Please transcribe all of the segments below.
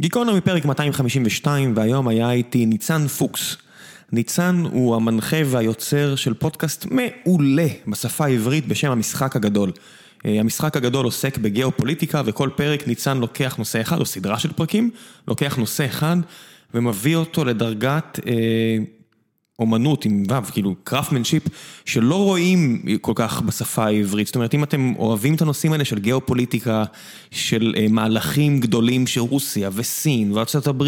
גיקונומי פרק 252, והיום היה איתי ניצן פוקס. ניצן הוא המנחה והיוצר של פודקאסט מעולה בשפה העברית בשם המשחק הגדול. אה, המשחק הגדול עוסק בגיאופוליטיקה וכל פרק ניצן לוקח נושא אחד, או סדרה של פרקים, לוקח נושא אחד ומביא אותו לדרגת אה, אומנות עם ו', כאילו craftsmanship, שלא רואים כל כך בשפה העברית. זאת אומרת, אם אתם אוהבים את הנושאים האלה של גיאופוליטיקה, של אה, מהלכים גדולים של רוסיה וסין וארה"ב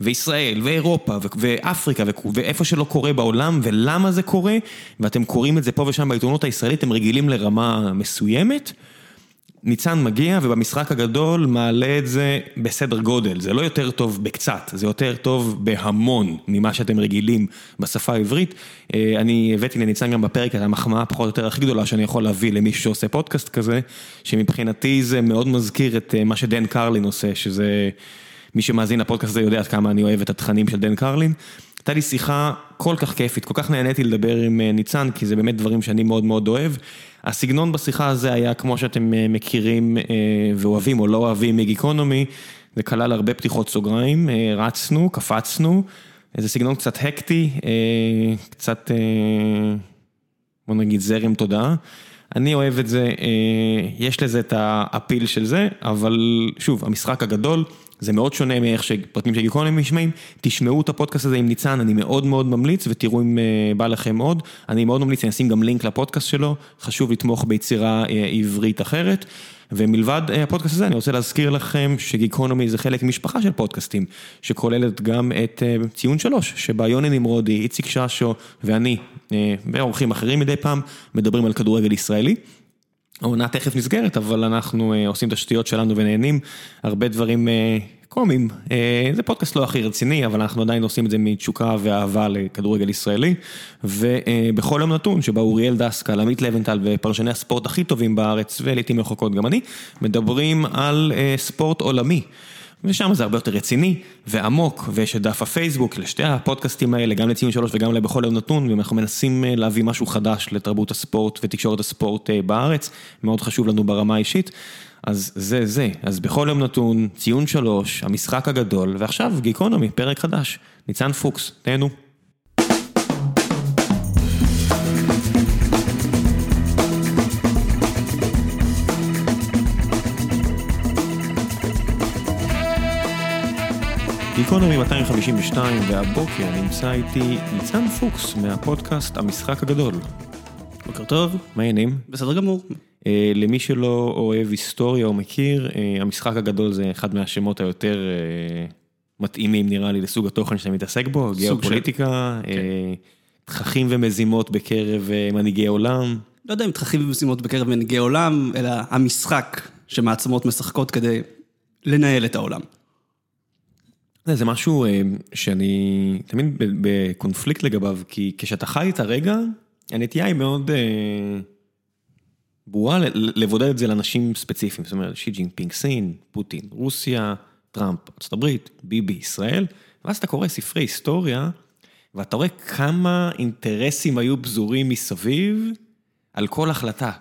וישראל ואירופה ואפריקה ואיפה שלא קורה בעולם ולמה זה קורה, ואתם קוראים את זה פה ושם בעיתונות הישראלית, אתם רגילים לרמה מסוימת. ניצן מגיע ובמשחק הגדול מעלה את זה בסדר גודל, זה לא יותר טוב בקצת, זה יותר טוב בהמון ממה שאתם רגילים בשפה העברית. אה, אני הבאתי לניצן גם בפרק את המחמאה פחות או יותר הכי גדולה שאני יכול להביא למישהו שעושה פודקאסט כזה, שמבחינתי זה מאוד מזכיר את אה, מה שדן קרלין עושה, שזה, מי שמאזין לפודקאסט הזה יודע עד כמה אני אוהב את התכנים של דן קרלין. הייתה לי שיחה כל כך כיפית, כל כך נהניתי לדבר עם אה, ניצן, כי זה באמת דברים שאני מאוד מאוד אוהב. הסגנון בשיחה הזה היה כמו שאתם אה, מכירים אה, ואוהבים או לא אוהבים מגיקונומי, זה כלל הרבה פתיחות סוגריים, רצנו, קפצנו, איזה סגנון קצת הקטי, קצת, בוא נגיד זרם תודעה. אני אוהב את זה, יש לזה את האפיל של זה, אבל שוב, המשחק הגדול. זה מאוד שונה מאיך שפרטים של גיקונומי נשמעים, תשמעו את הפודקאסט הזה עם ניצן, אני מאוד מאוד ממליץ ותראו אם אה, בא לכם עוד, אני מאוד ממליץ, אני אשים גם לינק לפודקאסט שלו, חשוב לתמוך ביצירה אה, עברית אחרת. ומלבד אה, הפודקאסט הזה אני רוצה להזכיר לכם שגיקונומי זה חלק משפחה של פודקאסטים, שכוללת גם את ציון שלוש, שבה יוני נמרודי, איציק ששו ואני, ואורחים אחרים מדי פעם, מדברים על כדורגל ישראלי. העונה תכף נסגרת, אבל אנחנו אה, עושים את השטויות שלנו ונהנים, הרבה דברים אה, קומיים. אה, זה פודקאסט לא הכי רציני, אבל אנחנו עדיין עושים את זה מתשוקה ואהבה לכדורגל ישראלי. ובכל יום נתון, שבה אוריאל דסקל, עמית לבנטל ופרשני הספורט הכי טובים בארץ, ולעיתים רחוקות גם אני, מדברים על ספורט עולמי. ושם זה הרבה יותר רציני ועמוק, ויש את דף הפייסבוק לשתי הפודקאסטים האלה, גם לציון שלוש וגם לבכל יום נתון, ואנחנו מנסים אה, להביא משהו חדש לתרבות הספורט ותקשורת הספורט אה, בארץ, מאוד חשוב לנו ברמה האישית. אז זה זה, אז בכל יום נתון, ציון שלוש, המשחק הגדול, ועכשיו גיקונומי, פרק חדש, ניצן פוקס, תהנו. גיקונומי 252 והבוקר נמצא איתי ניצן פוקס מהפודקאסט המשחק הגדול. בוקר טוב. מה העניינים? בסדר גמור. אה, למי שלא אוהב היסטוריה או מכיר, אה, המשחק הגדול זה אחד מהשמות היותר אה, מתאימים נראה לי לסוג התוכן שאתה מתעסק בו, גיאופוליטיקה, כן. תככים ומזימות בקרב מנהיגי עולם. לא יודע אם תככים ומזימות בקרב מנהיגי עולם, אלא המשחק שמעצמות משחקות כדי לנהל את העולם. זה משהו אה, שאני תמיד בקונפליקט לגביו, כי כשאתה חי את הרגע, הנטייה היא מאוד אה, ברורה לבודד את זה לאנשים ספציפיים, זאת אומרת, שי ג'ינפינג, סין, פוטין, רוסיה, טראמפ, ארה"ב, ביבי, ישראל, ואז אתה קורא ספרי היסטוריה, ואתה רואה כמה אינטרסים היו פזורים מסביב על כל החלטה.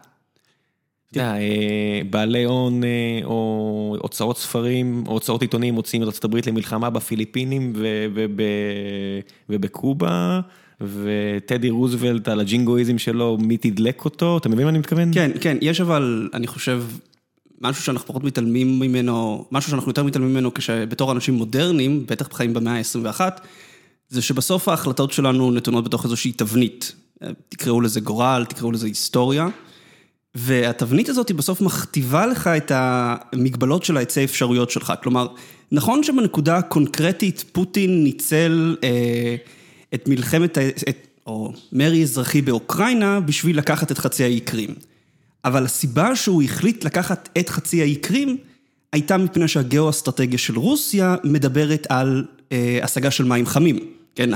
אה, בעלי הון אה, או הוצאות ספרים, או הוצאות עיתונים מוציאים את ארה"ב למלחמה בפיליפינים ובקובה, וטדי רוזוולט על הג'ינגואיזם שלו, מי תדלק אותו, אתה מבין מה אני מתכוון? כן, כן, יש אבל, אני חושב, משהו שאנחנו פחות מתעלמים ממנו, משהו שאנחנו יותר מתעלמים ממנו כשבתור אנשים מודרניים, בטח חיים במאה ה-21, זה שבסוף ההחלטות שלנו נתונות בתוך איזושהי תבנית. תקראו לזה גורל, תקראו לזה היסטוריה. והתבנית הזאת היא בסוף מכתיבה לך את המגבלות של ההיצע אפשרויות שלך. כלומר, נכון שבנקודה הקונקרטית פוטין ניצל אה, את מלחמת, את, או מרי אזרחי באוקראינה בשביל לקחת את חצי האי קרים. אבל הסיבה שהוא החליט לקחת את חצי האי קרים הייתה מפני שהגיאו-אסטרטגיה של רוסיה מדברת על אה, השגה של מים חמים. כן,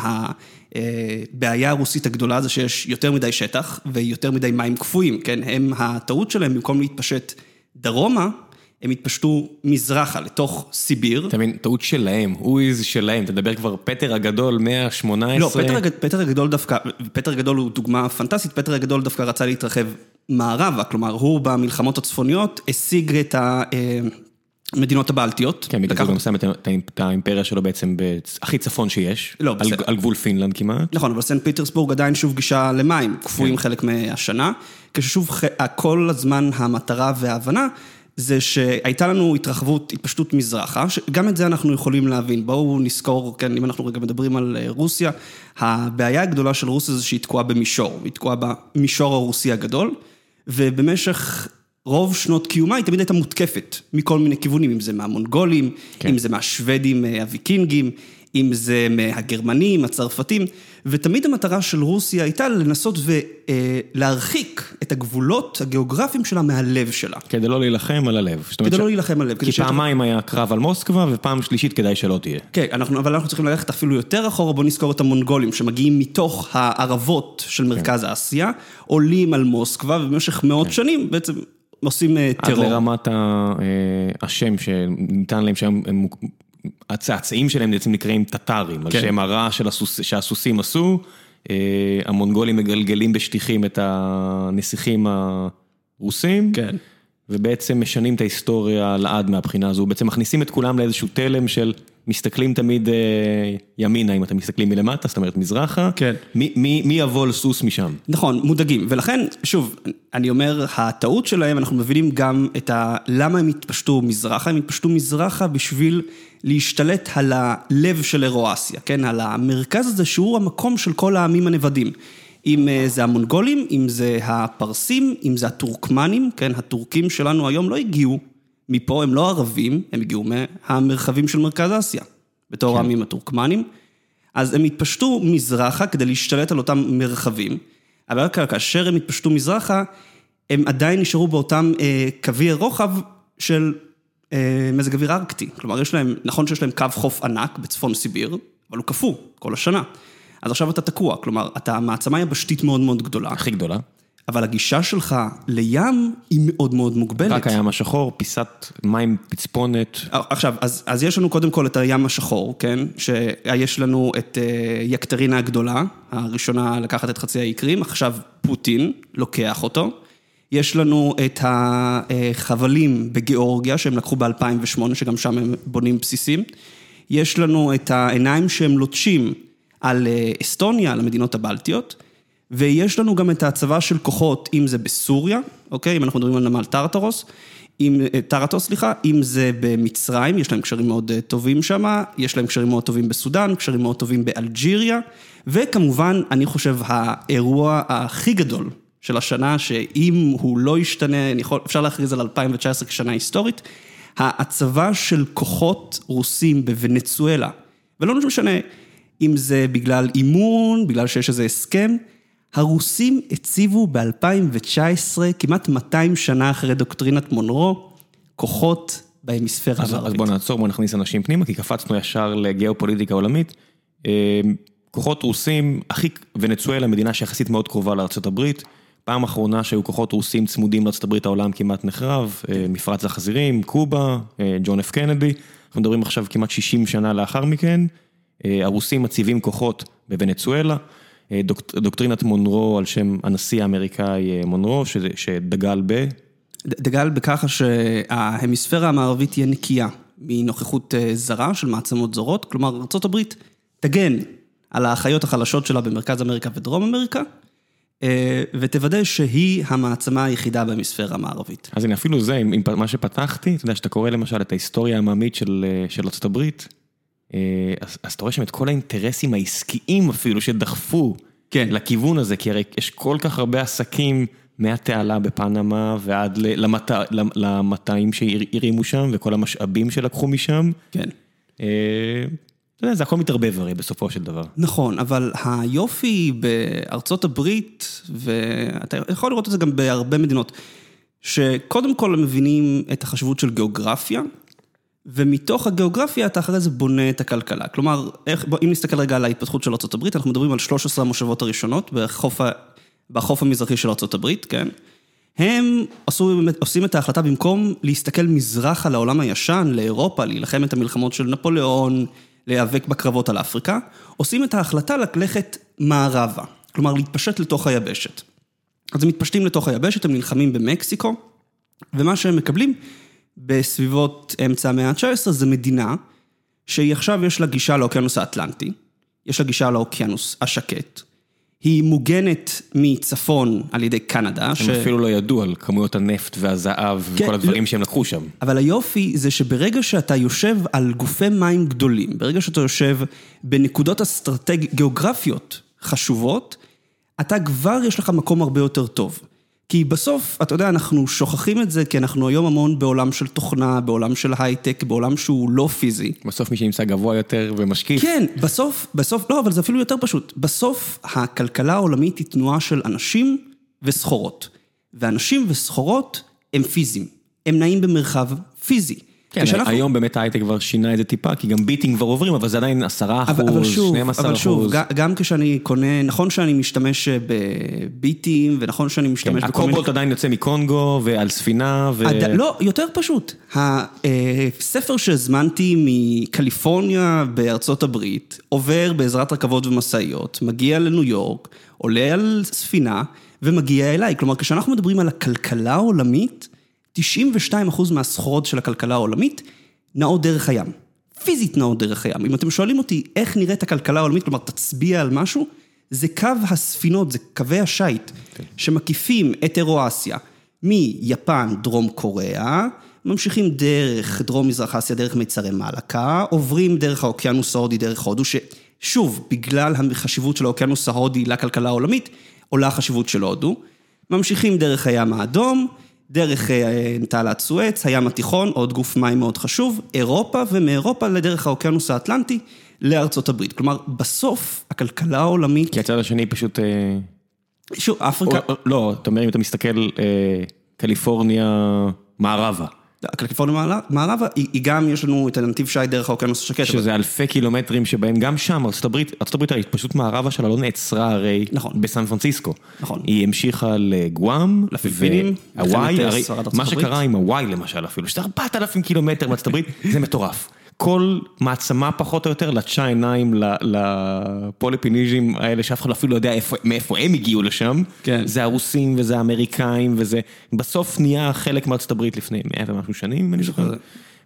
הבעיה הרוסית הגדולה זה שיש יותר מדי שטח ויותר מדי מים קפואים, כן, הם, הטעות שלהם במקום להתפשט דרומה, הם התפשטו מזרחה לתוך סיביר. אתה מבין, טעות שלהם, ווייז שלהם, תדבר כבר פטר הגדול, מאה ה-18. לא, פטר, פטר הגדול דווקא, פטר הגדול הוא דוגמה פנטסטית, פטר הגדול דווקא רצה להתרחב מערבה, כלומר, הוא במלחמות הצפוניות השיג את ה... אה, המדינות הבלטיות. כן, בגלל זה הוא שם את האימפריה שלו בעצם הכי צפון שיש. לא, על- בסדר. על גבול פינלנד כמעט. נכון, אבל סנט פיטרסבורג עדיין שוב גישה למים, קפואים כן. חלק מהשנה, כששוב כל הזמן המטרה וההבנה זה שהייתה לנו התרחבות, התפשטות מזרחה, שגם את זה אנחנו יכולים להבין. בואו נזכור, כן, אם אנחנו רגע מדברים על אה, רוסיה, הבעיה הגדולה של רוסיה זה שהיא תקועה במישור, היא תקועה במישור הרוסי הגדול, ובמשך רוב שנות קיומה היא תמיד הייתה מותקפת מכל מיני כיוונים, אם זה מהמונגולים, כן. אם זה מהשוודים אה, הוויקינגים, אם זה מהגרמנים, הצרפתים, ותמיד המטרה של רוסיה הייתה לנסות ולהרחיק את הגבולות הגיאוגרפיים שלה מהלב שלה. כדי לא להילחם על הלב. כדי ש- לא להילחם על הלב. כי פעמיים היה קרב על מוסקבה, ופעם שלישית כדאי שלא תהיה. כן, אנחנו, אבל אנחנו צריכים ללכת אפילו יותר אחורה, בואו נזכור את המונגולים שמגיעים מתוך הערבות של מרכז אסיה, עולים על מוסקבה, ובמשך מאות שנים בעצם עושים אה, עד טרור. לרמת ה- אה, השם שניתן להם הם- הצאצאים שלהם בעצם נקראים טטרים, על כן. שם הרע של הסוס- שהסוסים עשו. אה, המונגולים מגלגלים בשטיחים את הנסיכים הרוסים. כן. ובעצם משנים את ההיסטוריה לעד מהבחינה הזו, בעצם מכניסים את כולם לאיזשהו תלם של מסתכלים תמיד אה, ימינה, אם אתם מסתכלים מלמטה, זאת אומרת מזרחה, כן. מי, מי, מי יבוא לסוס משם? נכון, מודאגים, ולכן, שוב, אני אומר, הטעות שלהם, אנחנו מבינים גם את ה... למה הם התפשטו מזרחה, הם התפשטו מזרחה בשביל להשתלט על הלב של אירואסיה, כן? על המרכז הזה שהוא המקום של כל העמים הנבדים. אם אה, זה המונגולים, אם זה הפרסים, אם זה הטורקמנים, כן? הטורקים שלנו היום לא הגיעו מפה, הם לא ערבים, הם הגיעו מהמרחבים של מרכז אסיה, בתור העמים הטורקמנים. אז הם התפשטו מזרחה כדי להשתלט על אותם מרחבים, אבל כאשר הם התפשטו מזרחה, הם עדיין נשארו באותם אה, קווי רוחב של אה, מזג אוויר ארקטי. כלומר, יש להם, נכון שיש להם קו חוף ענק בצפון סיביר, אבל הוא קפוא כל השנה. אז עכשיו אתה תקוע, כלומר, אתה מעצמה יבשתית מאוד מאוד גדולה, הכי גדולה. אבל הגישה שלך לים היא מאוד מאוד מוגבלת. רק הים השחור, פיסת מים פצפונת, עכשיו, אז, אז יש לנו קודם כל את הים השחור, כן? שיש לנו את אה, יקטרינה הגדולה, הראשונה לקחת את חצי האי קרים, עכשיו פוטין לוקח אותו. יש לנו את החבלים בגיאורגיה, שהם לקחו ב-2008, שגם שם הם בונים בסיסים. יש לנו את העיניים שהם לוטשים על אה, אסטוניה, על המדינות הבלטיות. ויש לנו גם את ההצבה של כוחות, אם זה בסוריה, אוקיי? אם אנחנו מדברים על נמל טרטרוס, אם, אה, טרטוס, סליחה, אם זה במצרים, יש להם קשרים מאוד אה, טובים שם, יש להם קשרים מאוד טובים בסודאן, קשרים מאוד טובים באלג'יריה, וכמובן, אני חושב, האירוע הכי גדול של השנה, שאם הוא לא ישתנה, יכול, אפשר להכריז על 2019 כשנה היסטורית, ההצבה של כוחות רוסים בוונצואלה, ולא משנה אם זה בגלל אימון, בגלל שיש איזה הסכם, הרוסים הציבו ב-2019, כמעט 200 שנה אחרי דוקטרינת מונרו, כוחות בהמיספירה אז, אז המערבית. בוא נעצור, בוא נכניס אנשים פנימה, כי קפצנו ישר לגיאופוליטיקה עולמית. אה, כוחות רוסים, הכי, ונצואלה, מדינה שיחסית מאוד קרובה לארה"ב, פעם אחרונה שהיו כוחות רוסים צמודים לארה"ב העולם כמעט נחרב, אה, מפרץ החזירים, קובה, אה, ג'ון אפ קנדי, אנחנו מדברים עכשיו כמעט 60 שנה לאחר מכן, הרוסים מציבים כוחות בוונצואלה, דוקטרינת מונרו על שם הנשיא האמריקאי אה, מונרו, שזה, שדגל ב... דגל בככה שההמיספירה המערבית תהיה נקייה מנוכחות אה, זרה של מעצמות זרות, כלומר ארה"ב תגן על האחיות החלשות שלה במרכז אמריקה ודרום אמריקה, אה, ותוודא שהיא המעצמה היחידה בהמיספירה המערבית. אז הנה, אפילו זה, עם עם מה שפתחתי, אתה יודע, שאתה קורא למשל את ההיסטוריה העממית של אה, של אה, אז, אז אתה רואה שם את כל האינטרסים העסקיים אפילו שדחפו כן. לכיוון הזה, כי הרי יש כל כך הרבה עסקים מהתעלה בפנמה ועד ל- למט- למ- למטעים שהרימו שם וכל המשאבים שלקחו משם. כן. אה, אתה יודע, זה הכל מתערבב הרי בסופו של דבר. נכון, אבל היופי בארצות הברית, ואתה יכול לראות את זה גם בהרבה מדינות, שקודם כל הם מבינים את החשיבות של גיאוגרפיה, ומתוך הגיאוגרפיה אתה אחרי זה בונה את הכלכלה. כלומר, איך, בוא, אם נסתכל רגע על ההתפתחות של ארה"ב, אנחנו מדברים על 13 המושבות הראשונות בחוף, ה, בחוף המזרחי של ארה"ב, כן? הם עשו, עושים את ההחלטה במקום להסתכל מזרחה לעולם הישן, לאירופה, להילחם את המלחמות של נפוליאון, להיאבק בקרבות על אפריקה, עושים את ההחלטה ללכת מערבה, כלומר להתפשט לתוך היבשת. אז הם מתפשטים לתוך היבשת, הם נלחמים במקסיקו, ומה שהם מקבלים בסביבות אמצע המאה ה-19, זה מדינה שהיא עכשיו יש לה גישה לאוקיינוס האטלנטי, יש לה גישה לאוקיינוס השקט, היא מוגנת מצפון על ידי קנדה. הם ש... אפילו לא ידעו על כמויות הנפט והזהב כן, וכל הדברים לא... שהם לקחו שם. אבל היופי זה שברגע שאתה יושב על גופי מים גדולים, ברגע שאתה יושב בנקודות אסטרטגיות, גיאוגרפיות חשובות, אתה כבר יש לך מקום הרבה יותר טוב. כי בסוף, אתה יודע, אנחנו שוכחים את זה, כי אנחנו היום המון בעולם של תוכנה, בעולם של הייטק, בעולם שהוא לא פיזי. בסוף מי שנמצא גבוה יותר ומשקיף. כן, בסוף, בסוף, לא, אבל זה אפילו יותר פשוט. בסוף, הכלכלה העולמית היא תנועה של אנשים וסחורות. ואנשים וסחורות הם פיזיים. הם נעים במרחב פיזי. כן, כשאנחנו... היום באמת ההייטק כבר שינה את זה טיפה, כי גם ביטים כבר עוברים, אבל זה עדיין עשרה אחוז, אבל שוב, 12 אבל שוב, גם כשאני קונה, נכון שאני משתמש בביטים, ונכון שאני משתמש כן, בכל מיני... הקובולט עדיין יוצא מקונגו, ועל ספינה, ו... עד... לא, יותר פשוט. הספר שהזמנתי מקליפורניה בארצות הברית, עובר בעזרת רכבות ומשאיות, מגיע לניו יורק, עולה על ספינה, ומגיע אליי. כלומר, כשאנחנו מדברים על הכלכלה העולמית, 92% מהסחורות של הכלכלה העולמית נעות דרך הים. פיזית נעות דרך הים. אם אתם שואלים אותי איך נראית הכלכלה העולמית, כלומר תצביע על משהו, זה קו הספינות, זה קווי השיט, כן. שמקיפים את אירואסיה מיפן, דרום קוריאה, ממשיכים דרך דרום מזרח אסיה, דרך מיצרי מלאקה, עוברים דרך האוקיינוס ההודי, דרך הודו, ששוב, בגלל החשיבות של האוקיינוס ההודי לכלכלה העולמית, עולה החשיבות של הודו. ממשיכים דרך הים האדום, דרך אה, תעלת סואץ, הים התיכון, עוד גוף מים מאוד חשוב, אירופה, ומאירופה לדרך האוקיינוס האטלנטי לארצות הברית. כלומר, בסוף, הכלכלה העולמית... כי הצד השני פשוט... אה, שוב, אפריקה... או, לא, אתה אומר, אם אתה מסתכל, אה, קליפורניה מערבה. קליפורניה מערבה, היא גם, יש לנו את הנתיב שי דרך האוקיינוס השקט. שזה אבל... אלפי קילומטרים שבהם גם שם, הברית הרי פשוט מערבה שלה לא נעצרה הרי נכון. בסן פרנסיסקו. נכון. היא המשיכה לגואם, לפיליפינים, הוואי, מה שקרה עם הוואי למשל אפילו, שזה 4,000 קילומטר הברית, זה מטורף. כל מעצמה פחות או יותר לטשה עיניים לפוליפיניז'ים האלה שאף אחד אפילו לא יודע מאיפה הם הגיעו לשם. כן. זה הרוסים וזה האמריקאים וזה בסוף נהיה חלק מארצות הברית לפני מאה ומשהו שנים, אני זוכר.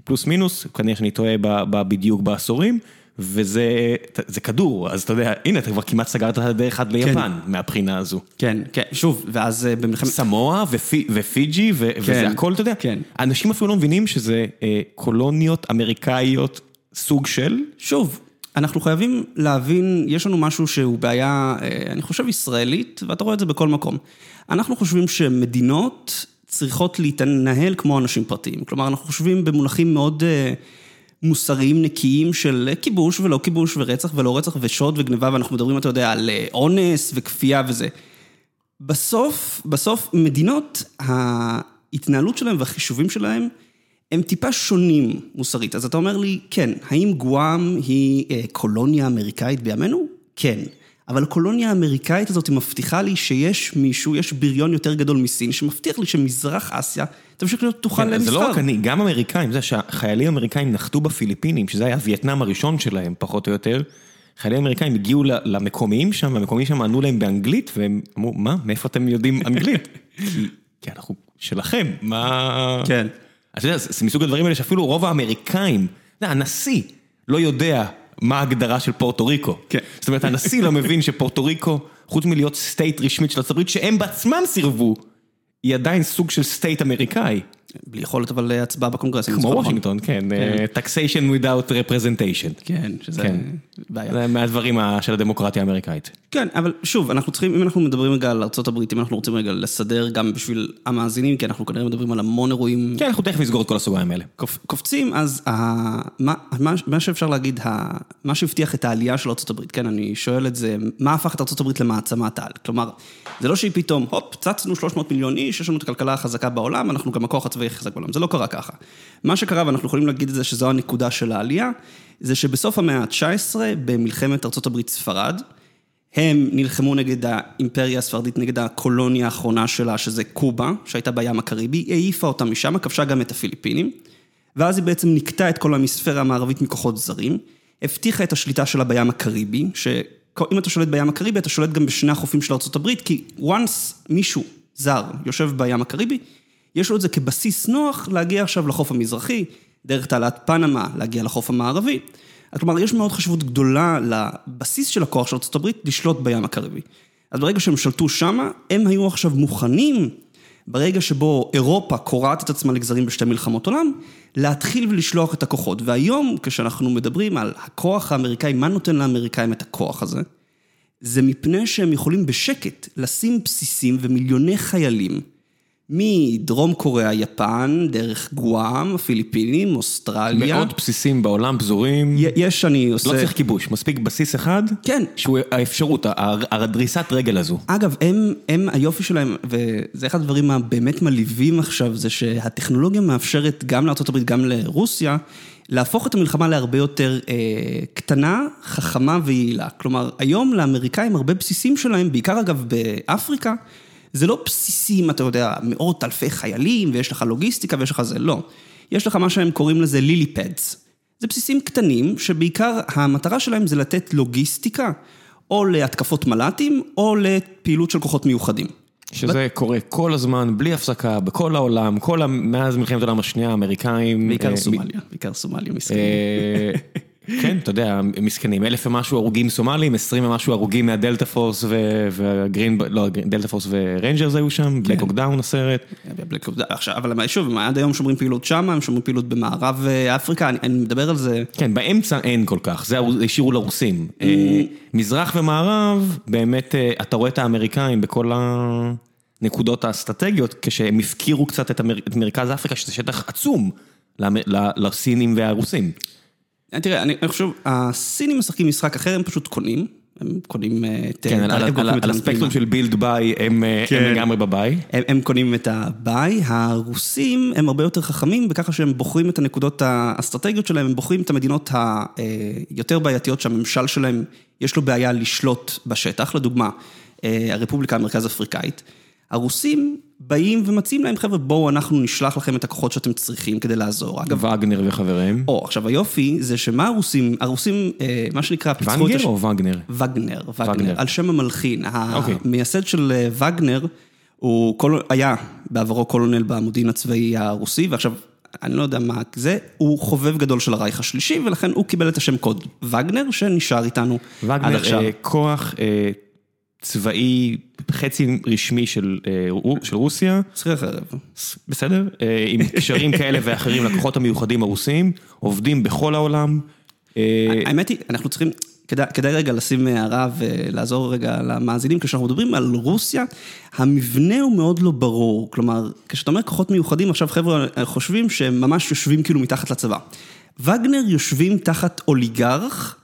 פלוס מינוס, כנראה שאני טועה בדיוק בעשורים. וזה זה כדור, אז אתה יודע, הנה, אתה כבר כמעט סגרת את הדרך עד ליפן כן. מהבחינה הזו. כן, כן, שוב, ואז אה, במלחמת... סמואה ופי, ופיג'י, ו, כן, וזה הכל, אתה יודע. כן. אנשים אפילו לא מבינים שזה אה, קולוניות אמריקאיות סוג של... שוב, אנחנו חייבים להבין, יש לנו משהו שהוא בעיה, אה, אני חושב, ישראלית, ואתה רואה את זה בכל מקום. אנחנו חושבים שמדינות צריכות להתנהל כמו אנשים פרטיים. כלומר, אנחנו חושבים במונחים מאוד... אה, מוסריים נקיים של כיבוש ולא כיבוש ורצח ולא רצח ושוד וגניבה, ואנחנו מדברים, אתה יודע, על אה, אונס וכפייה וזה. בסוף, בסוף מדינות, ההתנהלות שלהם והחישובים שלהם הם טיפה שונים מוסרית. אז אתה אומר לי, כן, האם גואם היא אה, קולוניה אמריקאית בימינו? כן. אבל הקולוניה האמריקאית הזאת מבטיחה לי שיש מישהו, יש בריון יותר גדול מסין, שמבטיח לי שמזרח אסיה תמשיך להיות פתוחה כן, למסחר. זה לא רק אני, גם אמריקאים, זה שהחיילים האמריקאים נחתו בפיליפינים, שזה היה וייטנאם הראשון שלהם, פחות או יותר. חיילים אמריקאים הגיעו למקומיים שם, והמקומיים שם ענו להם באנגלית, והם אמרו, מה, מאיפה אתם יודעים אנגלית? כי אנחנו שלכם, מה... כן. אתה יודע, זה מסוג הדברים האלה שאפילו רוב האמריקאים, אתה יודע, הנשיא לא יודע מה ההגדרה של פורטו ריקו. כן. זאת אומרת, הנשיא לא מבין שפורטו ריקו, חוץ מלהיות סטייט רשמית של ארה"ב, שהם בעצמם סירבו, היא עדיין סוג של state אמריקאי. בלי יכולת אבל הצבעה בקונגרס. כמו וושינגטון, כן. כן. אה, taxation without representation. כן, שזה כן. בעיה. זה מהדברים של הדמוקרטיה האמריקאית. כן, אבל שוב, אנחנו צריכים, אם אנחנו מדברים רגע על ארה"ב, אם אנחנו רוצים רגע לסדר גם בשביל המאזינים, כי אנחנו כנראה מדברים על המון אירועים. כן, אנחנו תכף נסגור את כל הסוגריים האלה. קופצים, אז מה שאפשר להגיד, מה שהבטיח את העלייה של ארה"ב, כן, אני שואל את זה, מה הפך את ארה"ב למעצמת על? כלומר, זה לא שהיא פתאום, הופ, צצנו 300 מיליון איש, יש לנו את הכלכלה החזקה בעולם, אנחנו גם הכוח הצבאי הכי חזק בעולם. זה לא קרה ככה. מה שקרה, ואנחנו יכולים להגיד את זה שזו הנקודה של העלייה, זה שבסוף המאה ה-19, במלחמת ארה"ב-ספרד, הם נלחמו נגד האימפריה הספרדית, נגד הקולוניה האחרונה שלה, שזה קובה, שהייתה בים הקריבי, העיפה אותה משם, כבשה גם את הפיליפינים, ואז היא בעצם נקטה את כל המספירה המערבית מכוחות זרים, הבטיחה את השליטה שלה בים הקריבי, שאם אתה שולט בים הקריבי, אתה שולט גם בשני החופים של ארה"ב, כי once מישהו זר יושב בים הקריבי, יש לו את זה כבסיס נוח להגיע עכשיו לחוף המזרחי, דרך תעלת פנמה, להגיע לחוף המערבי. כלומר, יש מאוד חשיבות גדולה לבסיס של הכוח של ארה"ב לשלוט בים הקריבי. אז ברגע שהם שלטו שמה, הם היו עכשיו מוכנים, ברגע שבו אירופה קורעת את עצמה לגזרים בשתי מלחמות עולם, להתחיל ולשלוח את הכוחות. והיום, כשאנחנו מדברים על הכוח האמריקאי, מה נותן לאמריקאים את הכוח הזה? זה מפני שהם יכולים בשקט לשים בסיסים ומיליוני חיילים מדרום קוריאה, יפן, דרך גואם, הפיליפינים, אוסטרליה. מאוד בסיסים בעולם פזורים. יש, אני עושה... לא צריך כיבוש, מספיק בסיס אחד. כן. שהוא האפשרות, הדריסת רגל הזו. אגב, הם, הם, היופי שלהם, וזה אחד הדברים הבאמת מלהיבים עכשיו, זה שהטכנולוגיה מאפשרת גם לארה"ב, גם לרוסיה, להפוך את המלחמה להרבה יותר אה, קטנה, חכמה ויעילה. כלומר, היום לאמריקאים הרבה בסיסים שלהם, בעיקר אגב באפריקה, זה לא בסיסים, אתה יודע, מאות אלפי חיילים, ויש לך לוגיסטיקה ויש לך זה, לא. יש לך מה שהם קוראים לזה לילי פדס. זה בסיסים קטנים, שבעיקר המטרה שלהם זה לתת לוגיסטיקה, או להתקפות מל"טים, או לפעילות של כוחות מיוחדים. שזה קורה כל הזמן, בלי הפסקה, בכל העולם, כל ה... מאז מלחמת העולם השנייה, האמריקאים... בעיקר סומליה, בעיקר סומליה מסכנים. כן, אתה יודע, מסכנים, אלף ומשהו הרוגים סומלים, עשרים ומשהו הרוגים מהדלתה פורס והגרין, לא, דלתה פורס וריינג'רס היו שם, Black Hawk Down הסרט. עכשיו, אבל שוב, עד היום שומרים פעילות שם, הם שומרים פעילות במערב אפריקה, אני מדבר על זה. כן, באמצע אין כל כך, זה השאירו לרוסים. מזרח ומערב, באמת, אתה רואה את האמריקאים בכל הנקודות האסטרטגיות, כשהם הפקירו קצת את מרכז אפריקה, שזה שטח עצום לסינים והרוסים. תראה, אני חושב, הסינים משחקים משחק אחר, הם פשוט קונים. הם קונים את... כן, על הספקטרום של בילד ביי, הם לגמרי בביי. הם קונים את הביי, הרוסים הם הרבה יותר חכמים, בככה שהם בוחרים את הנקודות האסטרטגיות שלהם, הם בוחרים את המדינות היותר בעייתיות שהממשל שלהם, יש לו בעיה לשלוט בשטח, לדוגמה, הרפובליקה המרכז אפריקאית. הרוסים באים ומציעים להם, חבר'ה, בואו אנחנו נשלח לכם את הכוחות שאתם צריכים כדי לעזור. אגב, וגנר וחבריהם. או, עכשיו היופי זה שמה הרוסים, הרוסים, מה שנקרא, פיצחו את... ונגר או וגנר? וגנר, וגנר, על שם המלחין. המייסד של וגנר, הוא היה בעברו קולונל במודיעין הצבאי הרוסי, ועכשיו... אני לא יודע מה זה, הוא חובב גדול של הרייך השלישי, ולכן הוא קיבל את השם קוד וגנר, שנשאר איתנו עד עכשיו. וגנר, כוח צבאי חצי רשמי של רוסיה. צריך ערב. בסדר? עם קשרים כאלה ואחרים לכוחות המיוחדים הרוסיים, עובדים בכל העולם. האמת היא, אנחנו צריכים, כדאי רגע לשים הערה ולעזור רגע למאזינים, כשאנחנו מדברים על רוסיה, המבנה הוא מאוד לא ברור, כלומר, כשאתה אומר כוחות מיוחדים, עכשיו חבר'ה חושבים שהם ממש יושבים כאילו מתחת לצבא. וגנר יושבים תחת אוליגרך,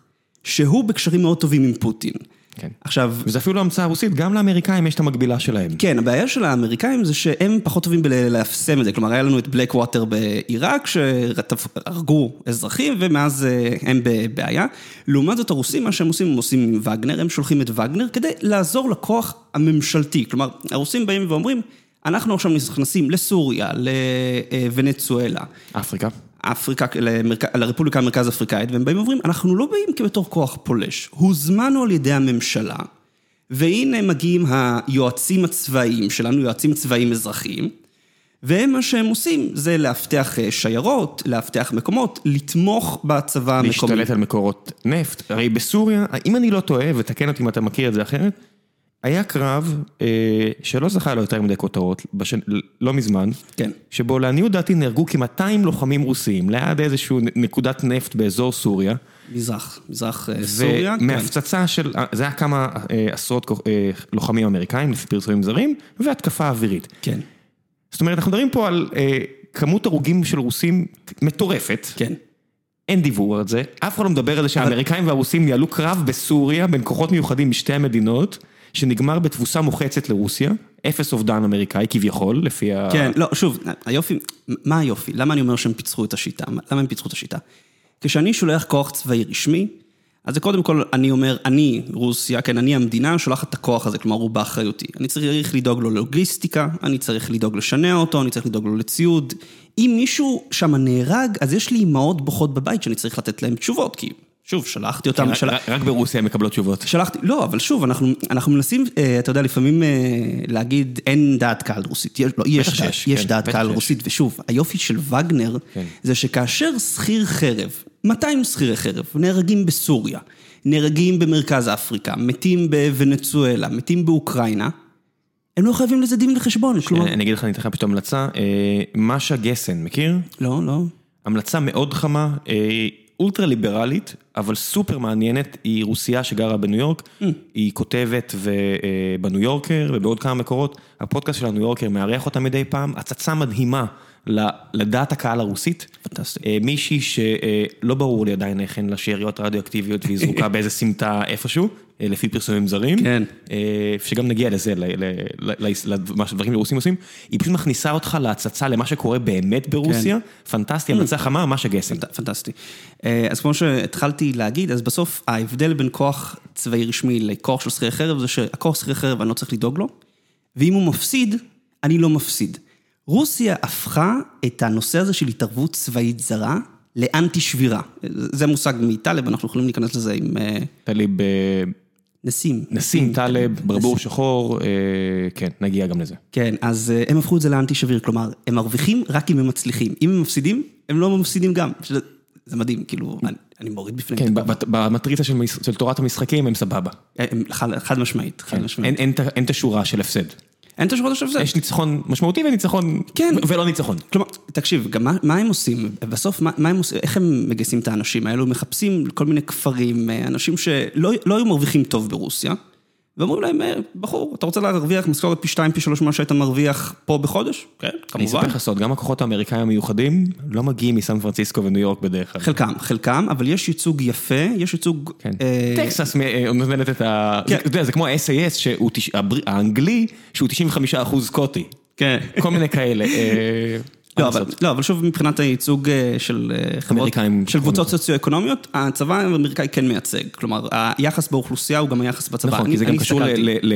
שהוא בקשרים מאוד טובים עם פוטין. כן. עכשיו... וזה אפילו לא המצאה רוסית, גם לאמריקאים יש את המקבילה שלהם. כן, הבעיה של האמריקאים זה שהם פחות טובים בלאפסם את זה, כלומר היה לנו את בלק ווטר בעיראק, שהרגו אזרחים ומאז הם בבעיה. לעומת זאת הרוסים, מה שהם עושים, הם עושים עם וגנר, הם שולחים את וגנר כדי לעזור לכוח הממשלתי. כלומר, הרוסים באים ואומרים, אנחנו עכשיו נכנסים לסוריה, לוונצואלה. אפריקה. אפריקה, לרפובליקה המרכז אפריקאית, והם באים ואומרים, אנחנו לא באים כבתור כוח פולש, הוזמנו על ידי הממשלה, והנה מגיעים היועצים הצבאיים שלנו, יועצים צבאיים אזרחיים, והם מה שהם עושים זה לאבטח שיירות, לאבטח מקומות, לתמוך בצבא המקומי. להשתלט על מקורות נפט. הרי בסוריה, אם אני לא טועה, ותקן אותי אם אתה מכיר את זה אחרת, היה קרב שלא זכה לו יותר מדי כותרות, לא מזמן, כן. שבו לעניות דעתי נהרגו כ-200 לוחמים רוסיים, ליד איזושהי נקודת נפט באזור סוריה. מזרח, מזרח סוריה. ומהפצצה של, זה היה כמה עשרות לוחמים אמריקאים, לפי פרסומים זרים, והתקפה אווירית. כן. זאת אומרת, אנחנו מדברים פה על כמות הרוגים של רוסים מטורפת. כן. אין דיבור על זה, אף אחד לא מדבר על זה שהאמריקאים והרוסים ניהלו קרב בסוריה בין כוחות מיוחדים משתי המדינות. שנגמר בתבוסה מוחצת לרוסיה, אפס אובדן אמריקאי כביכול, לפי ה... כן, לא, שוב, היופי, מה היופי? למה אני אומר שהם פיצחו את השיטה? למה הם פיצחו את השיטה? כשאני שולח כוח צבאי רשמי, אז זה קודם כל, אני אומר, אני, רוסיה, כן, אני המדינה, שולחת את הכוח הזה, כלומר, הוא באחריותי. אני צריך לדאוג לו ללוגיסטיקה, אני צריך לדאוג לשנע אותו, אני צריך לדאוג לו לציוד. אם מישהו שם נהרג, אז יש לי אמהות בוכות בבית שאני צריך לתת להם תשובות, כי שוב, שלחתי אותם, רק- של... רק ברוסיה הם מקבלות תשובות. שלחתי, לא, אבל שוב, אנחנו, אנחנו מנסים, אה, אתה יודע, לפעמים אה, להגיד אין דעת קהל רוסית. יש, לא, יש, דעת, שיש, יש כן, דעת קהל. רוסית, ושוב, היופי של וגנר, כן. זה שכאשר שכיר חרב, 200 שכירי חרב, נהרגים בסוריה, נהרגים במרכז אפריקה, מתים בוונצואלה, מתים באוקראינה, הם לא חייבים לזה דין וחשבון, כלומר... אני אגיד לך, אני אתן לך פתאום המלצה. אה, משה גסן, מכיר? לא, לא. המלצה מאוד חמה, אה, אולטרה ליברלית, אבל סופר מעניינת, היא רוסייה שגרה בניו יורק, היא כותבת ו- אה, בניו יורקר ובעוד כמה מקורות, הפודקאסט של הניו יורקר מארח אותה מדי פעם, הצצה מדהימה לדעת הקהל הרוסית. פנטסטי. אה, מישהי שלא ברור לי עדיין איך אין לה שאריות רדיואקטיביות והיא זרוקה באיזה סמטה איפשהו, אה, לפי פרסומים זרים. כן. אה, שגם נגיע לזה, למה שדברים שרוסים עושים, היא פשוט מכניסה אותך להצצה למה שקורה באמת ברוסיה, פנטסטי, המלצה חמה, משה גסן. פנט- פנטסטי. אה, אז כמו שהתחלתי להגיד, אז בסוף ההבדל בין כוח צבאי רשמי לכוח של שכירי חרב זה שהכוח שכירי חרב אני לא צריך לדאוג לו, ואם הוא מפסיד, אני לא מפסיד. רוסיה הפכה את הנושא הזה של התערבות צבאית זרה לאנטי שבירה. זה מושג מטלב, אנחנו יכולים להיכנס לזה עם אה, טליב, אה, נסים. נסים טלב, ברבור שחור, אה, כן, נגיע גם לזה. כן, אז אה, הם הפכו את זה לאנטי שביר, כלומר, הם מרוויחים רק אם הם מצליחים. אם הם מפסידים, הם לא מפסידים גם. זה מדהים, כאילו, אני, מוריד בפניהם. כן, במטריצה של תורת המשחקים הם סבבה. חד, משמעית, חד משמעית. את ה- אין את השורה של הפסד. אין את השורות זה. יש ניצחון משמעותי וניצחון, כן. ולא ניצחון. כלומר, תקשיב, גם מה, מה הם עושים? בסוף, מה, מה הם עושים? איך הם מגייסים את האנשים האלו? מחפשים כל מיני כפרים, אה, אנשים שלא לא היו מרוויחים טוב ברוסיה, ואומרים להם, אה, בחור, אתה רוצה להרוויח משכורת פי שתיים, פי שלוש ממה שהיית מרוויח פה בחודש? כן, אני כמובן. אספר לך סוד, גם הכוחות האמריקאים המיוחדים לא מגיעים מסן פרנסיסקו וניו יורק בדרך כלל. חלקם, חלקם, אבל יש ייצוג יפה, יש ייצוג... כן. אה, טקסס אה, נותנת את ה... כן. אתה יודע, זה כמו ה-SAS, שהוא האנגלי, שהוא 95% סקוטי. כן. כל מיני כאלה. לא אבל? לא, אבל שוב, מבחינת הייצוג אה, של אה, חברות. של קבוצות סוציו-אקונומיות, הצבא האמריקאי כן מייצג. כלומר, היחס באוכלוסייה הוא גם היחס בצבא. נכון, אני- כי זה גם קשור ל...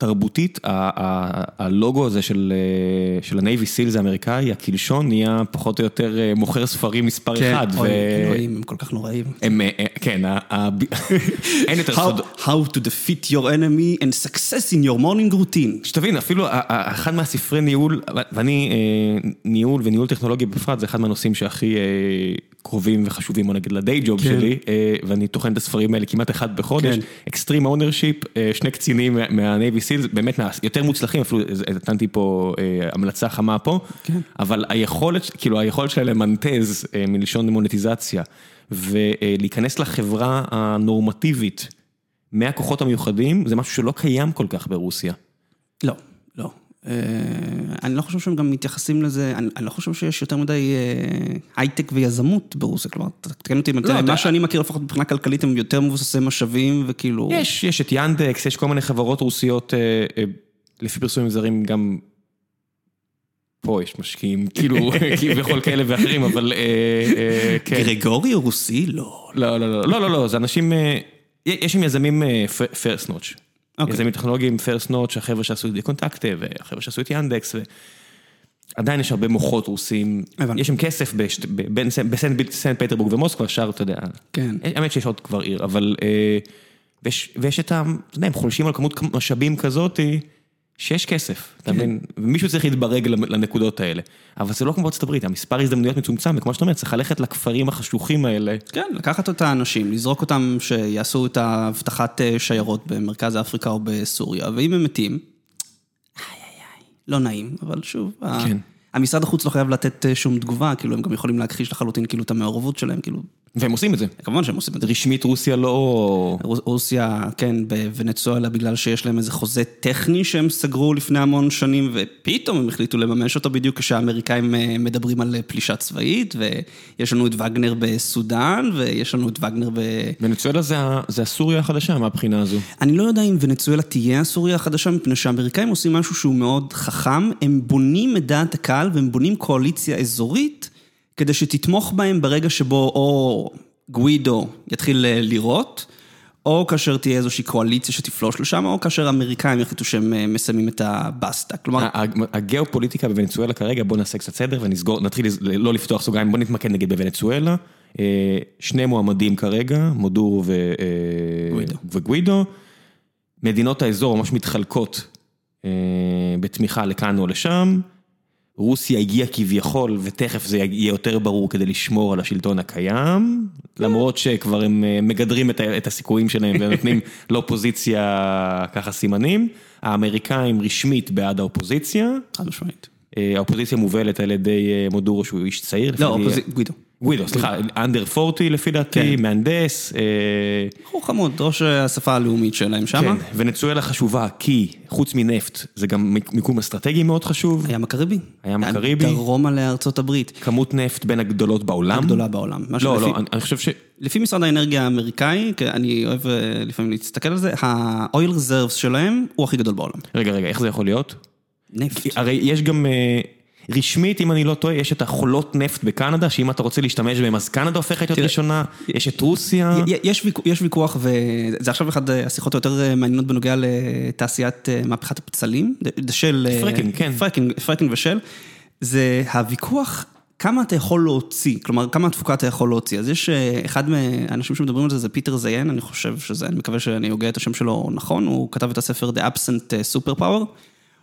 תרבותית, הלוגו הזה של אה, של הנייבי סילס האמריקאי, הקלשון, נהיה פחות או יותר אה, מוכר ספרים מספר כן, אחד. ו- אלוהים, הם כל כך נוראים. אה, כן, אין יותר סוד. How, to defeat your enemy and success in your morning routine. שתבין, אפילו אחד מהספרי ניהול, ואני, ניהול וניהול טכנולוגי בפרט, זה אחד מהנושאים שהכי קרובים וחשובים, בוא נגיד, לדיי ג'וב כן. שלי, אה, ואני טוחן את הספרים האלה כמעט אחד בחודש. כן. Extreme Ownership, שני קצינים מה- מה Navy SEALs, באמת יותר מוצלחים, אפילו אה, נתנתי פה אה, המלצה חמה פה, כן. אבל היכולת, כאילו היכולת שלהם למנטז אה, מלשון מוניטיזציה, ולהיכנס לחברה הנורמטיבית מהכוחות המיוחדים, זה משהו שלא קיים כל כך ברוסיה. לא. אה, אני לא חושב שהם גם מתייחסים לזה, אני, אני לא חושב שיש יותר מדי אה, הייטק ויזמות ברוסיה, כלומר, תתקן אותי לא, מה שאני מכיר לפחות מבחינה כלכלית הם יותר מבוססי משאבים וכאילו... יש, יש את ינדקס, יש כל מיני חברות רוסיות, אה, אה, לפי פרסומים זרים גם פה יש משקיעים, כאילו, כביכול כאלה ואחרים, אבל אה, אה, כן. גרגורי רוסי? לא. לא, לא, לא, לא, לא, לא, זה אנשים, אה, יש שם יזמים. אוקיי. יזמים טכנולוגיים פרסט נוטש, החבר'ה שעשו את קונטקטה, והחבר'ה שעשו את ינדקס, עדיין יש הרבה מוחות רוסים, הבנתי. יש שם כסף בסנט סנט פטרבורג ומוסקבה, שאר, אתה יודע, כן. האמת שיש עוד כבר עיר, אבל... אה, ויש, ויש את ה... אתה יודע, הם חולשים על כמות משאבים כזאת, שיש כסף, אתה מבין? ומישהו צריך להתברג לנקודות האלה. אבל זה לא כמו בארצות הברית, המספר הזדמנויות מצומצם, וכמו שאתה אומר, צריך ללכת לכפרים החשוכים האלה. כן, לקחת את האנשים, לזרוק אותם שיעשו את האבטחת אה, שיירות במרכז אפריקה או בסוריה, ואם הם מתים, איי איי איי, לא נעים, אבל שוב, כן. המשרד החוץ לא חייב לתת אה, שום תגובה, כאילו הם גם יכולים להכחיש לחלוטין כאילו את המעורבות שלהם, כאילו, והם עושים את זה. כמובן שהם עושים את זה. רשמית רוסיה לא... רוס- רוסיה, כן, בוונצואלה, בגלל שיש להם איזה חוזה טכני שהם סגרו לפני המון שנים, ופתאום הם החליטו לממש אותו בדיוק כשהאמריקאים אה, מדברים על אה, פלישה צבאית, ויש לנו את וגנר בסודאן, ויש לנו את וגנר ב... ונצואלה זה, זה הסוריה החדשה מהבחינה הזו. אני לא יודע אם ונצואלה תהיה הסוריה החדשה, מפני שהאמריקאים עושים משהו שהוא מאוד חכם, הם בונים את דעת הקהל והם בונים קואליציה אזורית, כדי שתתמוך בהם ברגע שבו או גווידו יתחיל אה, לירות, או כאשר תהיה איזושהי קואליציה שתפלוש לשם, או כאשר האמריקאים יחליטו שהם אה, מסיימים את הבסטה. כלומר, הגיאופוליטיקה בוונצואלה כרגע, בוא נעשה קצת סדר ונסגור, נתחיל לא לפתוח סוגריים, בוא נתמקד נגיד בוונצואלה. אה, שני מועמדים כרגע, מודור ו... גווידו. וגווידו. מדינות האזור ממש מתחלקות בתמיכה לכאן או לשם. רוסיה הגיעה כביכול, ותכף זה יהיה יותר ברור כדי לשמור על השלטון הקיים, למרות שכבר הם אה, מגדרים את הסיכויים שלהם ונותנים לאופוזיציה ככה סימנים. האמריקאים רשמית בעד האופוזיציה, חד משמעית. אה, האופוזיציה מובלת על ידי אה, מודורו שהוא איש צעיר. לא, אופוזיציה, גווידו. גווידו, סליחה, אנדר 40 לפי דעתי, כן. מהנדס. אה, בחור חמוד, ראש השפה הלאומית שלהם שמה. כן, ונצואלה חשובה כי חוץ מנפט זה גם מיקום אסטרטגי מאוד חשוב, הים הקריבי. הים הקריבי. דרומה לארצות הברית. כמות נפט בין הגדולות בעולם. הגדולה בעולם. לא, לא, אני- אני חושב ש... לפי משרד האנרגיה האמריקאי, כי אני אוהב אה, לפעמים להסתכל על זה, ה-oil reserves שלהם הוא הכי גדול בעולם. רגע, רגע, איך זה יכול להיות? נפט. הרי יש גם, אה, רשמית, אם אני לא טועה, יש את החולות נפט בקנדה, שאם אתה רוצה להשתמש בהם, אז קנדה הופכת להיות ראשונה, יש את רוסיה. יש ויכוח- יש ויכוח, וזה עכשיו אחד השיחות היותר אה, מעניינות בנוגע לתעשיית אה, מהפכת הפצלים, shale... אה, fracking, כן. fracking, fracking ו shale. זה הוויכוח כמה אתה יכול להוציא, כלומר, כמה התפוקה אתה יכול להוציא. אז יש אחד מהאנשים שמדברים על זה, זה פיטר זיין, אני חושב שזה, אני מקווה שאני הוגה את השם שלו נכון, הוא כתב את הספר The Absent Superpower.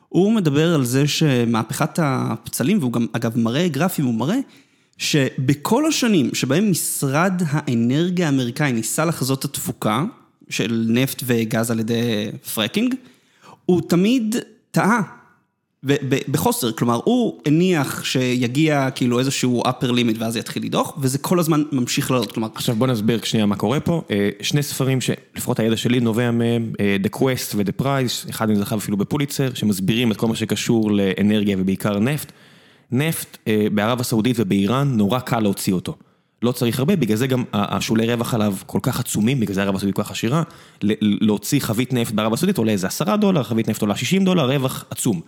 הוא מדבר על זה שמהפכת הפצלים, והוא גם אגב מראה גרפים, הוא מראה שבכל השנים שבהם משרד האנרגיה האמריקאי ניסה לחזות את התפוקה של נפט וגז על ידי פרקינג, הוא תמיד טעה. בחוסר, כלומר, הוא הניח שיגיע כאילו איזשהו upper limit ואז יתחיל לדוח, וזה כל הזמן ממשיך לעלות, כלומר, עכשיו בוא נסביר שנייה מה קורה פה. אה, שני ספרים שלפחות הידע שלי נובע מהם, אה, The Quest ו-The Price, אחד מהם זכה אפילו בפוליצר, שמסבירים את כל מה שקשור לאנרגיה ובעיקר נפט. נפט אה, בערב הסעודית ובאיראן נורא קל להוציא אותו. לא צריך הרבה, בגלל זה גם השולי רווח עליו כל כך עצומים, בגלל זה ערב הסעודית כל כך עשירה. להוציא חבית נפט בערב הסעודית עולה איזה עשרה דולר, חבית נפט עולה 60 דולר, רווח עצום.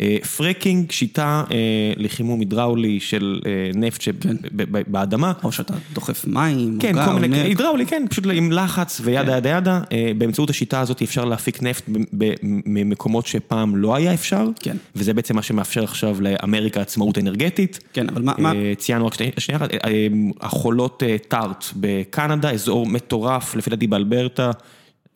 אה, פרקינג, שיטה אה, לחימום הידראולי של אה, נפט שבאדמה. או שאתה דוחף מים, כן, כל מיני. הידראולי, כן, פשוט עם לחץ וידה ידה ידה, אה, באמצעות השיטה הזאת אפשר להפיק נפט ממקומות שפעם לא היה אפשר, כן. וזה בעצם מה שמאפשר עכשיו לאמריקה עצמאות אנרגטית. כן, אבל מה, אה, ציינו רק שני- שנייה אחת, אה, אה, החולות אה, tar בקנדה, אזור מטורף, לפי דעתי באלברטה,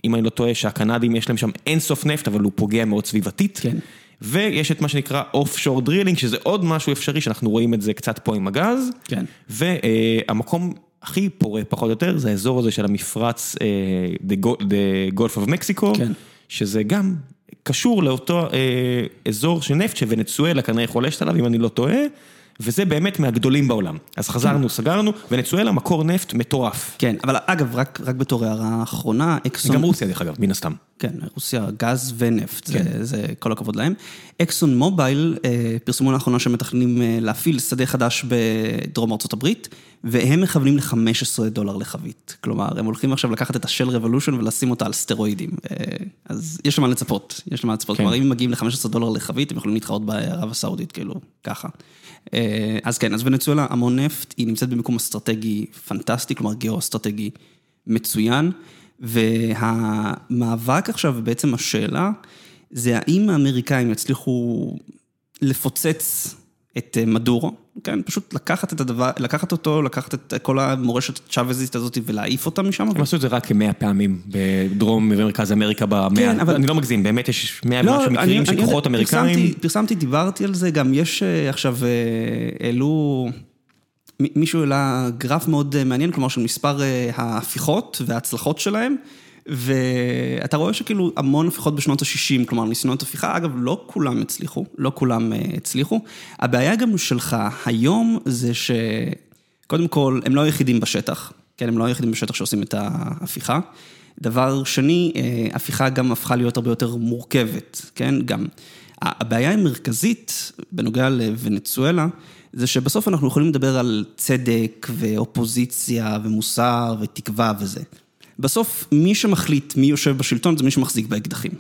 אם אני לא טועה, שהקנדים יש להם שם אין סוף נפט, אבל הוא פוגע מאוד סביבתית. כן. ויש את מה שנקרא offshore drilling, שזה עוד משהו אפשרי, שאנחנו רואים את זה קצת פה עם הגז. כן. והמקום הכי פורה פחות או יותר זה האזור הזה של המפרץ, אה, the Gulf of Mexico, כן. שזה גם קשור לאותו אה, אזור של נפט שוונצואלה כנראה חולשת עליו, אם אני לא טועה, וזה באמת מהגדולים בעולם. אז חזרנו, סגרנו, ונצואלה מקור נפט מטורף. כן, אבל אגב, רק, רק בתור הערה אחרונה, אקסון... גם רוסיה דרך אגב, מן הסתם. כן, רוסיה, גז ונפט, כן. זה, זה כל הכבוד להם. אקסון מובייל אה, פרסמו לאחרונה שהם מתכננים אה, להפעיל שדה חדש בדרום ארצות הברית, והם מכוונים ל-15 דולר לחבית. כלומר, הם הולכים עכשיו לקחת את השל רבולושן ולשים אותה על סטרואידים. אה, אז יש למה לצפות, יש למה לצפות. כן. כלומר, אם הם מגיעים ל-15 דולר לחבית, הם יכולים להתחרות בערב הסעודית, כאילו, ככה. אה, אז כן, אז ונצואלה, המון נפט, היא נמצאת במקום אסטרטגי פנטסטי, כלומר גיאו-אסטרטגי מצוין, והמאבק עכשיו, ובעצם השאלה, זה האם האמריקאים יצליחו לפוצץ את אה, מדורו, כן, פשוט לקחת את הדבר, לקחת אותו, לקחת את כל המורשת הצ'אבזיסט הזאת ולהעיף אותה משם. הם עשו את זה רק כמאה פעמים בדרום ומרכז אמריקה במאה, כן, אבל- אני לא מגזים, באמת יש מאה ומשהו לא, אני- מקרים של כוחות אמריקאים. פרסמתי, פרסמתי, דיברתי על זה, גם יש אה, עכשיו, אה, העלו, מישהו העלה גרף מאוד אה, מעניין, כלומר של מספר ההפיכות וההצלחות שלהם, ואתה רואה שכאילו המון הפיכות בשנות ה-60, כלומר ניסיונות הפיכה, אגב, לא כולם הצליחו, לא כולם אה, הצליחו. הבעיה גם שלך היום זה שקודם כל, הם לא היחידים בשטח, כן, הם לא היחידים בשטח שעושים את ההפיכה. דבר שני, אה, הפיכה גם הפכה להיות הרבה יותר מורכבת, כן? גם הבעיה המרכזית בנוגע לוונצואלה, זה שבסוף אנחנו יכולים לדבר על צדק ואופוזיציה ומוסר ותקווה וזה. בסוף מי שמחליט מי יושב בשלטון זה מי שמחזיק באקדחים,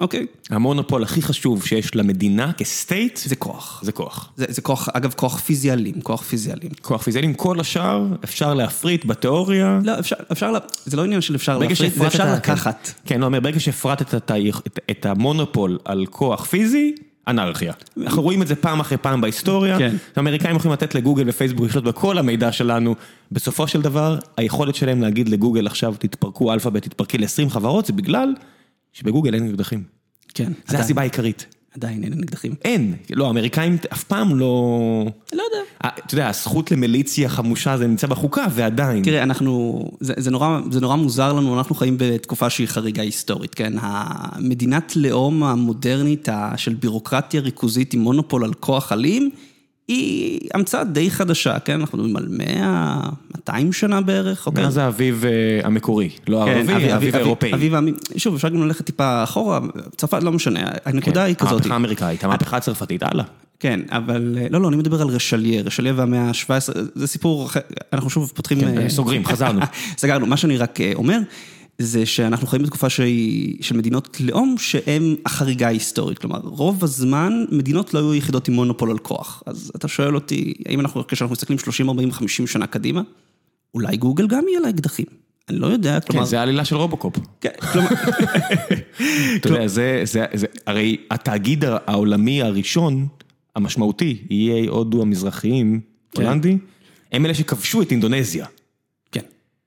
אוקיי? המונופול הכי חשוב שיש למדינה כסטייט, זה כוח. זה כוח. זה, זה כוח, אגב, כוח פיזי אלים, כוח פיזי אלים. כוח פיזיאלי, עם כל השאר אפשר להפריט בתיאוריה. לא, אפשר, אפשר, לה- זה לא עניין של אפשר להפריט, זה אפשר. לקחת. כן, לא, אומר, ברגע שהפרטת את את- את המונופול על כוח פיזי, אנרכיה. אנחנו רואים את זה פעם אחרי פעם בהיסטוריה. כן. האמריקאים יכולים לתת לגוגל ופייסבוק לשלוט בכל המידע שלנו. בסופו של דבר, היכולת שלהם להגיד לגוגל עכשיו תתפרקו אלפאבית, תתפרקי ל-20 חברות, זה בגלל שבגוגל אין אקדחים. כן. זו הסיבה העיקרית. עדיין אין אקדחים. אין. לא, האמריקאים אף פעם לא... לא יודע. אתה יודע, הזכות למיליציה חמושה זה נמצא בחוקה, ועדיין. תראה, אנחנו, זה, זה, נורא, זה נורא מוזר לנו, אנחנו חיים בתקופה שהיא חריגה היסטורית, כן? המדינת לאום המודרנית של בירוקרטיה ריכוזית עם מונופול על כוח אלים, היא המצאה די חדשה, כן? אנחנו מדברים על 100, 200 שנה בערך, אוקיי? מאז האביב אה, המקורי, לא כן, הערבי, אביב- האביב אביב- האירופאי. אביב שוב, אפשר גם ללכת טיפה אחורה, צרפת לא משנה, הנקודה היא כזאת. המהפכה האמריקאית, המהפכה הצרפתית, הלאה. כן, אבל לא, לא, אני מדבר על רשליה, רשליה והמאה ה-17, זה סיפור אנחנו שוב פותחים... כן, אה, סוגרים, חזרנו. סגרנו, מה שאני רק אה, אומר, זה שאנחנו חיים בתקופה שהיא, של מדינות לאום שהן החריגה ההיסטורית, כלומר, רוב הזמן מדינות לא היו יחידות עם מונופול על כוח. אז אתה שואל אותי, האם אנחנו, כשאנחנו מסתכלים 30, 40, 50 שנה קדימה, אולי גוגל גם יהיה לה אקדחים? אני לא יודע, כן, כלומר... זה העלילה של רובוקופ. כן, כלומר... אתה יודע, זה, זה, זה, הרי התאגיד העולמי הראשון, המשמעותי, איי הודו המזרחיים, הולנדי, הם אלה שכבשו את אינדונזיה.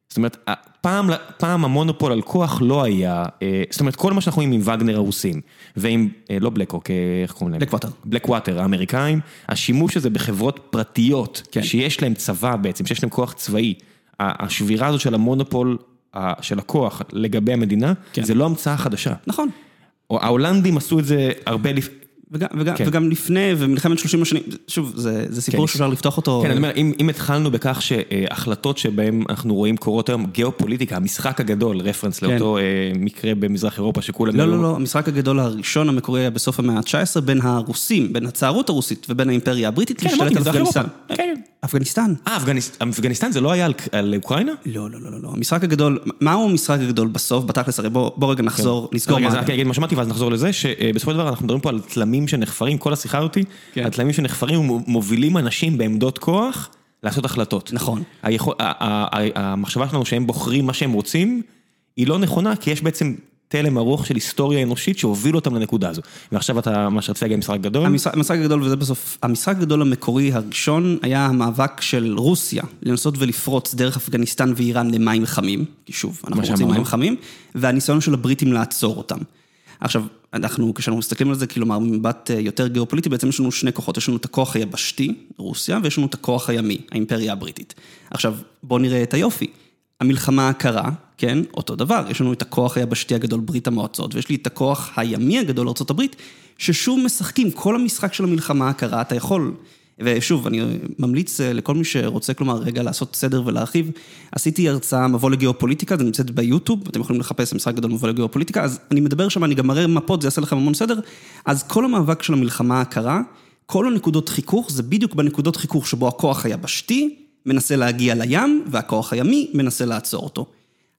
זאת אומרת, פעם, פעם המונופול על כוח לא היה, אה, זאת אומרת, כל מה שאנחנו רואים עם וגנר הרוסים, ועם, אה, לא בלקוק, איך קוראים להם? Blackwater. בלק ווטר האמריקאים, השימוש הזה בחברות פרטיות, כן. שיש להם צבא בעצם, שיש להם כוח צבאי, השבירה הזאת של המונופול של הכוח לגבי המדינה, כן. זה לא המצאה חדשה. נכון. ההולנדים עשו את זה הרבה לפני, וגם, וגם, כן. וגם לפני, ומלחמת 30 השנים, שוב, זה, זה סיפור כן. שאפשר לפתוח אותו. כן, אני אומר, אם, אם התחלנו בכך שהחלטות שבהן אנחנו רואים קורות היום, גיאופוליטיקה, המשחק הגדול, רפרנס כן. לאותו אה, מקרה במזרח אירופה שכולם... לא, היו- לא, לא, המשחק הגדול הראשון המקורי היה בסוף המאה ה-19 בין הרוסים, בין הצארות הרוסית ובין האימפריה הבריטית כן, להשתלט על אפגניסטן. אירופה. כן. אפגניסטן. אה, אפגניס- אפגניסטן זה לא היה על, על אוקראינה? לא, לא, לא, לא, לא. המשחק הגדול, מהו המשחק הגדול בסוף, בתכלס, הרי בוא, בוא רגע נחזור, נסגור רגע, אז מעגל. רק אגיד מה שמעתי ואז נחזור לזה, שבסופו של דבר אנחנו מדברים פה על תלמים שנחפרים, כל השיחה אותי, כן. על תלמים שנחפרים ומובילים אנשים בעמדות כוח לעשות החלטות. נכון. היכול, ה- ה- ה- המחשבה שלנו שהם בוחרים מה שהם רוצים, היא לא נכונה, כי יש בעצם תלם ארוך של היסטוריה אנושית שהוביל אותם לנקודה הזו. ועכשיו אתה, מה שרצית להגיד משחק גדול? המשחק, המשחק הגדול, וזה בסוף, המשחק הגדול המקורי הראשון היה המאבק של רוסיה, לנסות ולפרוץ דרך אפגניסטן ואיראן למים חמים, כי שוב, אנחנו רוצים. מים חמים, והניסיון של הבריטים לעצור אותם. עכשיו, אנחנו, כשאנחנו מסתכלים על זה, כלומר, ממבט אה, יותר גיאופוליטי, בעצם יש לנו שני כוחות, יש לנו את הכוח היבשתי, רוסיה, ויש לנו את הכוח הימי, האימפריה הבריטית. עכשיו, בואו נראה את היופי. המלחמה הקרה, כן, אותו דבר, יש לנו את הכוח היבשתי הגדול ברית המועצות, ויש לי את הכוח הימי הגדול ארה"ב, ששוב משחקים, כל המשחק של המלחמה הקרה, אתה יכול, ושוב, אני ממליץ אה, לכל מי שרוצה, כלומר, רגע לעשות סדר ולהרחיב, עשיתי הרצאה מבוא לגיאופוליטיקה, זה נמצאת ביוטיוב, אתם יכולים לחפש משחק גדול מבוא לגיאופוליטיקה, אז אני מדבר שם, אני גם מראה מפות, זה יעשה לכם המון סדר, אז כל המאבק של המלחמה הקרה, כל הנקודות חיכוך, זה בדיוק בנקודות חיכוך שבו הכוח היבשתי מנסה להגיע לים, והכוח הימי מנסה לעצור אותו.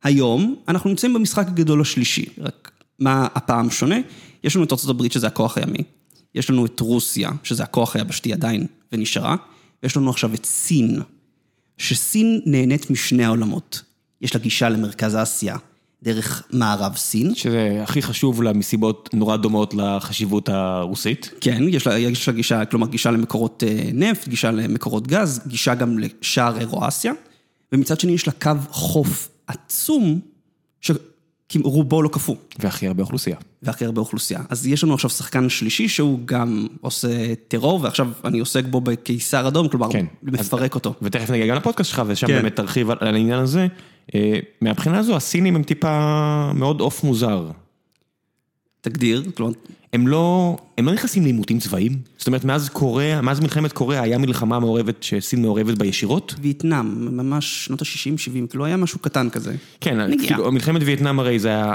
היום אנחנו נמצאים במשחק הגדול השלישי, רק מה הפעם שונה? יש לנו את ארצות הברית שזה הכוח הימי, יש לנו את רוסיה, שזה הכוח היבשתי עדיין ונשארה, ויש לנו עכשיו את סין, שסין נהנית משני העולמות. יש לה גישה למרכז אסיה דרך מערב סין, שזה הכי חשוב לה מסיבות נורא דומות לחשיבות הרוסית. כן, יש לה, יש לה גישה, כלומר גישה למקורות אה, נפט, גישה למקורות גז, גישה גם לשער אירואסיה, ומצד שני יש לה קו חוף עצום, שרובו לא קפוא, והכי הרבה אוכלוסייה. והכי הרבה אוכלוסייה. אז יש לנו עכשיו שחקן שלישי שהוא גם עושה טרור, ועכשיו אני עוסק בו בקיסר אדום, כלומר, כן. מפרק אותו. ותכף נגיע גם לפודקאסט שלך, ושם כן. באמת תרחיב על, על העניין הזה. אה, מהבחינה הזו, הסינים הם טיפה מאוד עוף מוזר. תגדיר, כלומר, הם לא, הם לא נכנסים לעימותים צבאיים. זאת אומרת, מאז קוריאה, מאז מלחמת קוריאה היה מלחמה מעורבת, שסין מעורבת בה ישירות. וייטנאם, ממש שנות ה-60-70, כאילו היה משהו קטן כזה. כן. כאילו, מלחמת וייטנאם הרי זה היה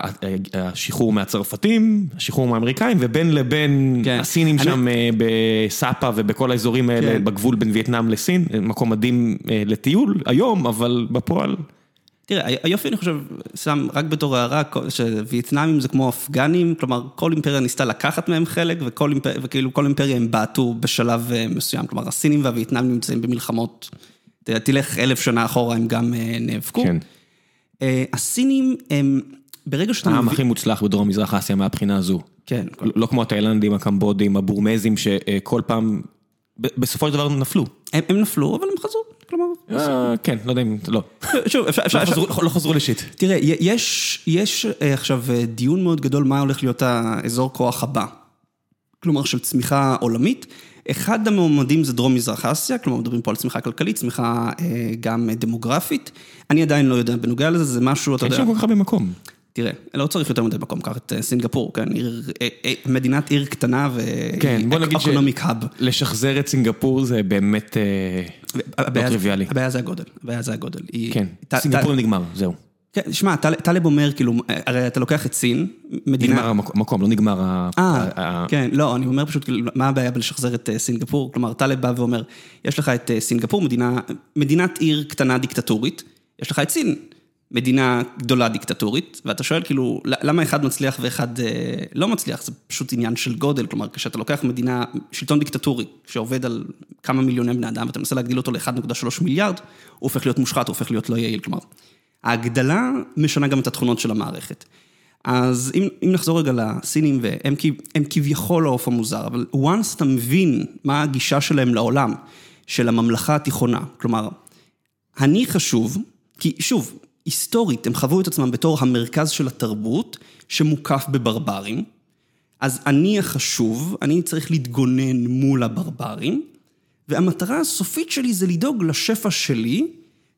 השחרור מהצרפתים, השחרור מהאמריקאים, ובין לבין כן. הסינים אני- שם אה, בסאפה ובכל האזורים האלה, כן. בגבול בין וייטנאם לסין, מקום מדהים אה, לטיול היום, אבל בפועל, תראה, היופי אני חושב, שם רק בתור הערה, שווייטנאמים זה כמו אפגנים, כלומר כל אימפריה ניסתה לקחת מהם חלק, וכל אימפ... וכאילו כל אימפריה הם בעטו בשלב אה, מסוים, כלומר הסינים והווייטנאמים נמצאים במלחמות, תלך אלף שנה אחורה הם גם אה, נאבקו. כן. אה, הסינים הם, ברגע שאתה העם. הכי מוצלח בדרום מזרח אסיה מהבחינה הזו. כן, לא לא כמו התאילנדים, הקמבודים, הבורמזים, שכל פעם, בסופו של דבר נפלו. הם, הם נפלו, אבל הם חזרו, כלומר... אה, כן, לא יודע אם, לא. שוב, אפשר... אפשר, לא. חזרו- לא חזרו לשיט. תראה, יש, יש אה, עכשיו אה, דיון מאוד גדול מה הולך להיות האזור כוח הבא. כלומר, של צמיחה עולמית. אחד המועמדים זה דרום מזרח אסיה, כלומר מדברים פה על צמיחה כלכלית, צמיחה אה, גם דמוגרפית. אני עדיין לא יודע בנוגע לזה, זה משהו, אתה אין יודע... שם כל כך הרבה מקום. תראה, לא צריך יותר מדי מקום, קח את אה, סינגפור, כן, עיר, אה, אה, מדינת עיר קטנה. כן, בוא נגיד ש- economic hub. לשחזר את סינגפור זה באמת לא טריוויאלי. הבעיה זה הגודל, הבעיה זה הגודל. כן, ט- סינגפור ט- נגמר, זהו. כן, שמע, טל- טלב אומר, כאילו, הרי אתה לוקח את סין, מדינה... נגמר המק- המקום, לא נגמר ה... אה, כן, לא, אני אומר פשוט, כאילו, מה הבעיה בלשחזר את סינגפור? כלומר, טלב בא ואומר, יש לך את סינגפור, מדינה, מדינת עיר קטנה דיקטטורית, יש לך את סין, מדינה גדולה דיקטטורית, ואתה שואל, כאילו, למה אחד מצליח ואחד אה, לא מצליח? זה פשוט עניין של גודל, כלומר, כשאתה לוקח מדינה, שלטון דיקטטורי, שעובד על כמה מיליוני בני אדם, ואתה מנסה להגדיל אותו ל-1.3 מיליארד, הוא הופך להיות מושחת, הוא הופך להיות לא יעיל, כלומר, ההגדלה משנה גם את התכונות של המערכת. אז אם, אם נחזור רגע לסינים, והם הם כביכול העוף המוזר, אבל once אתה מבין מה הגישה שלהם לעולם, של הממלכה התיכונה, כלומר, אני חשוב, כי שוב, היסטורית, הם חוו את עצמם בתור המרכז של התרבות, שמוקף בברברים, אז אני החשוב, אני צריך להתגונן מול הברברים, והמטרה הסופית שלי זה לדאוג לשפע שלי,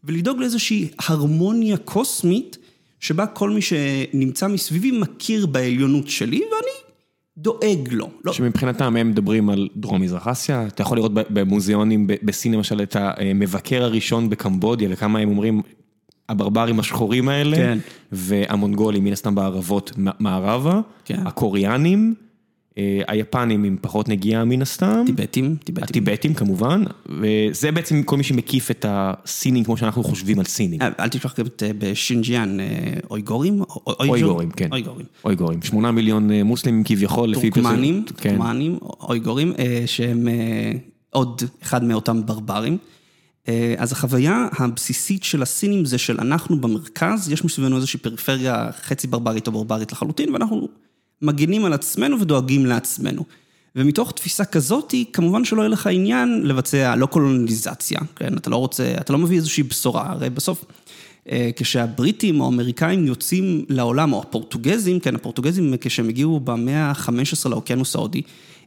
ולדאוג לאיזושהי הרמוניה קוסמית, שבה כל מי שנמצא מסביבי מכיר בעליונות שלי, ואני דואג לו. לא, שמבחינתם הם מדברים על דרום מזרח אסיה, אתה יכול לראות במוזיאונים בסין למשל את המבקר הראשון בקמבודיה וכמה הם אומרים הברברים השחורים האלה, כן. והמונגולים מן הסתם בערבות מערבה, כן. הקוריאנים, אה, היפנים עם פחות נגיעה מן הסתם, טיבטים, טיבטים. הטיבטים כמובן, וזה בעצם כל מי שמקיף את הסינים כמו שאנחנו חושבים על סינים. אה, אל תשכח גם את אה, בשינג'יאן, אה, אויגורים? או- אויגורים, כן. אויגורים. אויגורים, שמונה מיליון אה, מוסלמים כביכול, לפי טורקמנים, פרסום- כן. טורקמנים, אויגורים, אה, שהם אה, עוד אחד מאותם ברברים. אה, אז החוויה הבסיסית של הסינים זה של אנחנו במרכז, יש מסביבנו איזושהי פריפריה חצי ברברית או ברברית לחלוטין, ואנחנו מגינים על עצמנו ודואגים לעצמנו. ומתוך תפיסה כזאת, כמובן שלא יהיה לך עניין לבצע לא קולוניזציה, כן? אתה לא רוצה, אתה לא מביא איזושהי בשורה, הרי בסוף... אה, כשהבריטים או האמריקאים יוצאים לעולם, או הפורטוגזים, כן, הפורטוגזים כשהם הגיעו במאה ה-15 לאוקיינוס ההודי,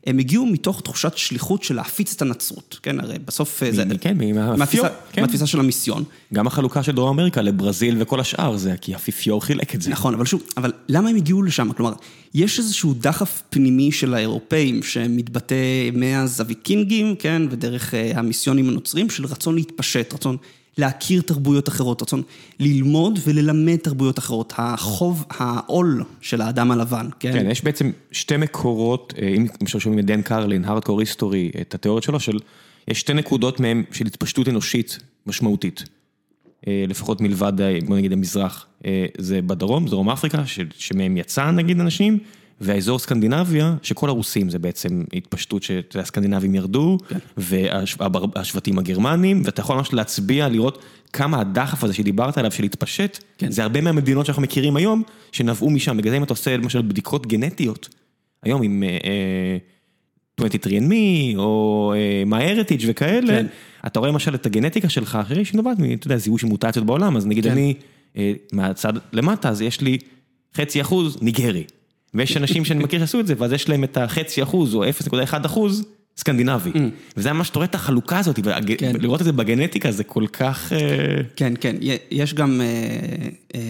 הם הגיעו מתוך תחושת שליחות של להפיץ את הנצרות, כן, הרי בסוף אה, זה... מ- כן, מהאפיפיור, מהתפיסה- כן. מהתפיסה של המיסיון. גם החלוקה של דרום אמריקה לברזיל וכל השאר זה כי האפיפיור חילק את זה. נכון, אבל שוב, אבל למה הם הגיעו לשם? כלומר, יש איזשהו דחף פנימי של האירופאים שמתבטא מאז הוויקינגים, כן, ודרך אה, המיסיונים הנוצרים, של רצון להתפשט, רצון להכיר תרבויות אחרות, רצון ללמוד וללמד תרבויות אחרות. החוב, העול של האדם הלבן, כן? כן, יש בעצם שתי מקורות, אה, אם שומעים את דן קרלין, הארדקור היסטורי, את התיאוריות שלו, של, יש שתי נקודות מהם של התפשטות אנושית משמעותית. אה, לפחות מלבד, אה, בוא נגיד, המזרח. זה בדרום, דרום אפריקה, ש- שמהם יצא נגיד אנשים, והאזור סקנדינביה, שכל הרוסים זה בעצם התפשטות שהסקנדינבים ירדו, והשבטים הגרמנים, ואתה יכול ממש להצביע, לראות כמה הדחף הזה שדיברת עליו, של להתפשט, כן. זה הרבה מהמדינות שאנחנו מכירים היום, שנבעו משם. בגלל זה אם אתה עושה למשל בדיקות גנטיות, היום עם אה, אה, 23andMe, או אה, MyHeritage וכאלה, כן. אתה רואה למשל את הגנטיקה שלך, אחרי שנובעת מ, אתה יודע, זיהוי של מוטציות בעולם, אז נגיד כן. אני, אה, מהצד למטה, אז יש לי חצי אחוז ניגרי. ויש אנשים שאני מכיר שעשו את זה, ואז יש להם את החצי אחוז או 0.1 אחוז סקנדינבי. וזה ממש, אתה רואה את החלוקה הזאת, Mm. כן. ולראות את זה בגנטיקה זה כל כך... אה, כן, כן, יש גם אה, אה,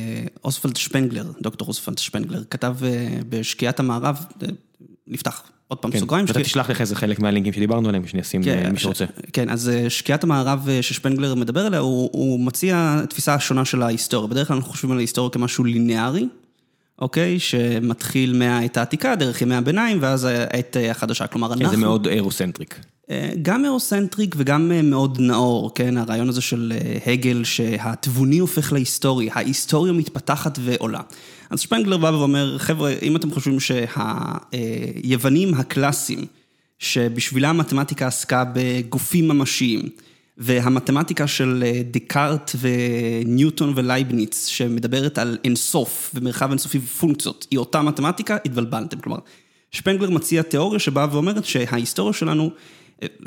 אוסוולד שפנגלר, דוקטור אוסוולד שפנגלר, כתב בשקיעת המערב, נפתח עוד פעם כן, סוגריים, ואתה שקיע- תשלח לך איזה חלק מהלינקים שדיברנו עליהם, שאני אשים כן, למי שרוצה. כן, אז שקיעת המערב ששפנגלר מדבר עליה, הוא, הוא מציע תפיסה שונה של ההיסטוריה. בדרך כלל אנחנו חושבים על ההיסטוריה כמשהו ליניארי, אוקיי? שמתחיל מהעת העתיקה, דרך ימי הביניים, ואז העת אה, החדשה. כלומר, אנחנו... זה מאוד אירוסנטריק. אה, גם אירוסנטריק וגם אה, מאוד נאור, כן? הרעיון הזה של הגל שהתבוני הופך להיסטורי, ההיסטוריה מתפתחת ועולה. אז שפנגלר בא ואומר, חבר'ה, אם אתם חושבים שהיוונים הקלאסיים, שבשבילם מתמטיקה עסקה בגופים ממשיים, והמתמטיקה של דקארט וניוטון ולייבניץ, שמדברת על אינסוף ומרחב אינסופי ופונקציות, היא אותה מתמטיקה, התבלבלתם. כלומר, שפנגלר מציע תיאוריה שבאה ואומרת שההיסטוריה שלנו,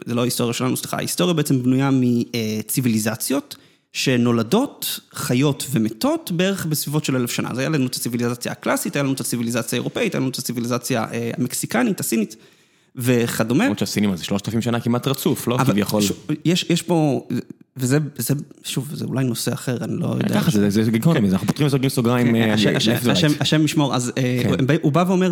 זה לא ההיסטוריה שלנו, סליחה, ההיסטוריה בעצם בנויה מציוויליזציות. שנולדות, חיות ומתות בערך בסביבות של אלף שנה. אז היה לנו את הציוויליזציה הקלאסית, היה לנו את הציוויליזציה האירופאית, היה לנו את הציוויליזציה המקסיקנית, הסינית וכדומה. למרות שהסינים זה שלושת אלפים שנה כמעט רצוף, לא כביכול. יש, יש פה, וזה, וזה, שוב, זה אולי נושא אחר, אני לא יודע. ככה, זה, זה גיקונומי, אנחנו פותחים וסוגרים סוגריים. השם ישמור, אז הוא בא ואומר,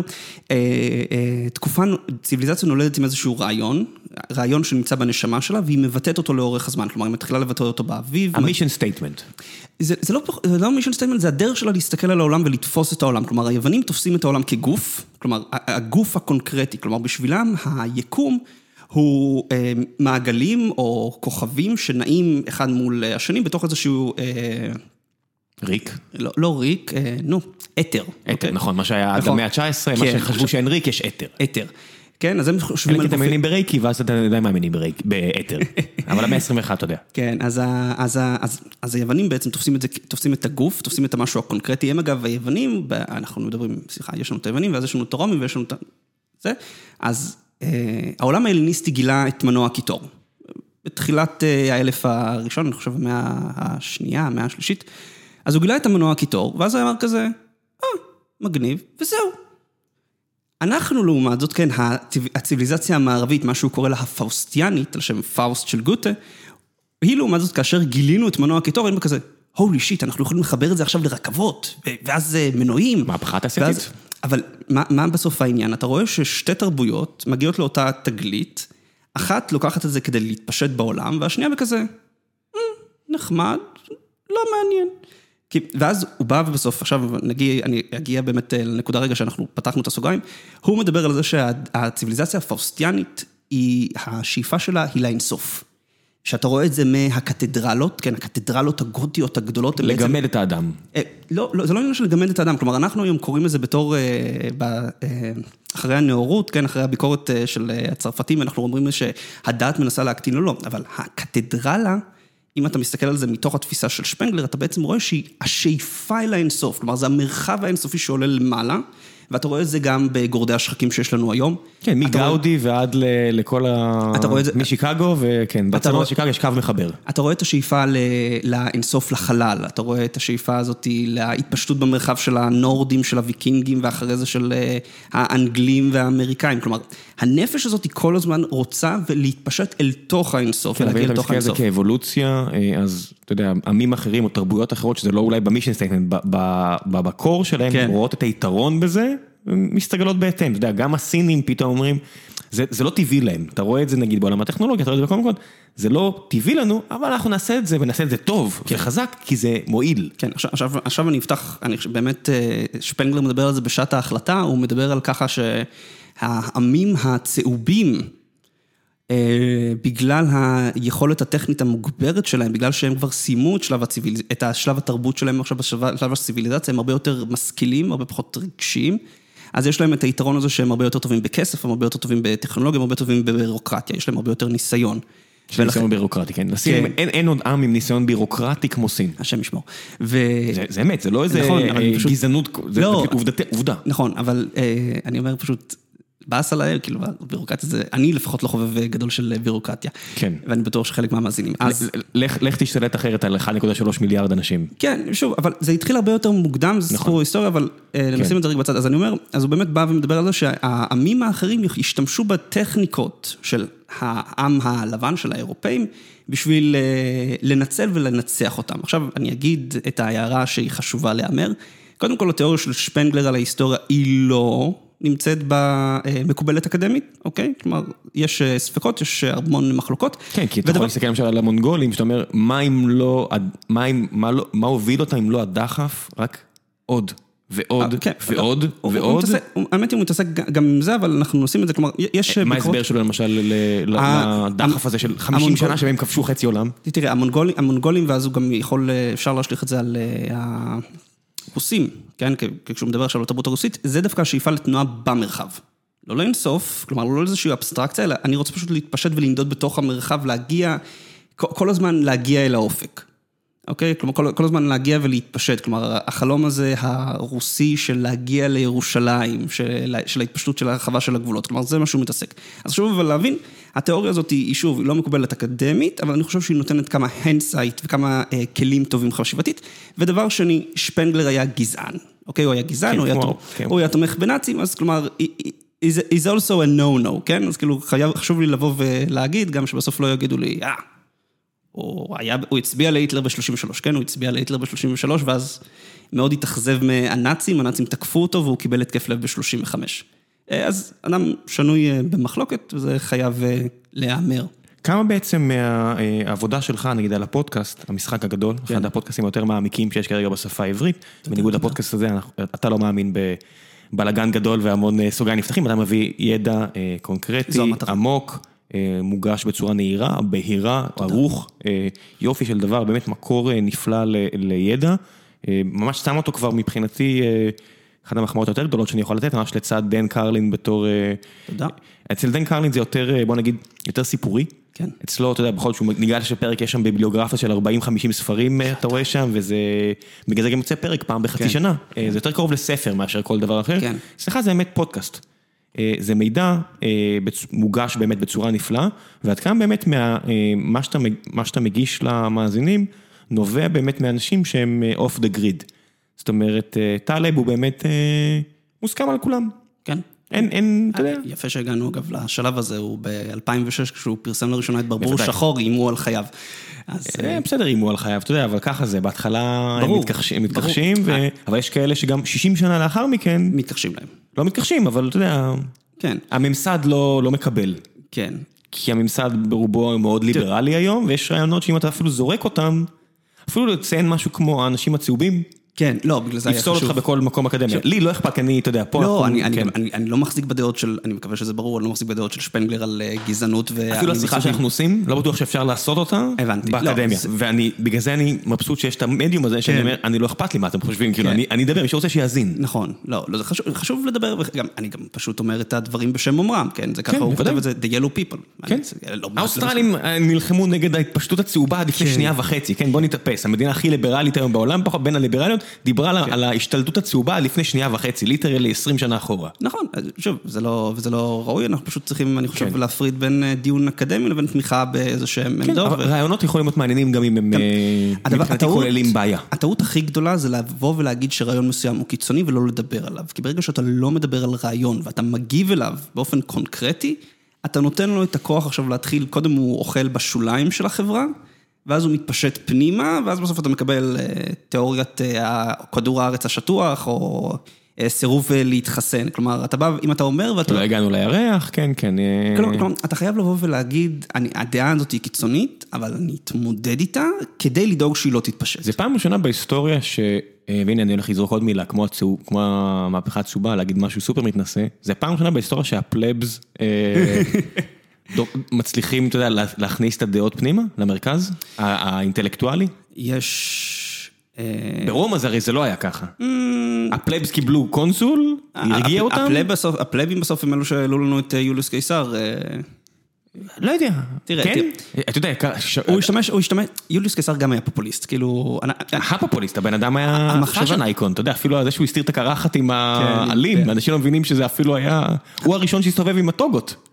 תקופה, ציוויליזציה נולדת עם איזשהו רעיון, רעיון שנמצא בנשמה שלה, והיא מבטאת אותו לאורך הזמן, כלומר, היא מתחילה לבטא אותו באביב. ה mission statement. זה לא mission statement, זה הדרך שלה להסתכל על העולם ולתפוס את העולם. כלומר, היוונים תופסים את העולם כגוף, כלומר, הגוף הקונקרטי, כלומר, בשבילם היקום הוא מעגלים או כוכבים שנעים אחד מול השני בתוך איזשהו... ריק? לא, לא ריק, נו, אתר. אתר, נכון, מה שהיה עד המאה ה-19, מה שחשבו שאין ריק, יש אתר. אתר. כן, אז הם חושבים על... אתם מאמינים ברייקי, ואז אתה עדיין מאמינים באתר. אבל המאה ה-21, אתה יודע. כן, אז היוונים בעצם תופסים את הגוף, תופסים את המשהו הקונקרטי. הם אגב, היוונים, אנחנו מדברים, סליחה, יש לנו את היוונים, ואז יש לנו את הרומים, ויש לנו את זה. אז העולם ההלניסטי גילה את מנוע הקיטור. בתחילת האלף הראשון, אני חושב, המאה השנייה, המאה השלישית. אז הוא גילה את המנוע הקיטור, ואז הוא אמר כזה, אה, מגניב, וזהו. אנחנו לעומת זאת, כן, הציוויליזציה המערבית, מה שהוא קורא לה הפאוסטיאנית, על שם פאוסט של גוטה, היא לעומת זאת, כאשר גילינו את מנוע הקיטור, היינו כזה, holy shit, אנחנו יכולים לחבר את זה עכשיו לרכבות, ואז מנועים. מהפכה תעשייתית. אבל מה, מה בסוף העניין? אתה רואה ששתי תרבויות מגיעות לאותה תגלית, אחת לוקחת את זה כדי להתפשט בעולם, והשנייה בכזה, נחמד, לא מעניין. ואז הוא בא ובסוף, עכשיו נגיע, אני אגיע באמת לנקודה רגע שאנחנו פתחנו את הסוגריים, הוא מדבר על זה שהציוויליזציה הפאוסטיאנית, השאיפה שלה היא לאינסוף. שאתה רואה את זה מהקתדרלות, כן, הקתדרלות הגותיות הגדולות. לגמד בעצם, את האדם. לא, זה לא עניין של לגמד את האדם, כלומר, אנחנו היום קוראים לזה בתור, אחרי הנאורות, כן, אחרי הביקורת של הצרפתים, אנחנו אומרים שהדת מנסה להקטין, לא, לא, אבל הקתדרלה, אם אתה מסתכל על זה מתוך התפיסה של שפנגלר, אתה בעצם רואה שהיא השאיפה אל האינסוף, כלומר, זה המרחב האינסופי שעולה למעלה. ואתה רואה את זה גם בגורדי השחקים שיש לנו היום. כן, מגאודי ועד לכל ה... אתה רואה את זה... משיקגו, וכן, בצבא שיקגו יש קו מחבר. אתה רואה את השאיפה לאינסוף לחלל, אתה רואה את השאיפה הזאת להתפשטות במרחב של הנורדים, של הוויקינגים, ואחרי זה של האנגלים והאמריקאים. כלומר, הנפש הזאת היא כל הזמן רוצה להתפשט אל תוך האינסוף, ולהגיע לתוך האינסוף. אתה מסתכל על זה כאבולוציה, אז אתה יודע, עמים אחרים או תרבויות אחרות, שזה לא אולי ב mission statement, ב core שלהם, רואות את היתרון בזה. מסתגלות בהתאם, אתה יודע, גם הסינים פתאום אומרים, זה, זה לא טבעי להם, אתה רואה את זה נגיד בעולם הטכנולוגיה, אתה רואה את זה בכל מקום, זה לא טבעי לנו, אבל אנחנו נעשה את זה ונעשה את זה טוב, כן. חזק, כי זה מועיל. כן, עכשיו, עכשיו, עכשיו אני אפתח, אני באמת, שפנגלר מדבר על זה בשעת ההחלטה, הוא מדבר על ככה שהעמים הצהובים, בגלל היכולת הטכנית המוגברת שלהם, בגלל שהם כבר סיימו את שלב, הציביל... את השלב התרבות שלהם עכשיו בשלב הציוויליזציה, הם הרבה יותר משכילים, הרבה פחות רגשיים. אז יש להם את היתרון הזה שהם הרבה יותר טובים בכסף, הם הרבה יותר טובים בטכנולוגיה, הם הרבה יותר טובים בבירוקרטיה, יש להם הרבה יותר ניסיון. יש להם ניסיון בירוקרטי, כן. לסין אין עוד עם עם ניסיון בירוקרטי כמו סין. השם ישמור. זה אמת, זה לא איזה גזענות, זה עובדה. נכון, אבל אני אומר פשוט... באס עליי, כאילו, בירוקרטיה זה, אני לפחות לא חובב גדול של בירוקרטיה. כן. ואני בטוח שחלק מהמאזינים. אז... לך תשתלט אחרת על 1.3 מיליארד אנשים. כן, שוב, אבל זה התחיל הרבה יותר מוקדם, זה סיפור היסטוריה, אבל נשים את זה רגע בצד. אז אני אומר, אז הוא באמת בא ומדבר על זה שהעמים האחרים השתמשו בטכניקות של העם הלבן, של האירופאים, בשביל לנצל ולנצח אותם. עכשיו, אני אגיד את ההערה שהיא חשובה להיאמר. קודם כל, התיאוריה של שפנגלר על ההיסטוריה היא לא... נמצאת במקובלת אקדמית, אוקיי? כלומר, יש ספקות, יש המון מחלוקות. כן, כי אתה יכול להסתכל למשל על המונגולים, שאתה אומר, מה אם לא, מה הוביל אותם אם לא הדחף, רק עוד. ועוד, ועוד, ועוד. האמת היא, הוא מתעסק גם עם זה, אבל אנחנו עושים את זה, כלומר, יש... מה ההסבר שלו למשל לדחף הזה של 50 שנה שבהם כבשו חצי עולם? תראה, המונגולים, ואז הוא גם יכול, אפשר להשליך את זה על רוסים, כן, כשהוא מדבר עכשיו על התרבות הרוסית, זה דווקא השאיפה לתנועה במרחב. לא לאינסוף, כלומר לא לאיזושהי אבסטרקציה, אלא אני רוצה פשוט להתפשט ולנדוד בתוך המרחב, להגיע, כל הזמן להגיע אל האופק. אוקיי? כלומר, כל, כל הזמן להגיע ולהתפשט. כלומר, החלום הזה הרוסי של להגיע לירושלים, של, של ההתפשטות של הרחבה של הגבולות. כלומר, זה מה שהוא מתעסק. אז חשוב אבל להבין, התיאוריה הזאת היא, שוב, היא לא מקובלת אקדמית, אבל אני חושב שהיא נותנת כמה insights וכמה אה, כלים טובים חשיבתית. ודבר שני, שפנגלר היה גזען. אוקיי? הוא היה גזען, כן, הוא, היה כמו, כן. הוא היה תומך בנאצים, אז כלומר... is also a no-no, כן? אז כאילו חייב, חשוב לי לבוא ולהגיד, גם שבסוף לא יגידו לי, אה, הוא, היה, הוא הצביע להיטלר ב-33, כן, הוא הצביע להיטלר ב-33, ואז מאוד התאכזב מהנאצים, הנאצים תקפו אותו והוא קיבל התקף לב ב-35. אה, אז אדם שנוי אה, במחלוקת, וזה חייב אה, להיאמר. כמה בעצם מהעבודה שלך, נגיד על הפודקאסט, המשחק הגדול, כן. אחד הפודקאסטים היותר מעמיקים שיש כרגע בשפה העברית, בניגוד לפודקאסט הזה, אתה לא מאמין בבלאגן גדול והמון סוגי נפתחים, אתה מביא ידע קונקרטי, עמוק. מוגש בצורה נהירה, בהירה, ערוך, יופי של דבר, באמת מקור נפלא לידע. ממש שם אותו כבר מבחינתי, אחת המחמאות היותר גדולות שאני יכול לתת, ממש לצד דן קרלין בתור... תודה. אצל דן קרלין זה יותר, בוא נגיד, יותר סיפורי. כן. אצלו, אתה יודע, בכל זאת שהוא ניגש לפרק, יש שם ביבליוגרפיה של 40-50 ספרים, אתה רואה שם, וזה... בגלל זה גם יוצא פרק פעם בחצי כן. שנה. זה יותר קרוב לספר מאשר כל דבר אחר. כן. אצלך זה באמת פודקאסט. אה, זה מידע אה, מוגש באמת בצורה נפלאה, ועד כמה באמת מה, אה, מה, שאתה, מה שאתה מגיש למאזינים, נובע באמת מאנשים שהם אוף דה גריד. זאת אומרת, טלב הוא באמת מוסכם על כולם. כן. אין, אין, אתה יודע. יפה שהגענו אגב לשלב הזה, הוא ב-2006, כשהוא פרסם לראשונה את ברבור שחור, איימו על חייו. אז... בסדר, איימו על חייו, אתה יודע, אבל ככה זה, בהתחלה הם מתכחשים, אבל יש כאלה שגם 60 שנה לאחר מכן... מתכחשים להם. לא מתכחשים, אבל אתה יודע, כן. הממסד לא, לא מקבל. כן. כי הממסד ברובו מאוד ליברלי היום, ויש רעיונות שאם אתה אפילו זורק אותם, אפילו לציין משהו כמו האנשים הצהובים. כן, לא, בגלל זה היה חשוב. יפסול אותך בכל מקום אקדמי. לי לא אכפת, אני, אתה יודע, פה... לא, אני לא מחזיק בדעות של, אני מקווה שזה ברור, אני לא מחזיק בדעות של שפנגלר על אה, גזענות ו... אפילו השיחה שאנחנו עושים, לא בטוח שאפשר לעשות אותה. הבנתי. באקדמיה. ואני, בגלל זה אני מבסוט שיש את המדיום הזה, שאני כן. אומר, אני לא אכפת לי מה אתם חושבים, כאילו, כן. אני אדבר, מי שרוצה שיאזין. נכון, לא, לא, זה חשוב לדבר, ואני גם פשוט אומר את הדברים בשם אומרם, כן? זה ככה, כן, הוא כותב את זה, the yellow people. כן. לא האוסטרלים אה, נלחמו נגד ההתפשטות הצהובה עד לפני שנייה וחצי, כן? בוא נתאפס. המדינה הכי ליברלית היום בעולם, בין הליברליות, דיברה על ההשתלטות הצהובה לפני שנייה וחצי, literally 20 שנה אחורה. נכון, שוב, זה לא, וזה לא ראוי, אנחנו פשוט צריכים, אני חושב, כן. להפריד בין אה, דיון אקדמי לבין תמיכה באיזה שהם כן, עמדות. רעיונות יכולים להיות מעניינים גם אם הם כן. מבחינתי כוללים בעיה. הטעות הכי גדולה זה לבוא ולהגיד שרעיון מסוים הוא קיצוני ולא לדבר עליו. כי ברגע שאתה לא מדבר על רעיון ואתה מגיב אליו באופן קונקרטי, אתה נותן לו את הכוח עכשיו להתחיל, קודם הוא אוכל בשוליים של החברה. ואז הוא מתפשט פנימה, ואז בסוף אתה מקבל אה, תיאוריית אה, כדור הארץ השטוח, או אה, סירוב להתחסן. כלומר, אתה בא, אם אתה אומר ואתה... לא הגענו לירח, כן, כן. כלומר, כלומר, אתה חייב לבוא ולהגיד, אני, הדעה הזאת היא קיצונית, אבל אני אתמודד איתה, כדי לדאוג שהיא לא תתפשט. זה פעם ראשונה בהיסטוריה ש... והנה אני הולך לזרוק עוד מילה, כמו, הצהוב, כמו המהפכה הצהובה, להגיד משהו סופר מתנשא. זה פעם ראשונה בהיסטוריה שהפלבס... מצליחים, אתה יודע, להכניס את הדעות פנימה, למרכז, האינטלקטואלי? יש... אה, ברומא זה הרי זה לא היה ככה. Mm. הפלבס קיבלו קונסול, הרגיע אותם? הפלבים בסוף הם אלו שהעלו לנו את אה, יוליוס קיסר. אה. לא יודע. תראה, כן? אתה יודע, הוא השתמש, הוא השתמש, יוליוס קיסר גם היה פופוליסט, כאילו... הפופוליסט, הבן אדם היה fashion icon, אתה יודע, אפילו זה שהוא הסתיר את הקרחת עם כן, העלים, כן. אנשים לא מבינים שזה אפילו היה, הוא הראשון שהסתובב עם הטוגות.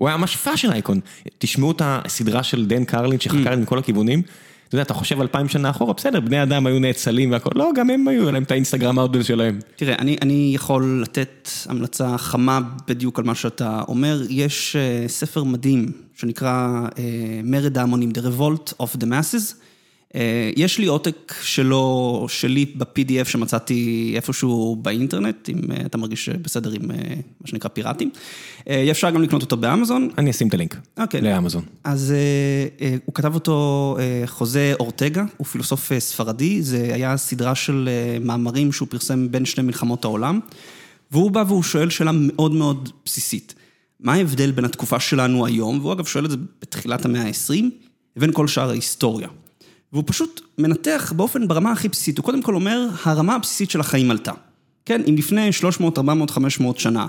הוא היה ממש fashion icon. תשמעו את הסדרה של דן קרלין שחקר מכל הכיוונים. אתה יודע, אתה חושב אלפיים שנה אחורה, בסדר, בני אדם היו נאצלים והכל, לא, גם הם היו, להם את האינסטגרם האודל שלהם. תראה, אני, אני יכול לתת המלצה חמה בדיוק על מה שאתה אומר. יש uh, ספר מדהים שנקרא uh, מרד ההמונים, The Revolt of the Masses. אה, יש לי עותק שלו, שלי ב-PDF שמצאתי איפשהו באינטרנט, אם אה, אתה מרגיש בסדר עם אה, מה שנקרא פיראטים. אפשר גם לקנות אותו באמזון. אני אשים את הלינק אוקיי. לאמזון. אז הוא כתב אותו חוזה אורטגה, הוא פילוסוף ספרדי, זה היה סדרה של מאמרים שהוא פרסם בין שני מלחמות העולם, והוא בא והוא שואל שאלה מאוד מאוד בסיסית. מה ההבדל בין התקופה שלנו היום, והוא אגב שואל את זה בתחילת המאה ה-20, לבין כל שאר ההיסטוריה. והוא פשוט מנתח באופן, ברמה הכי בסיסית, הוא קודם כל אומר, הרמה הבסיסית של החיים עלתה. כן, אם לפני 300, 400, 500 שנה,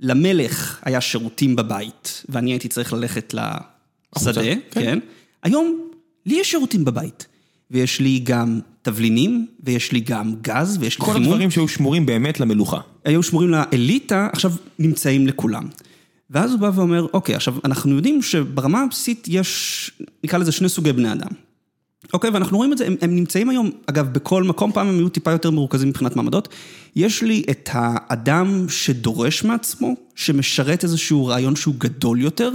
למלך היה שירותים בבית, ואני הייתי צריך ללכת לשדה, כן. כן, היום לי יש שירותים בבית. ויש לי גם תבלינים, ויש לי גם גז, ויש לי כל חימום. הדברים שהיו שמורים באמת למלוכה. היו שמורים לאליטה, עכשיו נמצאים לכולם. ואז הוא בא ואומר, אוקיי, עכשיו, אנחנו יודעים שברמה הבסיסית יש, נקרא לזה שני סוגי בני אדם. אוקיי, ואנחנו רואים את זה, הם, הם נמצאים היום, אגב, בכל מקום, פעם הם היו טיפה יותר מרוכזים מבחינת מעמדות. יש לי את האדם שדורש מעצמו, שמשרת איזשהו רעיון שהוא גדול יותר,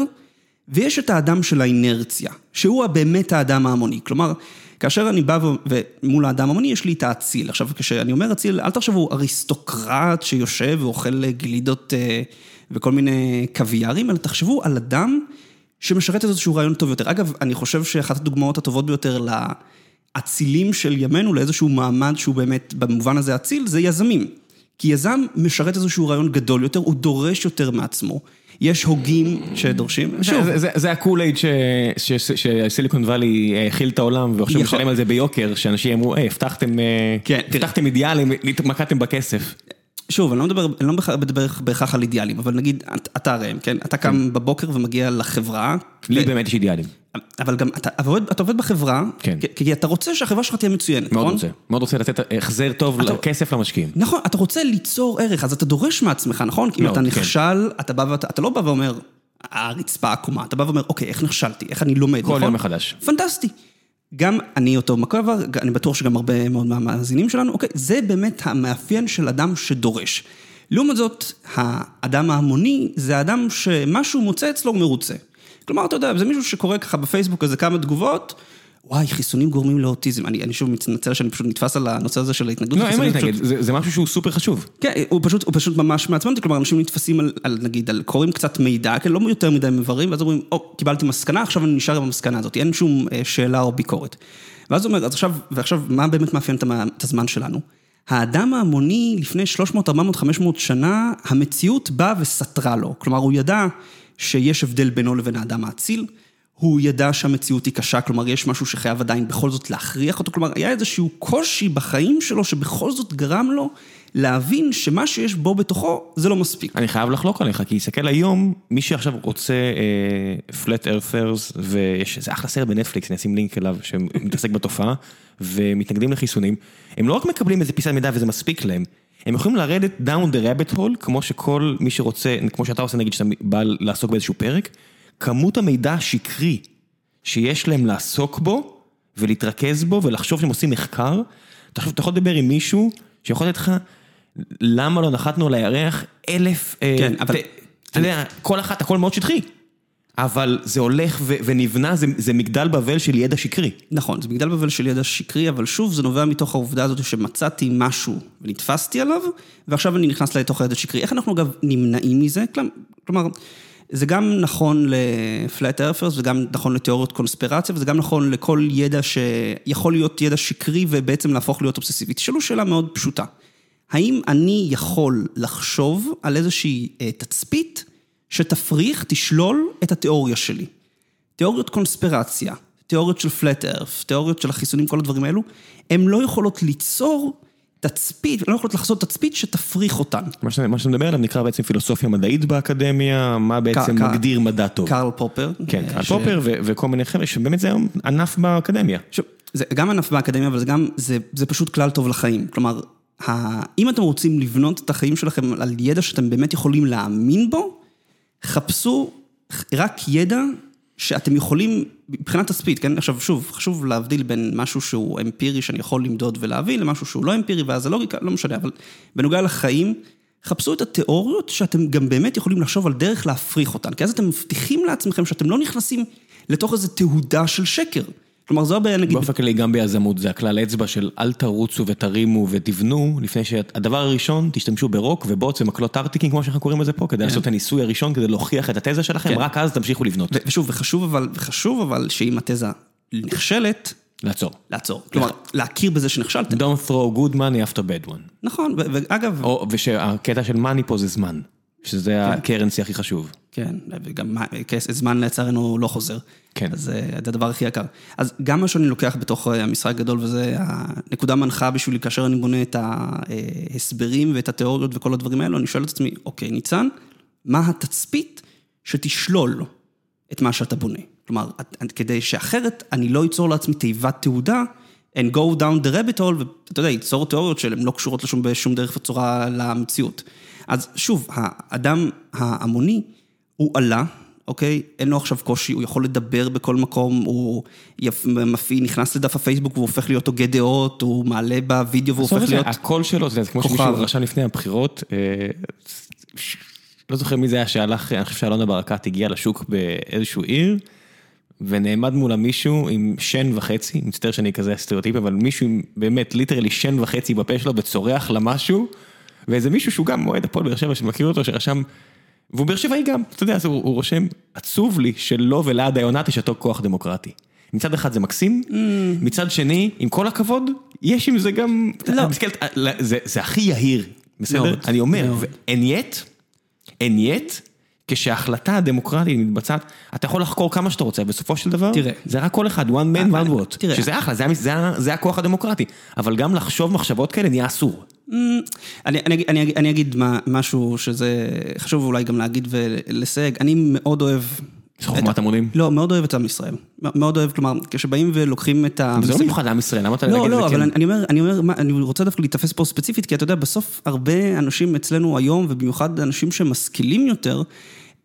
ויש את האדם של האינרציה, שהוא באמת האדם ההמוני. כלומר, כאשר אני בא ו- ומול האדם ההמוני, יש לי את האציל. עכשיו, כשאני אומר אציל, אל תחשבו אריסטוקרט שיושב ואוכל גלידות אה, וכל מיני קוויארים, אלא תחשבו על אדם שמשרת איזשהו רעיון טוב יותר. אגב, אני חושב שאחת הדוגמאות הטובות ביותר לאצילים של ימינו, לאיזשהו מעמד שהוא באמת, במובן הזה אציל, זה יזמים. כי יזם משרת איזשהו רעיון גדול יותר, הוא דורש יותר מעצמו. יש הוגים שדורשים, שוב, זה- זה- זה הקולייד שסיליקון וואלי האכיל את העולם ועכשיו. משלם על זה ביוקר, שאנשים אמרו, היי, הבטחתם אה, כן. הבטחתם אידיאלים, התמקדתם בכסף. שוב, אני לא מדבר, אני לא מדבר בהכרח על אידיאלים, אבל נגיד, את- אתה ראם, כן? אתה קם בבוקר ומגיע לחברה. לי ו- באמת יש אידיאלים, אבל גם, אתה אתה עובד, אתה עובד בחברה, כן. כי- כי אתה רוצה שהחברה שלך תהיה מצוינת, מאוד נכון? רוצה, מאוד רוצה לתת החזר טוב אתה- לכסף למשקיעים. נכון, אתה רוצה ליצור ערך, אז אתה דורש מעצמך, נכון? כי אם אתה כן. נכשל, אתה בא ואתה אתה לא בא ואומר, הרצפה עקומה, אתה בא ואומר, אוקיי, איך נכשלתי, איך אני לומד, כל נכון? יום מחדש. פנטסטי. גם אני אותו מקובר, אני בטוח שגם הרבה מאוד מהמאזינים שלנו, אוקיי, זה באמת המאפיין של אדם שדורש. לעומת זאת, האדם ההמוני זה האדם שמה שהוא מוצא אצלו מרוצה. כלומר, אתה יודע, זה מישהו שקורא ככה בפייסבוק איזה כמה תגובות, וואי, חיסונים גורמים לאוטיזם. אני, אני שוב מתנצל שאני פשוט נתפס על הנושא הזה של ההתנגדות. לא, אין מה להתנגד, פשוט- זה זה משהו שהוא סופר חשוב. כן, הוא פשוט, הוא פשוט ממש מעצבן אותי, כלומר, אנשים נתפסים על, על, נגיד, על קוראים קצת מידע, כן, לא יותר מדי מברים, ואז אומרים, או, קיבלתי מסקנה, עכשיו אני נשאר עם המסקנה הזאת, אין שום אה, שאלה או ביקורת. ואז הוא אומר, אז עכשיו, ועכשיו, מה באמת מאפיין את הזמן שלנו? האדם ההמוני לפני 300, 400, 500 שנה, המציאות באה וסתרה לו. כלומר, הוא ידע שיש הבדל בינו לבין האדם האציל, הוא ידע שהמציאות היא קשה, כלומר, יש משהו שחייב עדיין בכל זאת להכריח אותו, כלומר, היה איזשהו קושי בחיים שלו, שבכל זאת גרם לו להבין שמה שיש בו בתוכו, זה לא מספיק. אני חייב לחלוק עליך, כי תסתכל היום, מי שעכשיו רוצה פלט ארפרס, ויש איזה אחלה סרט בנטפליקס, אני אשים לינק אליו, שמתעסק בתופעה, ומתנגדים לחיסונים, הם לא רק מקבלים איזה פיסת מידע וזה מספיק להם, הם יכולים לרדת down the rabbit hole, כמו שכל מי שרוצה, כמו שאתה עושה נגיד, שאתה בא לעסוק באיזשהו פרק, כמות המידע השקרי שיש להם לעסוק בו, ולהתרכז בו, ולחשוב שהם עושים מחקר, אתה חושב, אתה יכול לדבר עם מישהו שיכול לתת לך, למה לא נחתנו על הירח אלף... אה, כן, אבל- ת- אתה יודע, כל אחת, הכל מאוד שטחי. אבל זה הולך ו- ונבנה, זה, זה מגדל בבל של ידע שקרי. נכון, זה מגדל בבל של ידע שקרי, אבל שוב, זה נובע מתוך העובדה הזאת שמצאתי משהו ונתפסתי עליו, ועכשיו אני נכנס לתוך הידע שקרי. איך אנחנו אגב נמנעים מזה? כלומר, זה גם נכון לפלאט ארפרס, וגם נכון לתיאוריות קונספירציה, וזה גם נכון לכל ידע שיכול להיות ידע שקרי ובעצם להפוך להיות אובססיבי. תשאלו שאלה מאוד פשוטה. האם אני יכול לחשוב על איזושהי אה, תצפית שתפריך, תשלול את התיאוריה שלי? תיאוריות קונספירציה, תיאוריות של פלט ארף, תיאוריות של החיסונים, כל הדברים האלו, הן לא יכולות ליצור תצפית, לא יכולות לחזות תצפית שתפריך אותן. מה שאתה, מה שאתה מדבר עליו נקרא בעצם פילוסופיה מדעית באקדמיה, מה בעצם קר- מגדיר מדע טוב. קרל פופר. כן, קרל ש- פופר ו- וכל מיני חבר'ה, שבאמת זה היום ענף באקדמיה. עכשיו, זה גם ענף באקדמיה, אבל זה גם, זה, זה פשוט כלל טוב לחיים. כלומר, ה, אם אתם רוצים לבנות את החיים שלכם על ידע שאתם באמת יכולים להאמין בו, חפשו רק ידע שאתם יכולים, מבחינת תצפית, כן? עכשיו, שוב, חשוב להבדיל בין משהו שהוא אמפירי, שאני יכול למדוד ולהבין, למשהו שהוא לא אמפירי, ואז זה לוגיקה, לא משנה, אבל בנוגע לחיים, חפשו את התיאוריות שאתם גם באמת יכולים לחשוב על דרך להפריך אותן, כי אז אתם מבטיחים לעצמכם שאתם לא נכנסים לתוך איזו תהודה של שקר. כלומר, זו הבעיה, נגיד, באופן כללי גם ביזמות זה הכלל אצבע של אל תרוצו ותרימו ותבנו, לפני שהדבר הראשון, תשתמשו ברוק ובוץ ומקלות ארטיקים, כמו שאנחנו קוראים לזה פה, כדי לעשות את הניסוי הראשון, כדי להוכיח את התזה שלכם, כן. רק אז תמשיכו לבנות. ו- ושוב, וחשוב אבל, וחשוב אבל שאם התזה נכשלת, לעצור. לעצור. כלומר, להכיר בזה שנכשלתם. Don't throw good money after bad one. נכון, ו- ואגב, ושהקטע של מאני פה זה זמן, שזה הקרנסי הכי חשוב. כן, וגם זמן לצערנו לא חוזר. כן. אז אה, זה הדבר הכי יקר. אז גם מה שאני לוקח בתוך אה, המשחק הגדול, וזה הנקודה מנחה בשבילי, כאשר אני בונה את ההסברים ואת התיאוריות וכל הדברים האלו, אני שואל את עצמי, אוקיי, ניצן, מה התצפית שתשלול את מה שאתה בונה? כלומר, כדי שאחרת אני לא אצור לעצמי תיבת תעודה, and go down the rabbit hole, ואתה יודע, ייצור תיאוריות שהן לא קשורות לשום, בשום דרך וצורה למציאות. אז שוב, האדם ההמוני, הוא עלה, אוקיי? אין לו עכשיו קושי, הוא יכול לדבר בכל מקום, הוא מפעיל, נכנס לדף הפייסבוק והוא הופך להיות הוגה דעות, הוא מעלה בווידאו והוא הופך להיות... הקול שלו, זה כמו שמישהו רשם לפני הבחירות, לא זוכר מי זה היה שהלך, אני חושב שאלונה ברקת הגיעה לשוק באיזשהו עיר. ונעמד מולה מישהו עם שן וחצי, מצטער שאני כזה סטריאוטיפ, אבל מישהו עם באמת literally שן וחצי בפה שלו וצורח לה משהו, ואיזה מישהו שהוא גם מועד הפועל באר שבע שמכיר אותו, שרשם, והוא באר שבעי גם, אתה יודע, הוא, הוא רושם, עצוב לי שלא ולעד היונת יש אותו כוח דמוקרטי. מצד אחד זה מקסים, mm. מצד שני, עם כל הכבוד, יש עם זה גם, לא. מסתכלת, זה, זה הכי יהיר, בסדר? מאוד, אני אומר, and yet, and yet, כשההחלטה הדמוקרטית מתבצעת, אתה יכול לחקור כמה שאתה רוצה, בסופו של דבר, תראה, זה רק כל אחד, one man, one vote, שזה אחלה, זה, זה, זה הכוח הדמוקרטי, אבל גם לחשוב מחשבות כאלה נהיה אסור. אני, אני, אני, אני אגיד משהו שזה חשוב אולי גם להגיד ולסייג, אני מאוד אוהב... חוכמת המונים? לא, מאוד אוהב את עם ישראל. מאוד אוהב, כלומר, כשבאים ולוקחים את ה... זה לא מיוחד עם ישראל, למה אתה לא, לא, אבל אני אומר, אני אומר, אני רוצה דווקא להתאפס פה ספציפית, כי אתה יודע, בסוף הרבה אנשים אצלנו היום, ובמיוחד אנשים שמשכילים יותר,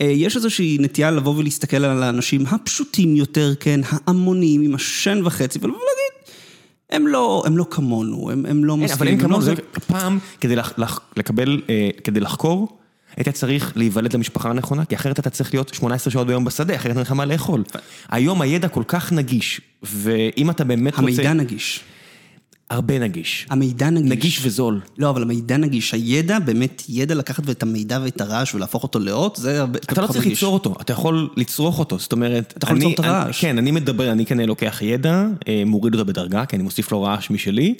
אה, יש איזושהי נטייה לבוא ולהסתכל על האנשים הפשוטים יותר, כן, ההמונים עם השן וחצי, ולבוא ולהגיד, הם לא, הם לא כמונו, הם, הם לא מסכימים. אבל הם כמונו, זה פעם, כדי לקבל, אה, כדי לחקור, היית צריך להיוולד למשפחה הנכונה, כי אחרת אתה צריך להיות 18 שעות ביום בשדה, אחרת אין לך מה לאכול. היום הידע כל כך נגיש, ואם אתה באמת רוצה... המידע נגיש. הרבה נגיש. המידע נגיש. נגיש וזול. לא, אבל המידע נגיש. הידע, באמת ידע לקחת את המידע ואת הרעש ולהפוך אותו לאות, זה הרבה... אתה לא צריך ליצור אותו, אתה יכול לצרוך אותו, זאת אומרת... אתה יכול ליצור את הרעש. כן, אני מדבר, אני כנראה לוקח ידע, אה, מוריד אותו בדרגה, כי אני מוסיף לו רעש משלי,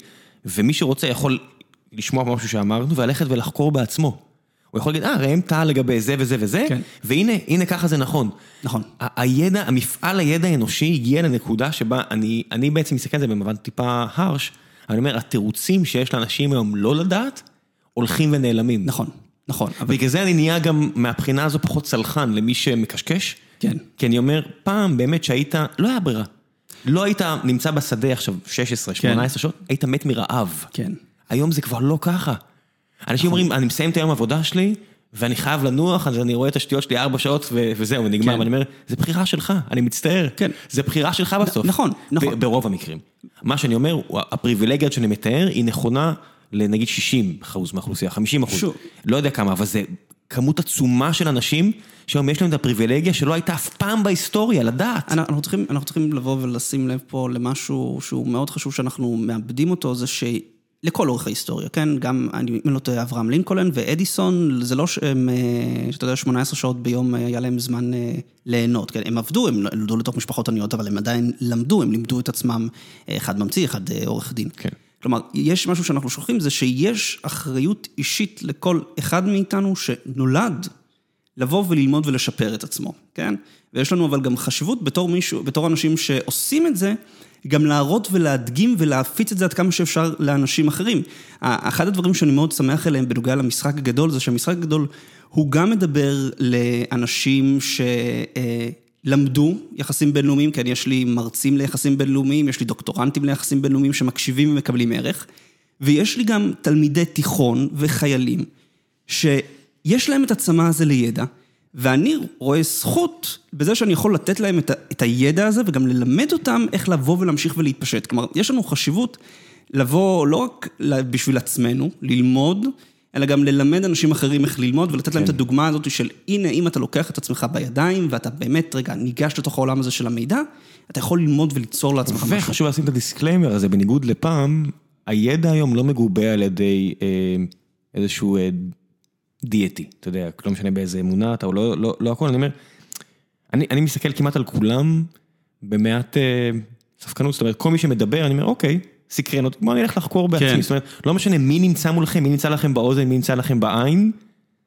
ומי שרוצה יכול לשמוע משהו שאמרנו וללכת ולחקור בעצמו. הוא יכול להגיד, אה, ראם טעה לגבי זה וזה וזה, כן. והנה, הנה ככה זה נכון. נכון. הידע, המפעל הידע האנושי הגיע לנקודה שבה אני, אני בעצם מסתכל על זה במובן טיפה הרש, אני אומר, התירוצים שיש לאנשים היום לא לדעת, הולכים ונעלמים. נכון, נכון. אבל... בגלל זה אני נהיה גם מהבחינה הזו פחות סלחן למי שמקשקש. כן. כי אני אומר, פעם באמת שהיית, לא היה ברירה. לא היית נמצא בשדה עכשיו 16, 18 כן. שעות, היית מת מרעב. כן. היום זה כבר לא ככה. אנשים נכון. אומרים, אני מסיים את היום העבודה שלי, ואני חייב לנוח, אז אני רואה את השטויות שלי ארבע שעות וזהו, ונגמר, כן. ואני אומר, זה בחירה שלך, אני מצטער. כן. זה בחירה שלך בסוף. נכון, נכון. ברוב המקרים. מה שאני אומר, הפריבילגיה שאני מתאר, היא נכונה לנגיד 60 אחוז מהאוכלוסייה, 50 אחוז. שוב. לא יודע כמה, אבל זה כמות עצומה של אנשים, שהיום יש להם את הפריבילגיה שלא הייתה אף פעם בהיסטוריה, לדעת. אנחנו צריכים, אנחנו צריכים לבוא ולשים לב פה למשהו שהוא מאוד חשוב שאנחנו מאבדים אותו, זה ש... לכל אורך ההיסטוריה, כן? גם, אני לא טועה, אברהם לינקולן ואדיסון, זה לא שהם, אה, שאתה יודע, 18 שעות ביום היה להם זמן אה, ליהנות, כן? הם עבדו, הם נולדו לתוך משפחות עניות, אבל הם עדיין למדו, הם לימדו את עצמם, אה, אחד ממציא, אחד עורך דין. כן. כלומר, יש משהו שאנחנו שוכחים, זה שיש אחריות אישית לכל אחד מאיתנו שנולד לבוא וללמוד ולשפר את עצמו, כן? ויש לנו אבל גם חשיבות בתור מישהו, בתור אנשים שעושים את זה, גם להראות ולהדגים ולהפיץ את זה עד כמה שאפשר לאנשים אחרים. אחד הדברים שאני מאוד שמח עליהם בנוגע למשחק הגדול, זה שהמשחק הגדול הוא גם מדבר לאנשים שלמדו יחסים בינלאומיים, כן, יש לי מרצים ליחסים בינלאומיים, יש לי דוקטורנטים ליחסים בינלאומיים שמקשיבים ומקבלים ערך, ויש לי גם תלמידי תיכון וחיילים, שיש להם את הצמא הזה לידע. ואני רואה זכות בזה שאני יכול לתת להם את, ה, את הידע הזה וגם ללמד אותם איך לבוא ולהמשיך ולהתפשט. כלומר, יש לנו חשיבות לבוא לא רק בשביל עצמנו, ללמוד, אלא גם ללמד אנשים אחרים איך ללמוד ולתת כן. להם את הדוגמה הזאת של הנה, אם אתה לוקח את עצמך בידיים ואתה באמת, רגע, ניגש לתוך העולם הזה של המידע, אתה יכול ללמוד וליצור לעצמך משהו. וחשוב לשים את ה disclaimer הזה, בניגוד לפעם, הידע היום לא מגובה על ידי אה, איזשהו... אה, דיאטי, אתה יודע, לא משנה באיזה אמונה אתה או לא, לא, לא הכל, אני אומר, אני, אני מסתכל כמעט על כולם במעט אה, ספקנות, זאת אומרת, כל מי שמדבר, אני אומר, אוקיי, סקרן אותי, בוא אני אלך לחקור בעצמי, כן. זאת אומרת, לא משנה מי נמצא מולכם, מי נמצא לכם באוזן, מי נמצא לכם בעין,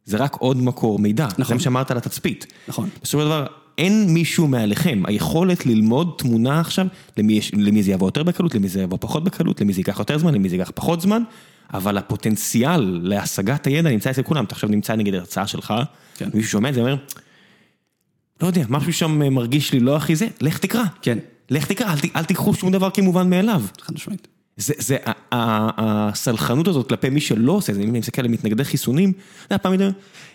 זה רק עוד מקור מידע, נכון. זה מה שאמרת על התצפית. נכון. בסופו של דבר, אין מישהו מעליכם, היכולת ללמוד תמונה עכשיו, למי, למי זה יבוא יותר בקלות, למי זה יבוא פחות בקלות, למי זה ייקח יותר זמן, למי זה ייקח פחות זמן, אבל הפוטנציאל להשגת הידע נמצא אצל כולם. אתה עכשיו נמצא נגיד הרצאה שלך, כן. מישהו שומע את זה אומר, לא יודע, משהו שם אה, מרגיש לי לא הכי זה, לך תקרא. כן. לך תקרא, אל, אל תיקחו שום דבר כמובן מאליו. חד משמעית. זה, זה, הסלחנות הזאת כלפי מי שלא עושה את זה, אם אני מסתכל על מתנגדי חיסונים, אתה יודע, פעם אני אומר,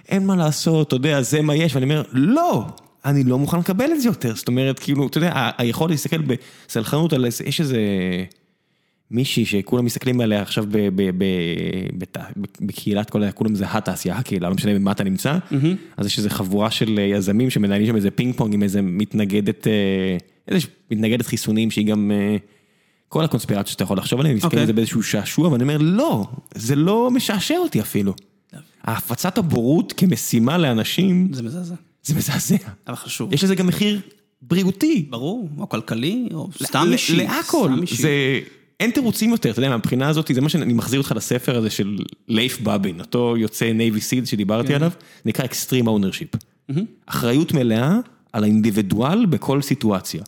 אין מה לעשות, אתה יודע, זה מה יש, ואני אומר, לא, אני לא מוכן לקבל את זה יותר. זאת אומרת, כאילו, אתה יודע, היכולת להסתכל בסלחנות על איזה, יש איזה מישהי שכולם מסתכלים עליה עכשיו ב, ב, ב, בת, בקהילת כל, ה- כולם זה התעשייה, הקהילה, לא משנה במה אתה נמצא, אז יש איזה חבורה של אה, יזמים שמנהלים שם איזה פינג פונג עם איזה מתנגדת, אה, איזה מתנגדת חיסונים שהיא גם... אה, כל הקונספירציות שאתה יכול לחשוב עליהן, מסתכל אוקיי. על זה באיזשהו שעשוע, ואני אומר, לא, זה לא משעשע אותי אפילו. הפצת הבורות כמשימה לאנשים, זה מזעזע. זה מזעזע. אבל חשוב. יש לזה גם מחיר בריאותי. ברור, או כלכלי, או סתם ל- אישי. להכל. סתם אישי. זה... אין תירוצים יותר, אתה יודע, מהבחינה הזאת, זה מה שאני מחזיר אותך לספר הזה של לייף בבין, אותו יוצא Navy SEAL שדיברתי כן. עליו, נקרא Extreme Ownership. אחריות מלאה על האינדיבידואל בכל סיטואציה.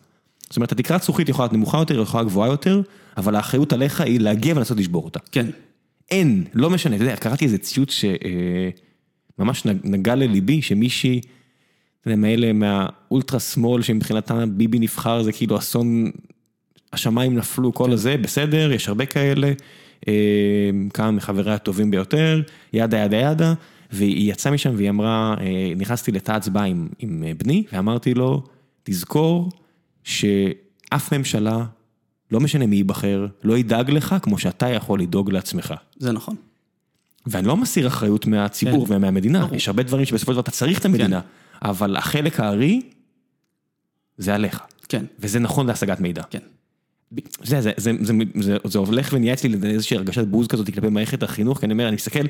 זאת אומרת, התקרת זכוכית יכולה להיות נמוכה יותר, יכולה גבוהה יותר, אבל האחריות עליך היא להגיע ולנסות לשבור אותה. כן. אין, לא משנה, אתה יודע, קראתי איזה ציוץ שממש נגע לליבי, שמישהי, מאלה מהאולטרה שמאל, שמבחינתם ביבי נבחר, זה כאילו אסון, השמיים נפלו, כל הזה, בסדר, יש הרבה כאלה, אה, כמה מחבריה הטובים ביותר, ידה ידה ידה, והיא יצאה משם והיא אמרה, אה, נכנסתי לתא הצבעה עם, עם אה, בני, ואמרתי לו, תזכור שאף ממשלה, לא משנה מי ייבחר, לא ידאג לך כמו שאתה יכול לדאוג לעצמך. זה נכון. ואני לא מסיר אחריות מהציבור כן. ומהמדינה, ברור. יש הרבה דברים שבסופו של דבר אתה צריך את המדינה, אבל החלק הארי, זה עליך, כן. וזה נכון להשגת מידע. כן. זה, זה, זה, זה, זה, זה הולך ונהיה אצלי לאיזושהי הרגשת בוז כזאת כלפי מערכת החינוך, כי אני אומר, אני מסתכל,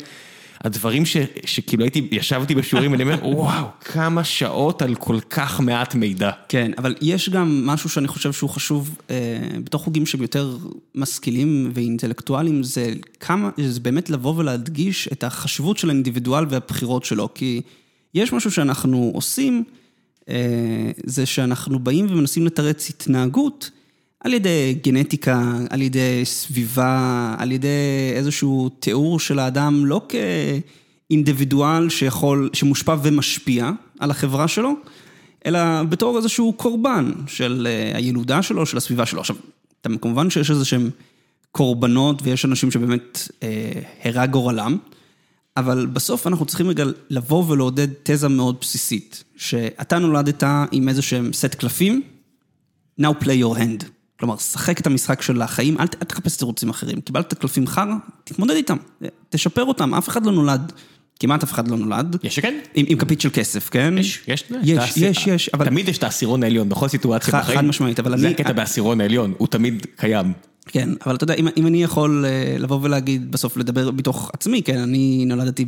הדברים ש, שכאילו הייתי, ישבתי בשיעורים ואני אומר, וואו, כמה שעות על כל כך מעט מידע. כן, אבל יש גם משהו שאני חושב שהוא חשוב אה, בתוך חוגים שהם יותר משכילים ואינטלקטואליים, זה כמה, זה באמת לבוא ולהדגיש את החשיבות של האינדיבידואל והבחירות שלו, כי יש משהו שאנחנו עושים, אה, זה שאנחנו באים ומנסים לתרץ התנהגות על ידי גנטיקה, על ידי סביבה, על ידי איזשהו תיאור של האדם, לא כאינדיבידואל שיכול, שמושפע ומשפיע על החברה שלו, אלא בתור איזשהו קורבן של אה, הילודה שלו, של הסביבה שלו. עכשיו, אתם- כמובן שיש איזה שהם קורבנות ויש אנשים שבאמת אה, הרע גורלם, אבל בסוף אנחנו צריכים רגע לבוא ולעודד תזה מאוד בסיסית, שאתה נולדת עם איזה שהם סט קלפים, now play your hand. כלומר, שחק את המשחק של החיים, אל, אל תחפש תירוצים אחרים. קיבלת קלפים חרא, תתמודד איתם, תשפר אותם, אף אחד לא נולד, כמעט אף אחד לא נולד. יש שכן? עם, עם כפית של כסף, כן? יש, יש, יש, אתה עשיר- יש, יש, אבל... תמיד יש את העשירון העליון בכל סיטואציה בחיים. חד משמעית, אבל זה אני- הקטע בעשירון העליון, הוא תמיד קיים. כן, אבל אתה יודע, אם, אם אני יכול אה, לבוא ולהגיד, בסוף לדבר מתוך עצמי, כן, אני נולדתי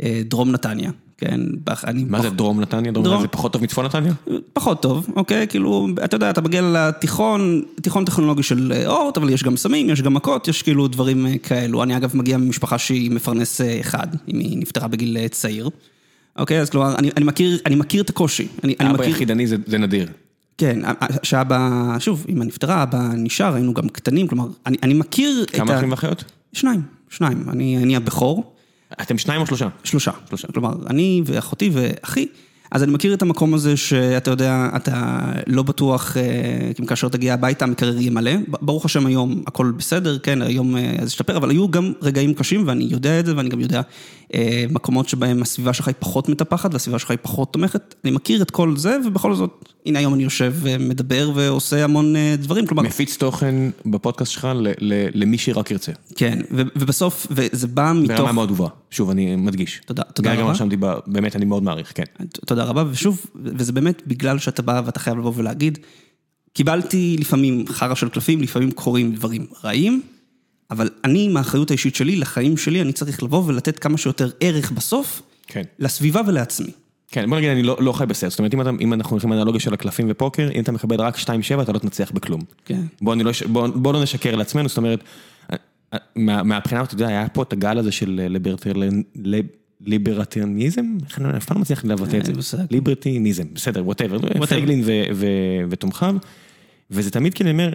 בדרום נתניה, כן, אני... מה זה פח- דרום נתניה? דרום דרום- זה פחות טוב מצפון נתניה? פחות טוב, אוקיי? כאילו, אתה יודע, אתה מגיע לתיכון, תיכון טכנולוגי של אה, אורט, אבל יש גם סמים, יש גם מכות, יש כאילו דברים אה, כאלו. אני אגב מגיע ממשפחה שהיא מפרנס אחד, אם היא נפטרה בגיל צעיר. אוקיי, אז כלומר, אני, אני, מכיר, אני מכיר את הקושי. אני, אני אבא מכיר... יחידני זה זה נדיר. כן, שאבא, שוב, אמא נפטרה, אבא נשאר, היינו גם קטנים, כלומר, אני, אני מכיר את ה... כמה אחים ואחיות? שניים, שניים. אני, אני הבכור, אתם שניים או שלושה? שלושה. שלושה. כלומר, אני ואחותי ואחי. אז אני מכיר את המקום הזה שאתה יודע, אתה לא בטוח, אה, אם כאשר תגיע הביתה המקרר יהיה מלא. ברוך השם היום הכל בסדר, כן, היום אה, זה השתפר, אבל היו גם רגעים קשים ואני יודע את זה ואני גם יודע אה, מקומות שבהם הסביבה שלך היא פחות מטפחת והסביבה שלך היא פחות תומכת. אני מכיר את כל זה ובכל זאת, הנה היום אני יושב ומדבר ועושה המון אה, דברים, כלומר... מפיץ תוכן בפודקאסט שלך ל- ל- למי שרק ירצה. כן, ובסוף, וזה בא מתוך... ברמה מאוד גבוהה. שוב, אני מדגיש. תודה, תודה גיא גם רבה. רשמתי, באמת, אני מאוד מעריך, כן. תודה רבה, ושוב, וזה באמת בגלל שאתה בא ואתה חייב לבוא ולהגיד, קיבלתי לפעמים חרא של קלפים, לפעמים קורים דברים רעים, אבל אני, מהאחריות האישית שלי, לחיים שלי, אני צריך לבוא ולתת כמה שיותר ערך בסוף, כן. לסביבה ולעצמי. כן, בוא נגיד, אני לא, לא חי בסרט. זאת אומרת, אם, אתה, אם אנחנו הולכים לאנלוגיה של הקלפים ופוקר, אם אתה מקבל רק 2-7, אתה לא תנצח בכלום. כן. בוא, לא, בוא, בוא לא נשקר לעצמנו, זאת אומרת, מה, מהבחינה הזאת, אתה יודע, היה פה את הגל הזה של ליברטרלן, ליברטרניזם? איך אני אף פעם לא מצליח לבטא את זה. ליברטיניזם, בסדר, ווטאבר, פייגלין ותומכיו, וזה תמיד כאילו, אומר,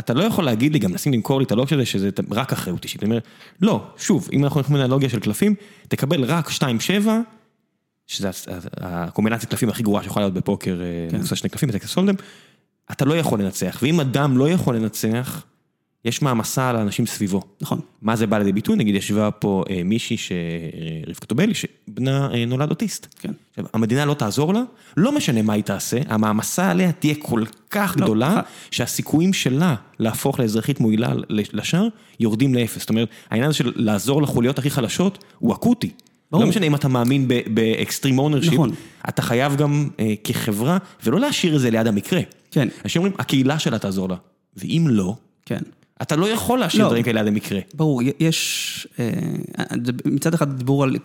אתה לא יכול להגיד לי, גם מנסים למכור לי את הלוג הזה, שזה רק אחריות אישית. אני אומר, לא, שוב, אם אנחנו הולכים לאנלוגיה של קלפים, תקבל רק 2-7, שזה הקומבינציית קלפים הכי גרועה שיכולה להיות בפוקר, כן. עושה שני קלפים בטקסס הולדם, אתה לא יכול לנצח, ואם אדם לא יכול לנצח, יש מעמסה על האנשים סביבו. נכון. מה זה בא לידי ביטוי? נגיד ישבה פה אה, מישהי, ש... רבקה טובלי, שבנה אה, נולד אוטיסט. כן. עכשיו, המדינה לא תעזור לה, לא משנה מה היא תעשה, המעמסה עליה תהיה כל כך לא, גדולה, לא. שהסיכויים שלה להפוך לאזרחית מועילה לשאר, יורדים לאפס. זאת אומרת, העניין הזה של לעזור לחוליות הכי חלשות, הוא אקוטי. לא משנה אם אתה מאמין ב extreme ownership, נכון. אתה חייב גם אה, כחברה, ולא להשאיר את זה ליד המקרה. כן. אנשים אומרים, הקהילה שלה תעזור לה, ואם לא, כן. אתה לא יכול להשאיר לא, דברים כאלה עד המקרה. ברור, יש, אה, מצד אחד דיבור על,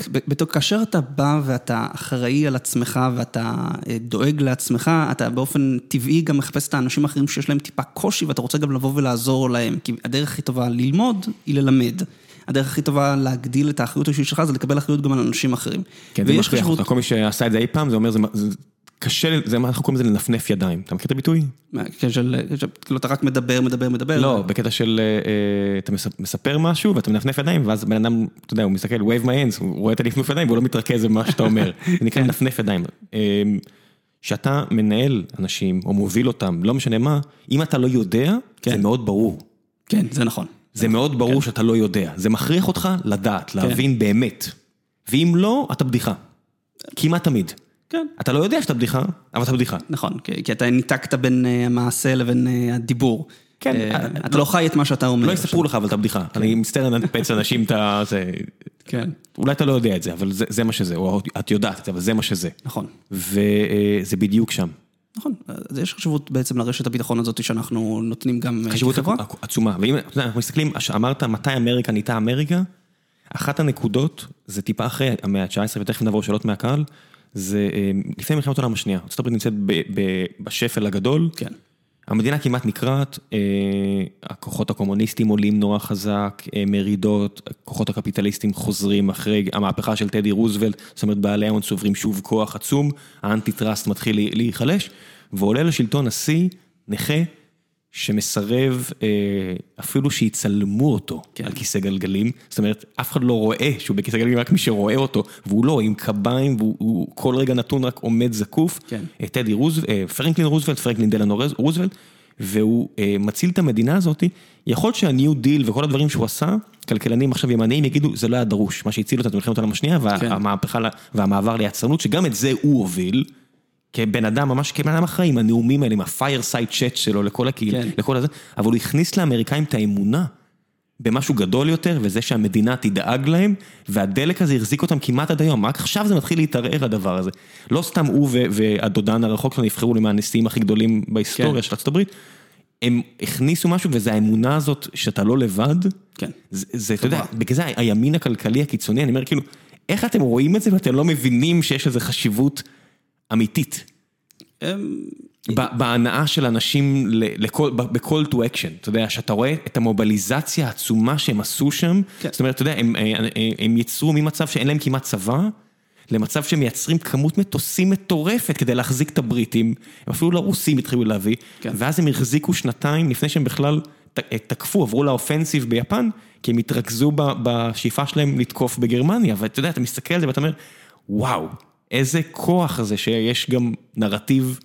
כאשר אתה בא ואתה אחראי על עצמך ואתה אה, דואג לעצמך, אתה באופן טבעי גם מחפש את האנשים האחרים שיש להם טיפה קושי ואתה רוצה גם לבוא ולעזור להם, כי הדרך הכי טובה ללמוד היא ללמד. הדרך הכי טובה להגדיל את האחריות האישית שלך זה לקבל אחריות גם על אנשים אחרים. כן, זה משכיח אותך, כל מי שעשה את זה אי פעם, זה אומר, זה, קשה, זה מה אנחנו קוראים לזה לנפנף ידיים, אתה מכיר את הביטוי? כן, של, כאילו אתה רק מדבר, מדבר, מדבר. לא, בקטע של, אה, אה, אתה מספר משהו ואתה מנפנף ידיים, ואז בן אדם, אתה יודע, הוא מסתכל, wave my hands, הוא רואה את הנפנוף ידיים והוא לא מתרכז במה שאתה אומר. זה נקרא לנפנף ידיים. כשאתה אה, מנהל אנשים או מוביל אותם, לא משנה מה, אם אתה לא יודע, זה כן. מאוד ברור. כן, זה נכון. זה מאוד ברור כן. שאתה לא יודע, זה מכריח אותך לדעת, כן. להבין באמת. ואם לא, אתה בדיחה. כמעט תמיד. כן. אתה לא יודע שאתה בדיחה, אבל אתה בדיחה. נכון, כי אתה ניתקת בין אה, המעשה לבין אה, הדיבור. כן. אה, אתה לא חי את מה שאתה אומר. לא יספרו לך, אבל אתה בדיחה. כן. אני מצטער לנפץ אנשים את ה... כן. אולי אתה לא יודע את זה, אבל זה מה שזה, או את יודעת את זה, אבל זה מה שזה. נכון. וזה בדיוק שם. נכון, אז יש חשיבות בעצם לרשת הביטחון הזאת שאנחנו נותנים גם כחברה. חשיבות עצומה, ואם אנחנו מסתכלים, אמרת מתי אמריקה נהייתה אמריקה, אחת הנקודות זה טיפה אחרי המאה ה-19, ותכף נעבור שאלות מהקהל, זה אה, לפני מלחמת העולם השנייה, ארה"ב נמצאת בשפל הגדול. כן. המדינה כמעט נקרעת, אה, הכוחות הקומוניסטיים עולים נורא חזק, אה, מרידות, הכוחות הקפיטליסטים חוזרים אחרי המהפכה של טדי רוזוולט, זאת אומרת בעלי ההון צוברים שוב כוח עצום, ה antitrust מתחיל להיחלש, ועולה לשלטון נשיא, נכה, שמסרב אה, אפילו שיצלמו אותו כן. על כיסא גלגלים, זאת אומרת, אף אחד לא רואה שהוא בכיסא גלגלים, רק מי שרואה אותו, והוא לא, עם קביים, והוא כל רגע נתון רק עומד זקוף. כן. אה, טדי רוזוולט, אה, פרנקלין רוזוולט, פרנקלין דלנו רוזוולט, והוא מציל את המדינה הזאת, יכול להיות שהניו דיל וכל הדברים שהוא עשה, כלכלנים עכשיו ימניים יגידו, זה לא היה דרוש, מה שהציל אותנו במלחמת העולם השנייה, כן. והמהפכה והמעבר ליצרנות, שגם את זה הוא הוביל. כבן אדם, ממש כבן אדם אחראי, עם הנאומים האלה, עם ה-fireside chat שלו לכל הקהילה, כן. לכל הזה, אבל הוא הכניס לאמריקאים את האמונה במשהו גדול יותר, וזה שהמדינה תדאג להם, והדלק הזה החזיק אותם כמעט עד היום, רק עכשיו זה מתחיל להתערער הדבר הזה. לא סתם הוא והדודן הרחוק שלו נבחרו למען הנשיאים הכי גדולים בהיסטוריה כן. של ארצות הברית, הם הכניסו משהו, וזה האמונה הזאת שאתה לא לבד. כן. זה, זה אתה יודע, בגלל זה הימין הכלכלי הקיצוני, אני אומר כאילו, איך אתם רואים את זה ואתם לא מבינים שיש לזה חשיבות אמיתית. בהנאה של אנשים ב-call to action, אתה יודע, שאתה רואה את המובליזציה העצומה שהם עשו שם, כן. זאת אומרת, אתה יודע, הם אה, אה, יצרו ממצב שאין להם כמעט צבא, למצב שהם מייצרים כמות מטוסים מטורפת כדי להחזיק את הבריטים, הם אפילו לרוסים התחילו להביא, כן. ואז הם החזיקו שנתיים לפני שהם בכלל אה, תקפו, עברו לאופנסיב ביפן, כי הם התרכזו בשאיפה שלהם לתקוף בגרמניה, ואתה יודע, אתה מסתכל על זה ואתה אומר, וואו. איזה כוח זה שיש גם נרטיב,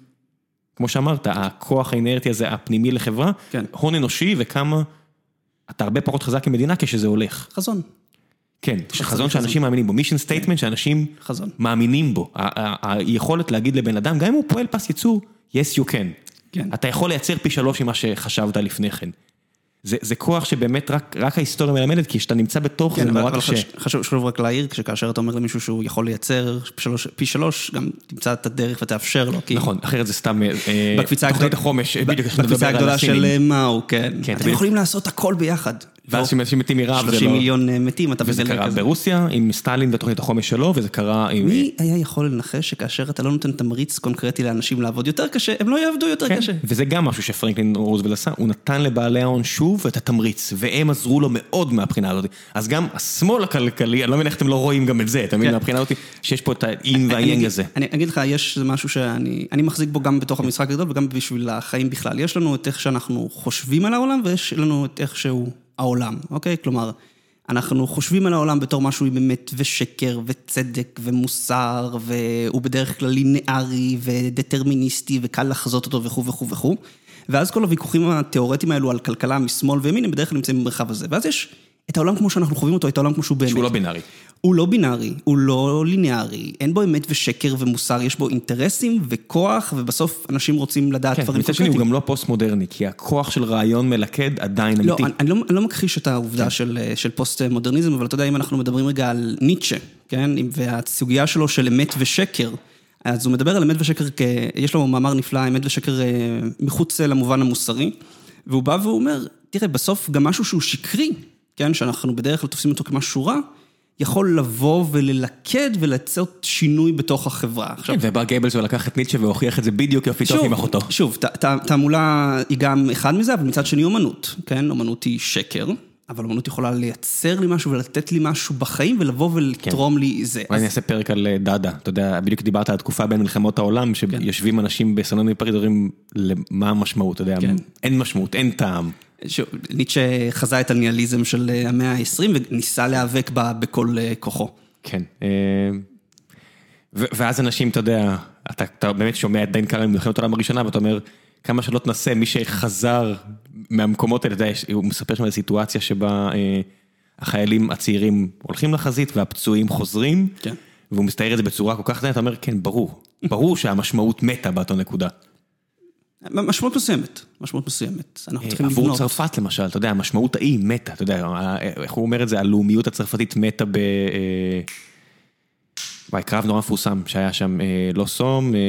כמו שאמרת, הכוח האינרטי הזה הפנימי לחברה, כן. הון אנושי וכמה אתה הרבה פחות חזק כמדינה כשזה הולך. חזון. כן, חזון שאנשים מאמינים בו, mission statement שאנשים מאמינים בו. היכולת להגיד לבן אדם, גם אם הוא פועל פס ייצור, yes you can. כן. אתה יכול לייצר פי שלוש ממה שחשבת לפני כן. זה זה כוח שבאמת רק רק ההיסטוריה מלמדת, כי כשאתה נמצא בתוך כן, זה נורא קשה. חשוב חשוב רק להעיר, כשכאשר אתה אומר למישהו שהוא יכול לייצר שלוש, פי שלוש, גם תמצא את הדרך ותאפשר לו. כי... נכון, אחרת זה סתם אה, בקפיצה תוכנית החומש, בדיוק, בקפיצה הגדולה של מאו, כן. כן אתם יכולים לעשות הכל ביחד. ואז שאנשים מתים מרעב, זה לא... 30 מיליון אה, מתים, אתה וזה קרה ברוסיה, עם סטלין ותוכנית החומש שלו, וזה קרה עם... מי היה יכול לנחש שכאשר אתה לא נותן תמריץ קונקרטי לאנשים לעבוד יותר קשה, הם לא יעבדו יותר כן, קשה. וזה גם משהו שפרנקלין רוזוולט עשה, הוא נתן לבעלי ההון שוב את התמריץ, והם עזרו לו מאוד מהבחינה הזאת. אז גם השמאל הכלכלי, אני לא מבין איך אתם לא רואים גם את זה, אתה מבין כן. מהבחינה הזאת, שיש פה את האין והיינג הזה. אני אגיד לך, יש משהו שאני מחזיק בו גם בתוך המשחק הגדול וגם בשביל החיים בכלל. יש לנו את איך שאנחנו חושבים על העולם, ויש לנו את איך שהוא העולם, אוקיי? כלומר, אנחנו חושבים על העולם בתור משהו עם אמת ושקר וצדק ומוסר, והוא בדרך כלל לינארי ודטרמיניסטי וקל לחזות אותו וכו' וכו' וכו'. ואז כל הוויכוחים התיאורטיים האלו על כלכלה משמאל וימין, הם בדרך כלל נמצאים במרחב הזה. ואז יש את העולם כמו שאנחנו חווים אותו, את העולם כמו שהוא באמת. שהוא לא בינארי. הוא לא בינארי, הוא לא ליניארי, אין בו אמת ושקר ומוסר, יש בו אינטרסים וכוח, ובסוף אנשים רוצים לדעת כן, דברים מצד שני הוא גם לא פוסט-מודרני, כי הכוח של רעיון מלכד עדיין לא, אמיתי. אני, אני, לא, אני לא מכחיש את העובדה של, של פוסט-מודרניזם, אבל אתה יודע, אם אנחנו מדברים רגע על ניטשה, כן, והסוגיה שלו של אמת ושקר, אז הוא מדבר על אמת ושקר, כ... יש לו מאמר נפלא, אמת ושקר אה, מחוץ למובן המוסרי, והוא בא והוא אומר, תראה, בסוף גם משהו שהוא שקרי, כן, שאנחנו בדרך כלל תופסים אותו כמשהו רע, יכול לבוא וללכד ולייצר שינוי בתוך החברה. עכשיו, כן, ובא גבלס ולקח את ניטשה והוכיח את זה בדיוק יופי טוב עם אחותו. שוב, תעמולה היא גם אחד מזה, אבל מצד שני אומנות, כן? אומנות היא שקר, אבל אומנות יכולה לייצר לי משהו ולתת לי משהו בחיים ולבוא ולתרום לי זה. כן. אולי אז- אני אעשה פרק על אה, דאדה, אתה יודע, בדיוק דיברת על התקופה בין מלחמות העולם, שיושבים אנשים בסלון בפריז ואומרים, למה המשמעות, אתה יודע, כן. אין משמעות, אין טעם. שוב, ניטשה חזה את הניאליזם של אה, המאה ה-20 וניסה להיאבק בה בכל אה, כוחו. כן. ואז אנשים, אתה יודע, אתה, אתה באמת שומע את דיין קארל ממלחמת העולם הראשונה, ואתה אומר, כמה שלא תנסה, מי שחזר מהמקומות האלה, אתה יודע, יש- הוא מספר שם על סיטואציה שבה אה, החיילים הצעירים הולכים לחזית והפצועים חוזרים, כן. והוא מסתער את זה בצורה כל כך, אתה אומר, כן, ברור, ברור שהמשמעות מתה באותה נקודה. משמעות מסוימת, משמעות מסוימת. אנחנו צריכים עבור לבנות. צרפת למשל, אתה יודע, המשמעות האי מתה, אתה יודע, ה- איך הוא אומר את זה, הלאומיות הצרפתית מתה ב... אה, וואי, קרב נורא מפורסם שהיה שם, אה, לא סום, אה,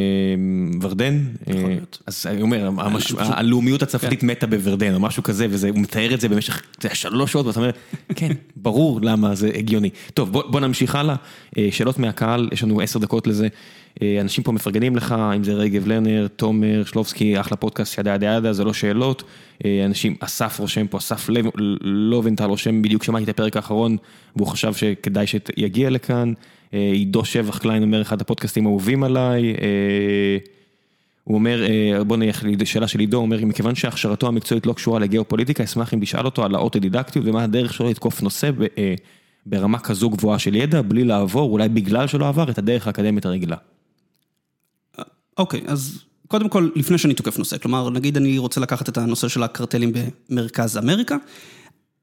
ורדן. אה. אז אני אומר, פשוט- הלאומיות הצרפתית מתה בוורדן, או משהו כזה, והוא מתאר את זה במשך יודע, שלוש שעות, ואתה אומר, כן, ברור למה זה הגיוני. טוב, בוא בוא נמשיך הלאה. אה, שאלות מהקהל, יש לנו עשר דקות לזה. אה, אנשים פה מפרגנים לך, אם זה רגב לרנר, תומר, שלובסקי, אחלה פודקאסט, ידה ידה ידה, זה לא שאלות. אה, אנשים, אסף רושם פה, אסף לובנטל רושם, בדיוק שמעתי את הפרק האחרון, והוא חשב שכדאי שיגיע לכאן. אה, עידו שבח קליין אומר, אחד הפודקאסטים האהובים עליי. אה, הוא אומר, אה, בוא נלך לשאלה של עידו, הוא אומר, מכיוון שהכשרתו המקצועית לא קשורה לגיאופוליטיקה, אשמח אם תשאל אותו על האוטודידקטיות ומה הדרך שלו לתקוף נושא ברמה כזו גבוהה של ידע, בלי לעבור, אולי בגלל שלא עבר, את הדרך האקדמית הרגילה. אוקיי, אז קודם כל, לפני שאני תוקף נושא, כלומר, נגיד אני רוצה לקחת את הנושא של הקרטלים במרכז אמריקה,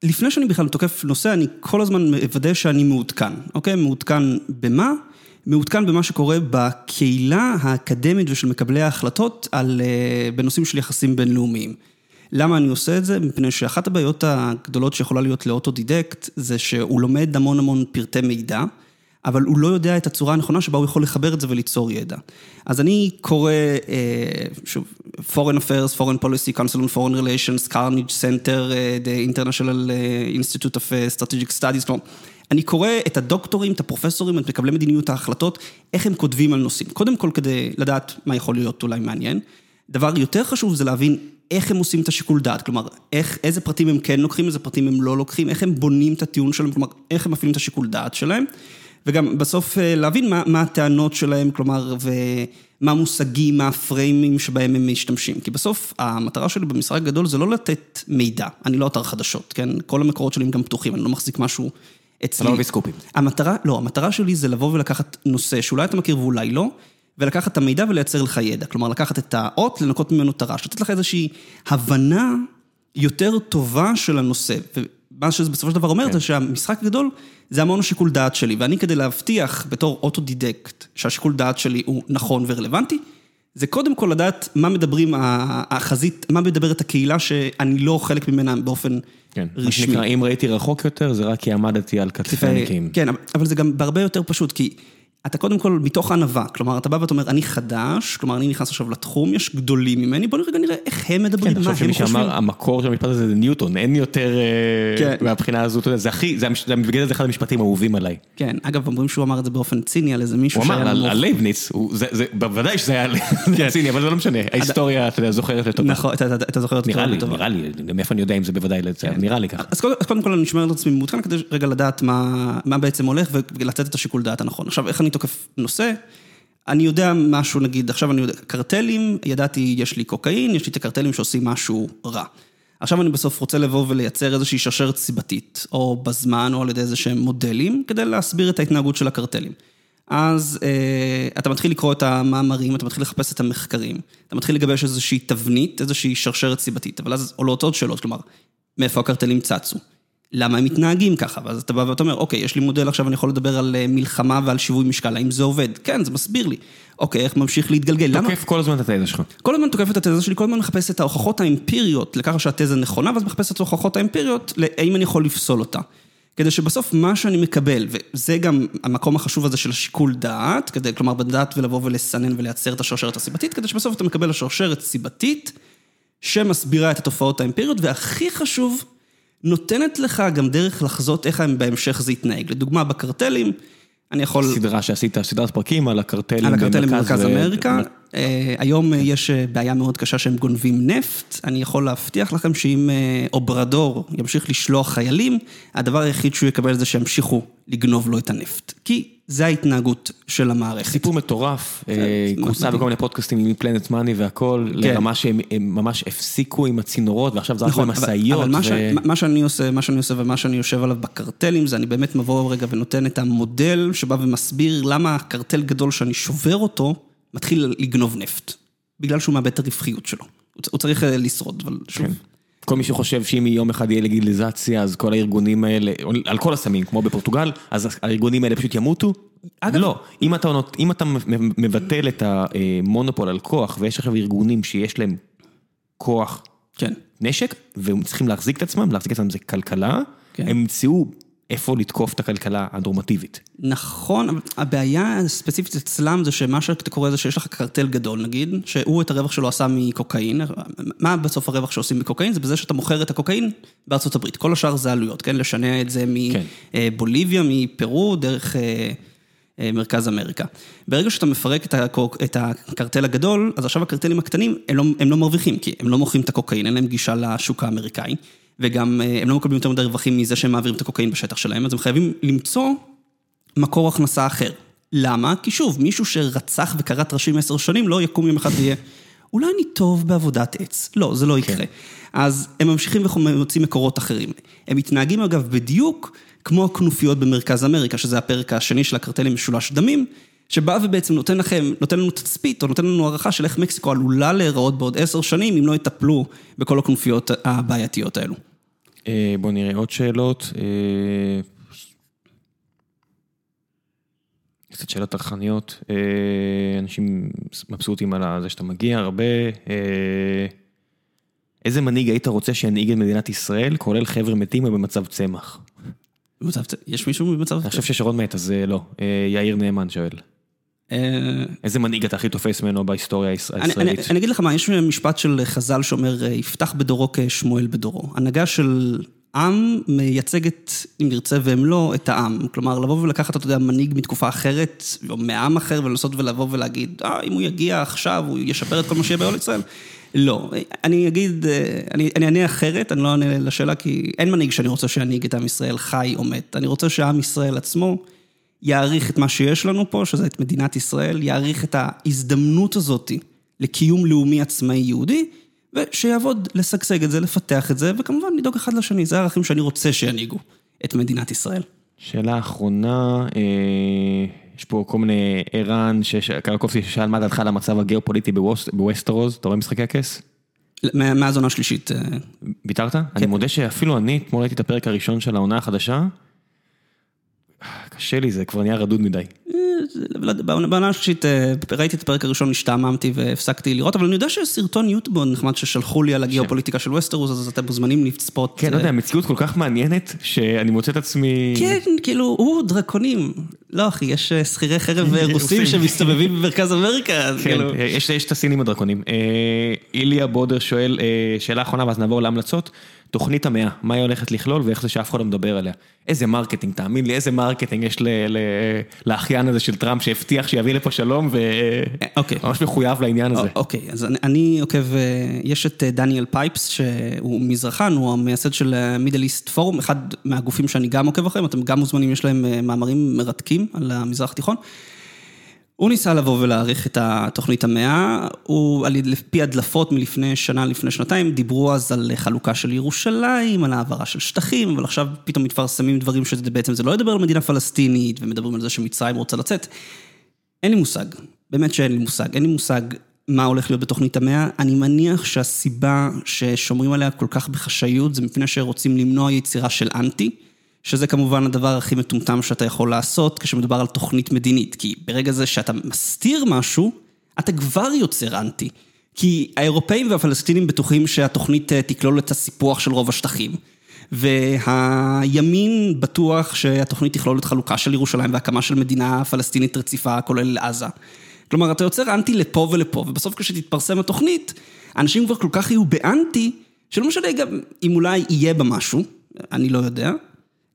לפני שאני בכלל תוקף נושא, אני כל הזמן מוודא שאני מעודכן, אוקיי? מעודכן במה? מעודכן במה שקורה בקהילה האקדמית ושל מקבלי ההחלטות על, אה, בנושאים של יחסים בינלאומיים. למה אני עושה את זה? מפני שאחת הבעיות הגדולות שיכולה להיות לאוטודידקט, זה שהוא לומד המון המון פרטי מידע. אבל הוא לא יודע את הצורה הנכונה שבה הוא יכול לחבר את זה וליצור ידע. אז אני קורא, אה, שוב, Foreign Affairs, Foreign Policy, Council on Foreign Relations, Carnage Center, אה, The International אה, Institute of אה, Strategic Studies, כלומר, אני קורא את הדוקטורים, את הפרופסורים, את מקבלי מדיניות ההחלטות, איך הם כותבים על נושאים. קודם כל כדי לדעת מה יכול להיות אולי מעניין. דבר יותר חשוב זה להבין איך הם עושים את השיקול דעת, כלומר, איך, איזה פרטים הם כן לוקחים, איזה פרטים הם לא לוקחים, איך הם בונים את הטיעון שלהם, כלומר, איך הם מפעילים את השיקול דעת שלהם. וגם בסוף אה, להבין מה, מה הטענות שלהם, כלומר, ומה המושגים, מה הפריימים שבהם הם משתמשים. כי בסוף המטרה שלי במשרד גדול זה לא לתת מידע, אני לא אתר חדשות, כן? כל המקורות שלי הם גם פתוחים, אני לא מחזיק משהו אצלי. אתה לא מביא סקופים. המטרה, לא, המטרה שלי זה לבוא ולקחת נושא שאולי אתה מכיר ואולי לא, ולקחת את המידע ולייצר לך ידע. כלומר, לקחת את האות, לנקות ממנו את הרעש, לתת לך איזושהי הבנה יותר טובה של הנושא. ומה שזה בסופו של דבר אומר, זה שהמשחק הגדול זה המון השיקול דעת שלי, ואני כדי להבטיח בתור אוטודידקט שהשיקול דעת שלי הוא נכון ורלוונטי, זה קודם כל לדעת מה מדברים החזית, מה מדברת הקהילה שאני לא חלק ממנה באופן כן, מה רשמי. שנקרא, אם ראיתי רחוק יותר, זה רק כי עמדתי על כתפי ענקים. כן, אבל זה גם בהרבה יותר פשוט, כי אתה קודם כל מתוך ענווה, כלומר, אתה בא ואתה אומר, אני חדש, כלומר, אני נכנס עכשיו לתחום, יש גדולים ממני, בוא רגע נראה איך הם מדברים, כן, מה הם חושבים. שאמר, המקור של המשפט הזה זה ניוטון, אין יותר, אה, כן. מהבחינה הזו, אתה יודע, זה הכי, זה בגלל זה אחד המשפטים האהובים עליי. כן, אגב, אומרים שהוא אמר את זה באופן ציני על איזה מישהו הוא אמר, שהיה על. על לייבניץ, בוודאי שזה היה זה ציני, אבל זה לא משנה, ההיסטוריה, אתה יודע, זוכרת לטובה. נכון, אתה- זוכר לטובה. נראה לי, מאיפה אני יודע אם זה בוודאי, לצ- נראה לי ככה. אז קודם, כל אני שומר את עצמי מעודכן כדי רגע לדעת מה בעצם הולך ולתת את השיקול דעת הנכון. עכשיו, איך אני תוקף נושא? אני יודע משהו, נגיד, עכשיו אני יודע, קרטלים, ידעתי, יש לי קוקאין, יש לי את הקרטלים שעושים משהו רע. עכשיו אני בסוף רוצה לבוא ולייצר איזושהי שרשרת סיבתית, או בזמן, או על ידי איזה שהם מודלים, כדי להסביר את ההתנהגות של הקרטלים. אז אה, אתה מתחיל לקרוא את המאמרים, אתה מתחיל לחפש את המחקרים, אתה מתחיל לגבש איזושהי תבנית, איזושהי שרשרת סיבתית, אבל אז עולות עוד שאלות, כלומר, מאיפה הקרטלים צצו? למה הם מתנהגים ככה? ואז אתה בא ואתה אומר, אוקיי, יש לי מודל עכשיו, אני יכול לדבר על אה, מלחמה ועל שיווי משקל, האם זה עובד? כן, זה מסביר לי. אוקיי, איך ממשיך להתגלגל? למה? תוקף כל הזמן את התזה שלך. כל הזמן תוקף את התזה שלי, כל הזמן מחפש את ההוכחות האמפיריות לככה שהתזה נכונה, ואז מחפש את ההוכחות האמפיריות, האם אני יכול לפסול אותה. כדי שבסוף מה שאני מקבל, וזה גם המקום החשוב הזה של השיקול דעת, כדי, כלומר, בדעת ולבוא ולסנן ולייצר את השרשרת הסיבתית, כדי שבסוף אתה מקבל השרשרת סיבתית, שמסבירה את התופעות האמפיריות, והכי חשוב, נותנת לך גם דרך לחזות איך בהמשך זה יתנהג. לדוגמה, בקרטלים, אני יכול... סדרה שעשית, סדרת פרקים על הקרטלים. על הקרטלים במרכז אמריקה. אה, היום יש אה, בעיה מאוד קשה שהם גונבים נפט. אני יכול להבטיח לכם שאם אה, אוברדור ימשיך לשלוח חיילים, הדבר היחיד שהוא יקבל זה שימשיכו לגנוב לו את הנפט. כי זה ההתנהגות של המערכת. סיפור מטורף, כורסה בכל מיני פודקאסטים עם פלנט מאני והכל, כן. לרמה שהם ממש הפסיקו עם הצינורות ועכשיו זה רק נכון, במשאיות. אבל מה שאני עושה, מה שאני עושה ומה שאני יושב עליו בקרטלים, זה אני באמת מבוא רגע ונותן את המודל שבא ומסביר למה קרטל גדול שאני שובר אותו, מתחיל לגנוב נפט. בגלל שהוא מאבד את הרווחיות שלו. הוא צריך לשרוד, אבל שוב. כן. כל מי שחושב שאם יום אחד יהיה לגיליזציה, אז כל הארגונים האלה, על כל הסמים, כמו בפורטוגל, אז הארגונים האלה פשוט ימותו? אגב, לא, אם אתה, אם אתה מבטל את המונופול על כוח, ויש עכשיו ארגונים שיש להם כוח, כן. נשק, והם צריכים להחזיק את עצמם, להחזיק את עצמם זה כלכלה, כן. הם ימצאו איפה לתקוף את הכלכלה הנורמטיבית. נכון, אבל הבעיה הספציפית אצלם זה שמה שאתה קורא זה שיש לך קרטל גדול נגיד, שהוא את הרווח שלו עשה מקוקאין, מה בסוף הרווח שעושים מקוקאין? זה בזה שאתה מוכר את הקוקאין בארצות הברית, כל השאר זה עלויות, כן? לשנע את זה מבוליביה, כן. מפרו, דרך אה, אה, מרכז אמריקה. ברגע שאתה מפרק את הקרטל הגדול, אז עכשיו הקרטלים הקטנים, הם לא, הם לא מרוויחים, כי הם לא מוכרים את הקוקאין, אין להם גישה לשוק האמריקאי. וגם אה, הם לא מקבלים יותר מדי רווחים מזה שהם מעבירים את הקוקאין בשטח שלהם, אז הם חייבים למצוא מקור הכנסה אחר. למה? כי שוב, מישהו שרצח וכרת ראשים עשר שנים לא יקום יום אחד ויהיה, אולי אני טוב בעבודת עץ. לא, זה לא. יקרה. כן. אז הם ממשיכים ומוצאים מקורות אחרים. הם מתנהגים אגב בדיוק כמו הכנופיות במרכז אמריקה, שזה הפרק השני של הקרטלים משולש דמים, שבא ובעצם נותן לכם, נותן לנו תצפית, או נותן לנו הערכה של איך מקסיקו עלולה להיראות בעוד עשר שנים, אם לא יטפלו בכל הכנופיות הבעייתיות האלו. אה, בואו נראה עוד שאלות. אה, קצת שאלות טרחניות. אה, אנשים מבסוטים על זה שאתה מגיע הרבה. איזה מנהיג היית רוצה שינהיג את מדינת ישראל, כולל חבר'ה מתים או במצב צמח? במצב צמח? יש מישהו במצב צמח? אני חושב ששרון מת, אז לא. יאיר נאמן שואל. איזה מנהיג אתה הכי תופס ממנו בהיסטוריה הישראלית? אני אגיד לך מה, יש משפט של חז"ל שאומר, יפתח בדורו כשמואל בדורו. הנהגה של עם מייצגת, אם נרצה והם לא, את העם. כלומר, לבוא ולקחת, אתה יודע, מנהיג מתקופה אחרת, או מעם אחר, ולנסות ולבוא ולהגיד, אה, אם הוא יגיע עכשיו, הוא ישפר את כל מה שיהיה בעול ישראל. לא. אני אגיד, אני אענה אחרת, אני לא אענה לשאלה, כי אין מנהיג שאני רוצה שינהיג את עם ישראל חי או מת. אני רוצה שעם ישראל עצמו יעריך את מה שיש לנו פה, שזה את מדינת ישראל, יעריך את ההזדמנות הזאת לקיום לאומי עצמאי יהודי, ושיעבוד לשגשג את זה, לפתח את זה, וכמובן לדאוג אחד לשני, זה הערכים שאני רוצה שינהיגו את מדינת ישראל. שאלה אחרונה, אה, יש פה כל מיני ערן, קרקופסקי ששאל מה דעתך על המצב הגיאופוליטי בווסטרוז, אתה רואה משחקי הכס? מאז עונה שלישית. אה, ויתרת? כן. אני מודה שאפילו אני, אתמול ראיתי את הפרק הראשון של העונה החדשה. קשה לי, זה כבר נהיה רדוד מדי. בעונה השלישית אה, ראיתי את הפרק הראשון, השתעממתי והפסקתי לראות, אבל אני יודע שיש סרטון יוטיוב נחמד ששלחו לי על הגיאופוליטיקה של ווסטרוס, אז אתם מוזמנים לצפות. כן, לא יודע, המציאות כל כך מעניינת, שאני מוצא את עצמי... כן, כאילו, הוא דרקונים. לא אחי, יש אה, שכירי חרב רוסים שמסתובבים במרכז אמריקה, כן, כאילו- יש את הסינים הדרקונים. אה, איליה בודר שואל, שאלה אחרונה ואז נעבור להמלצות. תוכנית המאה, מה היא הולכת לכלול ואיך זה שאף אחד לא מדבר עליה. איזה marketing, תאמין לי, איזה marketing יש לאחיין הזה של טראמפ שהבטיח שיביא לפה שלום וממש אוקיי. מחויב לעניין הזה. אוקיי, אז אני עוקב, אה, יש את אה, דניאל פייפס, שהוא מזרחן, הוא המייסד של Middle East Forum, אחד מהגופים שאני גם עוקב אחריהם, אתם גם מוזמנים, יש להם אה, מאמרים מרתקים על המזרח התיכון. הוא ניסה לבוא ולהעריך את התוכנית המאה, הוא על פי הדלפות מלפני שנה, לפני שנתיים, דיברו אז על חלוקה של ירושלים, על העברה של שטחים, אבל עכשיו פתאום מתפרסמים דברים שבעצם זה לא ידבר על מדינה פלסטינית, ומדברים על זה שמצרים רוצה לצאת. אין לי מושג, באמת שאין לי מושג, אין לי מושג מה הולך להיות בתוכנית המאה. אני מניח שהסיבה ששומרים עליה כל כך בחשאיות, זה מפני שרוצים למנוע יצירה של אנטי. שזה כמובן הדבר הכי מטומטם שאתה יכול לעשות כשמדובר על תוכנית מדינית, כי ברגע זה שאתה מסתיר משהו, אתה כבר יוצר אנטי. כי האירופאים והפלסטינים בטוחים שהתוכנית אה, תכלול את הסיפוח של רוב השטחים. והימין בטוח שהתוכנית תכלול את חלוקה של ירושלים והקמה של מדינה פלסטינית רציפה, כולל עזה. כלומר, אתה יוצר אנטי לפה ולפה, ובסוף כשתתפרסם התוכנית, אנשים כבר כל כך יהיו באנטי, שלא משנה גם אם אולי יהיה בה משהו, אני לא יודע,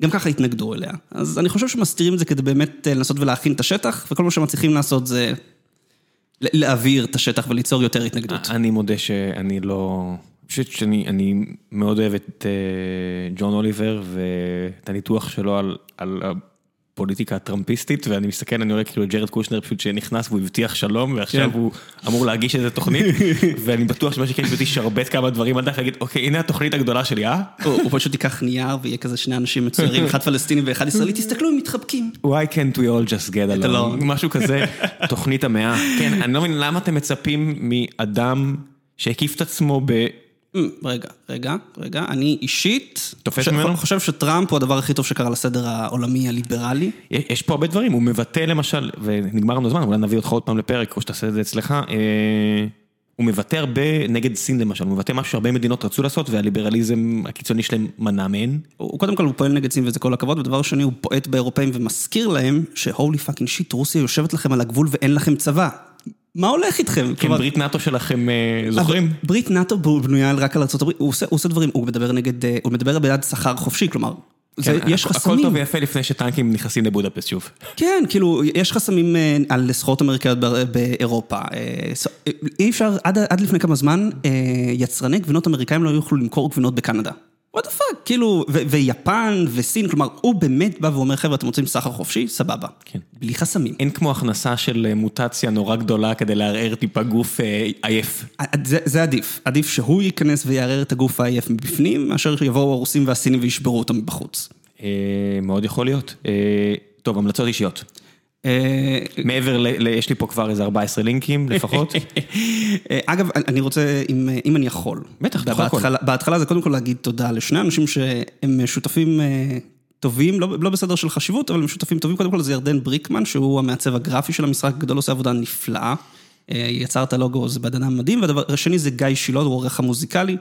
גם ככה התנגדו אליה. אז אני חושב שמסתירים את זה כדי באמת אה, לנסות ולהכין את השטח, וכל מה שמצליחים לעשות זה להעביר את השטח וליצור יותר התנגדות. אני מודה שאני לא... אני חושב שאני מאוד אוהב את אה, ג'ון אוליבר ואת הניתוח שלו על, על הפוליטיקה הטראמפיסטית, ואני מסתכל, אני רואה כאילו ג'רד קושנר פשוט שנכנס והוא הבטיח שלום, ועכשיו כן. הוא אמור להגיש איזה תוכנית, ואני בטוח שמה שכן, פשוט ישרבט כמה דברים על דף, ויגיד, אוקיי, הנה התוכנית הגדולה שלי, אה? הוא פשוט ייקח נייר ויהיה כזה שני אנשים מצוירים, אחד פלסטיני ואחד ישראלי, תסתכלו, הם מתחבקים. Why can't we all just get along? משהו כזה, תוכנית המאה. כן, אני לא מבין למה אתם מצפים מאדם שהקיף את עצמו ב... רגע, רגע, רגע, אני אישית, תופס ממנו? חושב שטראמפ הוא הדבר הכי טוב שקרה לסדר העולמי הליברלי. יש פה הרבה דברים, הוא מבטא למשל, ונגמר לנו זמן, אולי נביא אותך עוד פעם לפרק, או שתעשה את זה אצלך, אה, הוא מבטא הרבה נגד סין למשל, הוא מבטא משהו שהרבה מדינות רצו לעשות, והליברליזם הקיצוני שלהם מנע מהן. הוא קודם כל הוא פועל נגד סין וזה כל הכבוד, ודבר שני הוא בועט באירופאים ומזכיר להם ש holy fucking shit, רוסיה יושבת לכם על הגבול ואין לכם צבא. מה הולך איתכם? כן, ברית נאטו שלכם אה, זוכרים? ברית נאטו בנויה רק על ארה"ב, הוא עושה דברים, הוא מדבר נגד, אה, הוא מדבר בעד סחר חופשי, כלומר, כן, יש חסמים. הכל טוב ויפה לפני שטנקים נכנסים לבודפסט שוב. כן, כאילו, יש חסמים אה, על סחורות אמריקאיות באירופה. אי אפשר, עד לפני כמה זמן, יצרני גבינות אמריקאים לא יוכלו למכור גבינות בקנדה. what the fuck, כאילו, ויפן וסין, כלומר, הוא באמת בא ואומר, חבר'ה, אתם רוצים סחר חופשי? סבבה. כן. בלי חסמים. אין כמו הכנסה של אה, מוטציה נורא גדולה כדי לערער טיפה גוף אה, עייף. אה, זה, זה עדיף. עדיף שהוא ייכנס ויערער את הגוף העייף מבפנים, מאשר שיבואו הרוסים והסינים וישברו אותם מבחוץ. מאוד יכול להיות. טוב, המלצות אישיות. אה, מעבר ל... יש לי פה כבר איזה 14 לינקים לפחות. אה, אגב, אני רוצה, אם אני יכול. בטח, אתה יכול. בהתחלה זה קודם כל להגיד תודה לשני אנשים שהם שותפים אה, טובים, לא, לא בסדר של חשיבות, אבל הם שותפים טובים. קודם כל זה ירדן בריקמן, שהוא המעצב הגרפי של המשחק הגדול, עושה עבודה נפלאה. יצר את הלוגו, זה אדם מדהים, והדבר השני זה גיא שילוד, הוא העורך המוזיקלי.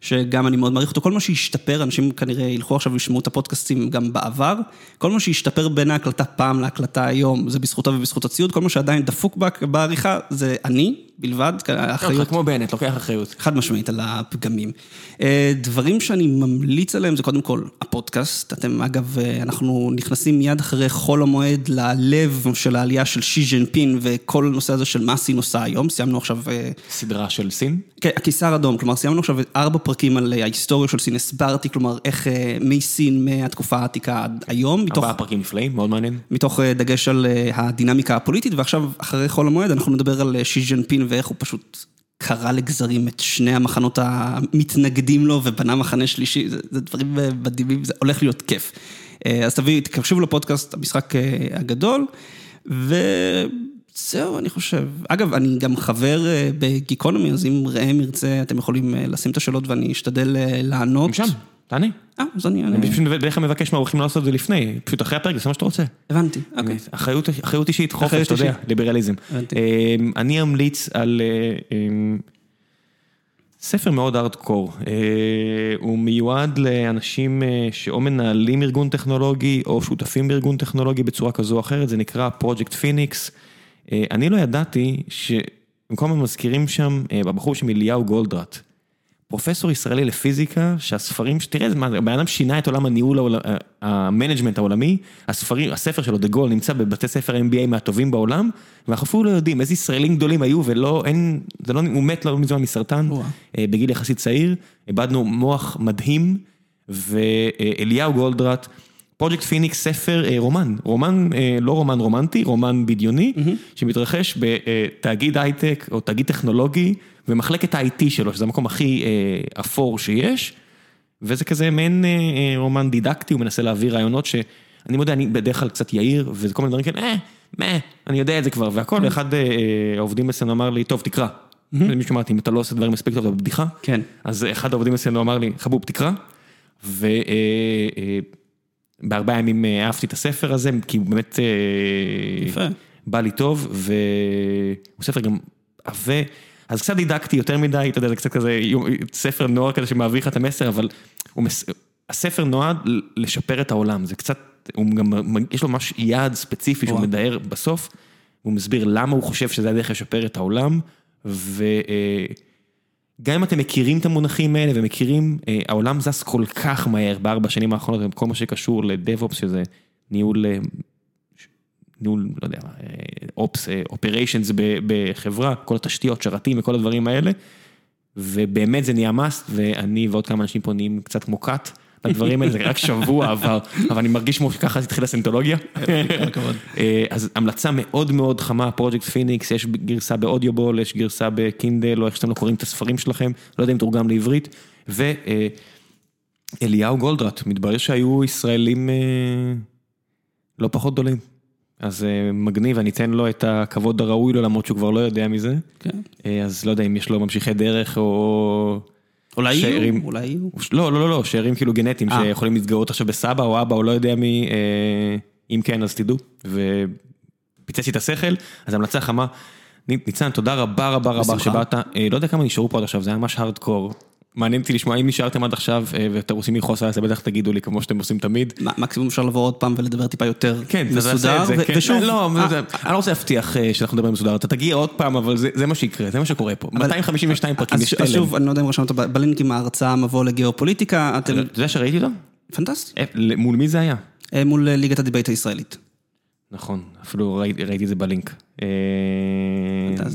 שגם אני מאוד מעריך אותו, כל מה שהשתפר, אנשים כנראה ילכו עכשיו וישמעו את הפודקאסטים גם בעבר, כל מה שהשתפר בין ההקלטה פעם להקלטה היום, זה בזכותו ובזכות הציוד, כל מה שעדיין דפוק בעריכה, זה אני בלבד, האחריות. כמו בנט, לוקח אחריות. חד משמעית על הפגמים. אה, דברים שאני ממליץ עליהם זה קודם כל הפודקאסט, אתם אגב, אה, אנחנו נכנסים מיד אחרי חול המועד ללב של העלייה של שי ז'נפין וכל הנושא הזה של מה סין עושה היום, סיימנו עכשיו... אה, סדרה של סין? כן, הקיסר אדום, כלומר סיימנו עכשיו ארבע פרקים על ההיסטוריה של סין, הסברתי, כלומר, איך מסין מהתקופה העתיקה עד היום. ארבעה פרקים נפלאים, מאוד מעניין. מתוך דגש על הדינמיקה הפוליטית, ועכשיו, אחרי חול המועד, אנחנו נדבר על שי ז'נפין ואיך הוא פשוט קרע לגזרים את שני המחנות המתנגדים לו ובנה מחנה שלישי, זה, זה דברים מדהימים, זה הולך להיות כיף. אז תביאי, תקשיבו לפודקאסט, המשחק הגדול, וזהו, אני חושב. אגב, אני גם חבר בגיקונומי, אז אם ראם ירצה, אתם יכולים לשים את השאלות ואני אשתדל לענות. שם. תענה. אה, אז אני אענה. אני פשוט בדרך כלל מבקש מהאורחים לעשות את זה לפני, פשוט אחרי הפרק, זה מה שאתה רוצה. הבנתי, אוקיי. אחריות אישית, חופש, אתה יודע, ליברליזם. אמ, אני אמליץ על אמ, ספר מאוד ארדקור. אה, הוא מיועד לאנשים אה, שאו מנהלים ארגון טכנולוגי, או שותפים בארגון טכנולוגי בצורה כזו או אחרת, זה נקרא פרויקט פיניקס. אה, אני לא ידעתי שבמקום המזכירים שם, הבחור שם אליהו גולדראט. פרופסור ישראלי לפיזיקה, שהספרים, תראה, הבן אדם שינה את עולם הניהול, ה management העולמי, הספרים, הספר שלו, The Goal, נמצא בבתי ספר MBA מהטובים בעולם, ואנחנו אפילו לא יודעים איזה ישראלים גדולים היו, ולא, אין, זה לא, הוא מת לא מזמן מסרטן, אה, בגיל יחסית צעיר, איבדנו מוח מדהים, ואליהו גולדראט, פרויקט פיניקס ספר אה, רומן, רומן, אה, לא רומן רומנטי, רומן בדיוני, שמתרחש בתאגיד הייטק או תאגיד טכנולוגי ומחלקת ה-IT שלו, שזה המקום הכי אה, אפור שיש, וזה כזה מעין אה, אה, רומן דידקטי, הוא מנסה להעביר רעיונות שאני מודה, אני בדרך כלל קצת יאיר, וזה כל מיני דברים כאלה, אה, מה, אני יודע את זה כבר, והכל, ואחד אה, אה, העובדים אצלנו אמר לי, טוב, תקרא. מישהו אמרתי, אם אתה לא עושה דברים מספיק טוב, אתה בבדיחה. כן. אז אחד העובדים אצלנו אמר לי, חבוב, תקרא. ובארבעה ימים אה, אהבתי את הספר הזה, כי הוא באמת אה. בא לי טוב, והוא ספר גם עבה. אז קצת דידקטי יותר מדי, אתה יודע, זה קצת כזה ספר נוער כזה שמעביר לך את המסר, אבל מס... הספר נועד לשפר את העולם, זה קצת, הוא גם, יש לו ממש יעד ספציפי שהוא. מתאר בסוף, הוא מסביר למה הוא חושב שזה הדרך לשפר את העולם, וגם אם אתם מכירים את המונחים האלה ומכירים, אה, העולם זז כל כך מהר בארבע השנים האחרונות, כל מה שקשור לדב-אופס, שזה ניהול, אה, ניהול, לא יודע, אופס, operations בחברה, כל התשתיות, שרתים וכל הדברים האלה, ובאמת זה נהיה must, ואני ועוד כמה אנשים פה נהיים קצת כמו כת. לדברים האלה, זה רק שבוע עבר, אבל אני מרגיש כמו שככה התחילה הסנטולוגיה. אה, אז המלצה מאוד מאוד חמה, פרויקט פיניקס, יש גרסה ב Audible, יש גרסה ב Kindle, או איך שאתם לא קוראים את הספרים שלכם, לא יודע אם תורגם לעברית, ואליהו גולדראט, מתברר שהיו ישראלים אה, לא פחות גדולים. אז אה, מגניב, אני אתן לו את הכבוד הראוי לו, למרות שהוא כבר לא יודע מזה. כן. אה, אז לא יודע אם יש לו ממשיכי דרך או... אולי. יהיו, אולי יהיו. לא, לא, לא, לא, שארים כאילו גנטיים אה. שיכולים להתגאות עכשיו בסבא או אבא או לא יודע מי, אה, אם כן אז תדעו, ופיצץ לי את השכל, אז המלצה חמה. ניצן, תודה רבה רבה רבה. שבאת, אה, לא יודע כמה נשארו פה עד עכשיו, זה היה ממש הארדקור. מעניין אותי לשמוע אם נשארתם עד עכשיו אה, ואתם רוצים לכעוס עליי, אז בטח תגידו לי כמו שאתם עושים תמיד. מקסימום אפשר לבוא עוד פעם ולדבר טיפה יותר כן, מסודר, כן. ושוב, לא, אה, אני לא רוצה להבטיח אה, שאנחנו מדברים מסודר, אתה תגיע עוד פעם, אבל זה מה שיקרה, זה מה שקורה פה. 252 פרקים, יש ש- אז תלם. שוב, אני לא יודע אם רשמת ב- בלינק עם ההרצאה מבוא לגיאופוליטיקה, אתם, אתה יודע שראיתי אותו? פנטסטי, מול מי זה היה? מול ליגת הדיבייט הישראלית. נכון, אפילו ראיתי, את זה בלינק.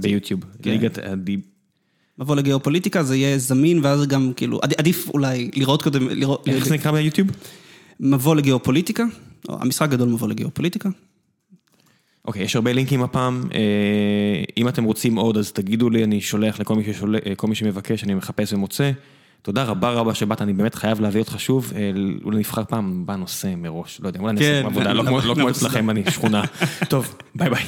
ביוטיוב, כן. ליגת הדיב... מבוא לגיאופוליטיקה זה יהיה זמין, ואז גם כאילו, עד- עדיף אולי לראות קודם, לראות, איך זה נקרא ביוטיוב? מבוא לגיאופוליטיקה, או המשחק גדול מבוא לגיאופוליטיקה. אוקיי, יש הרבה לינקים הפעם, אה, אם אתם רוצים עוד אז תגידו לי, אני שולח לכל מי, ששול... אה, מי שמבקש, אני מחפש ומוצא. תודה רבה רבה שבאת, אני באמת חייב להביא אותך שוב, אה, אולי נבחר פעם בנושא מראש, לא יודע, אולי כן, נעשה עבודה, לא לא- כמו- לא לא. אצלכם, אני שכונה. טוב, ביי ביי.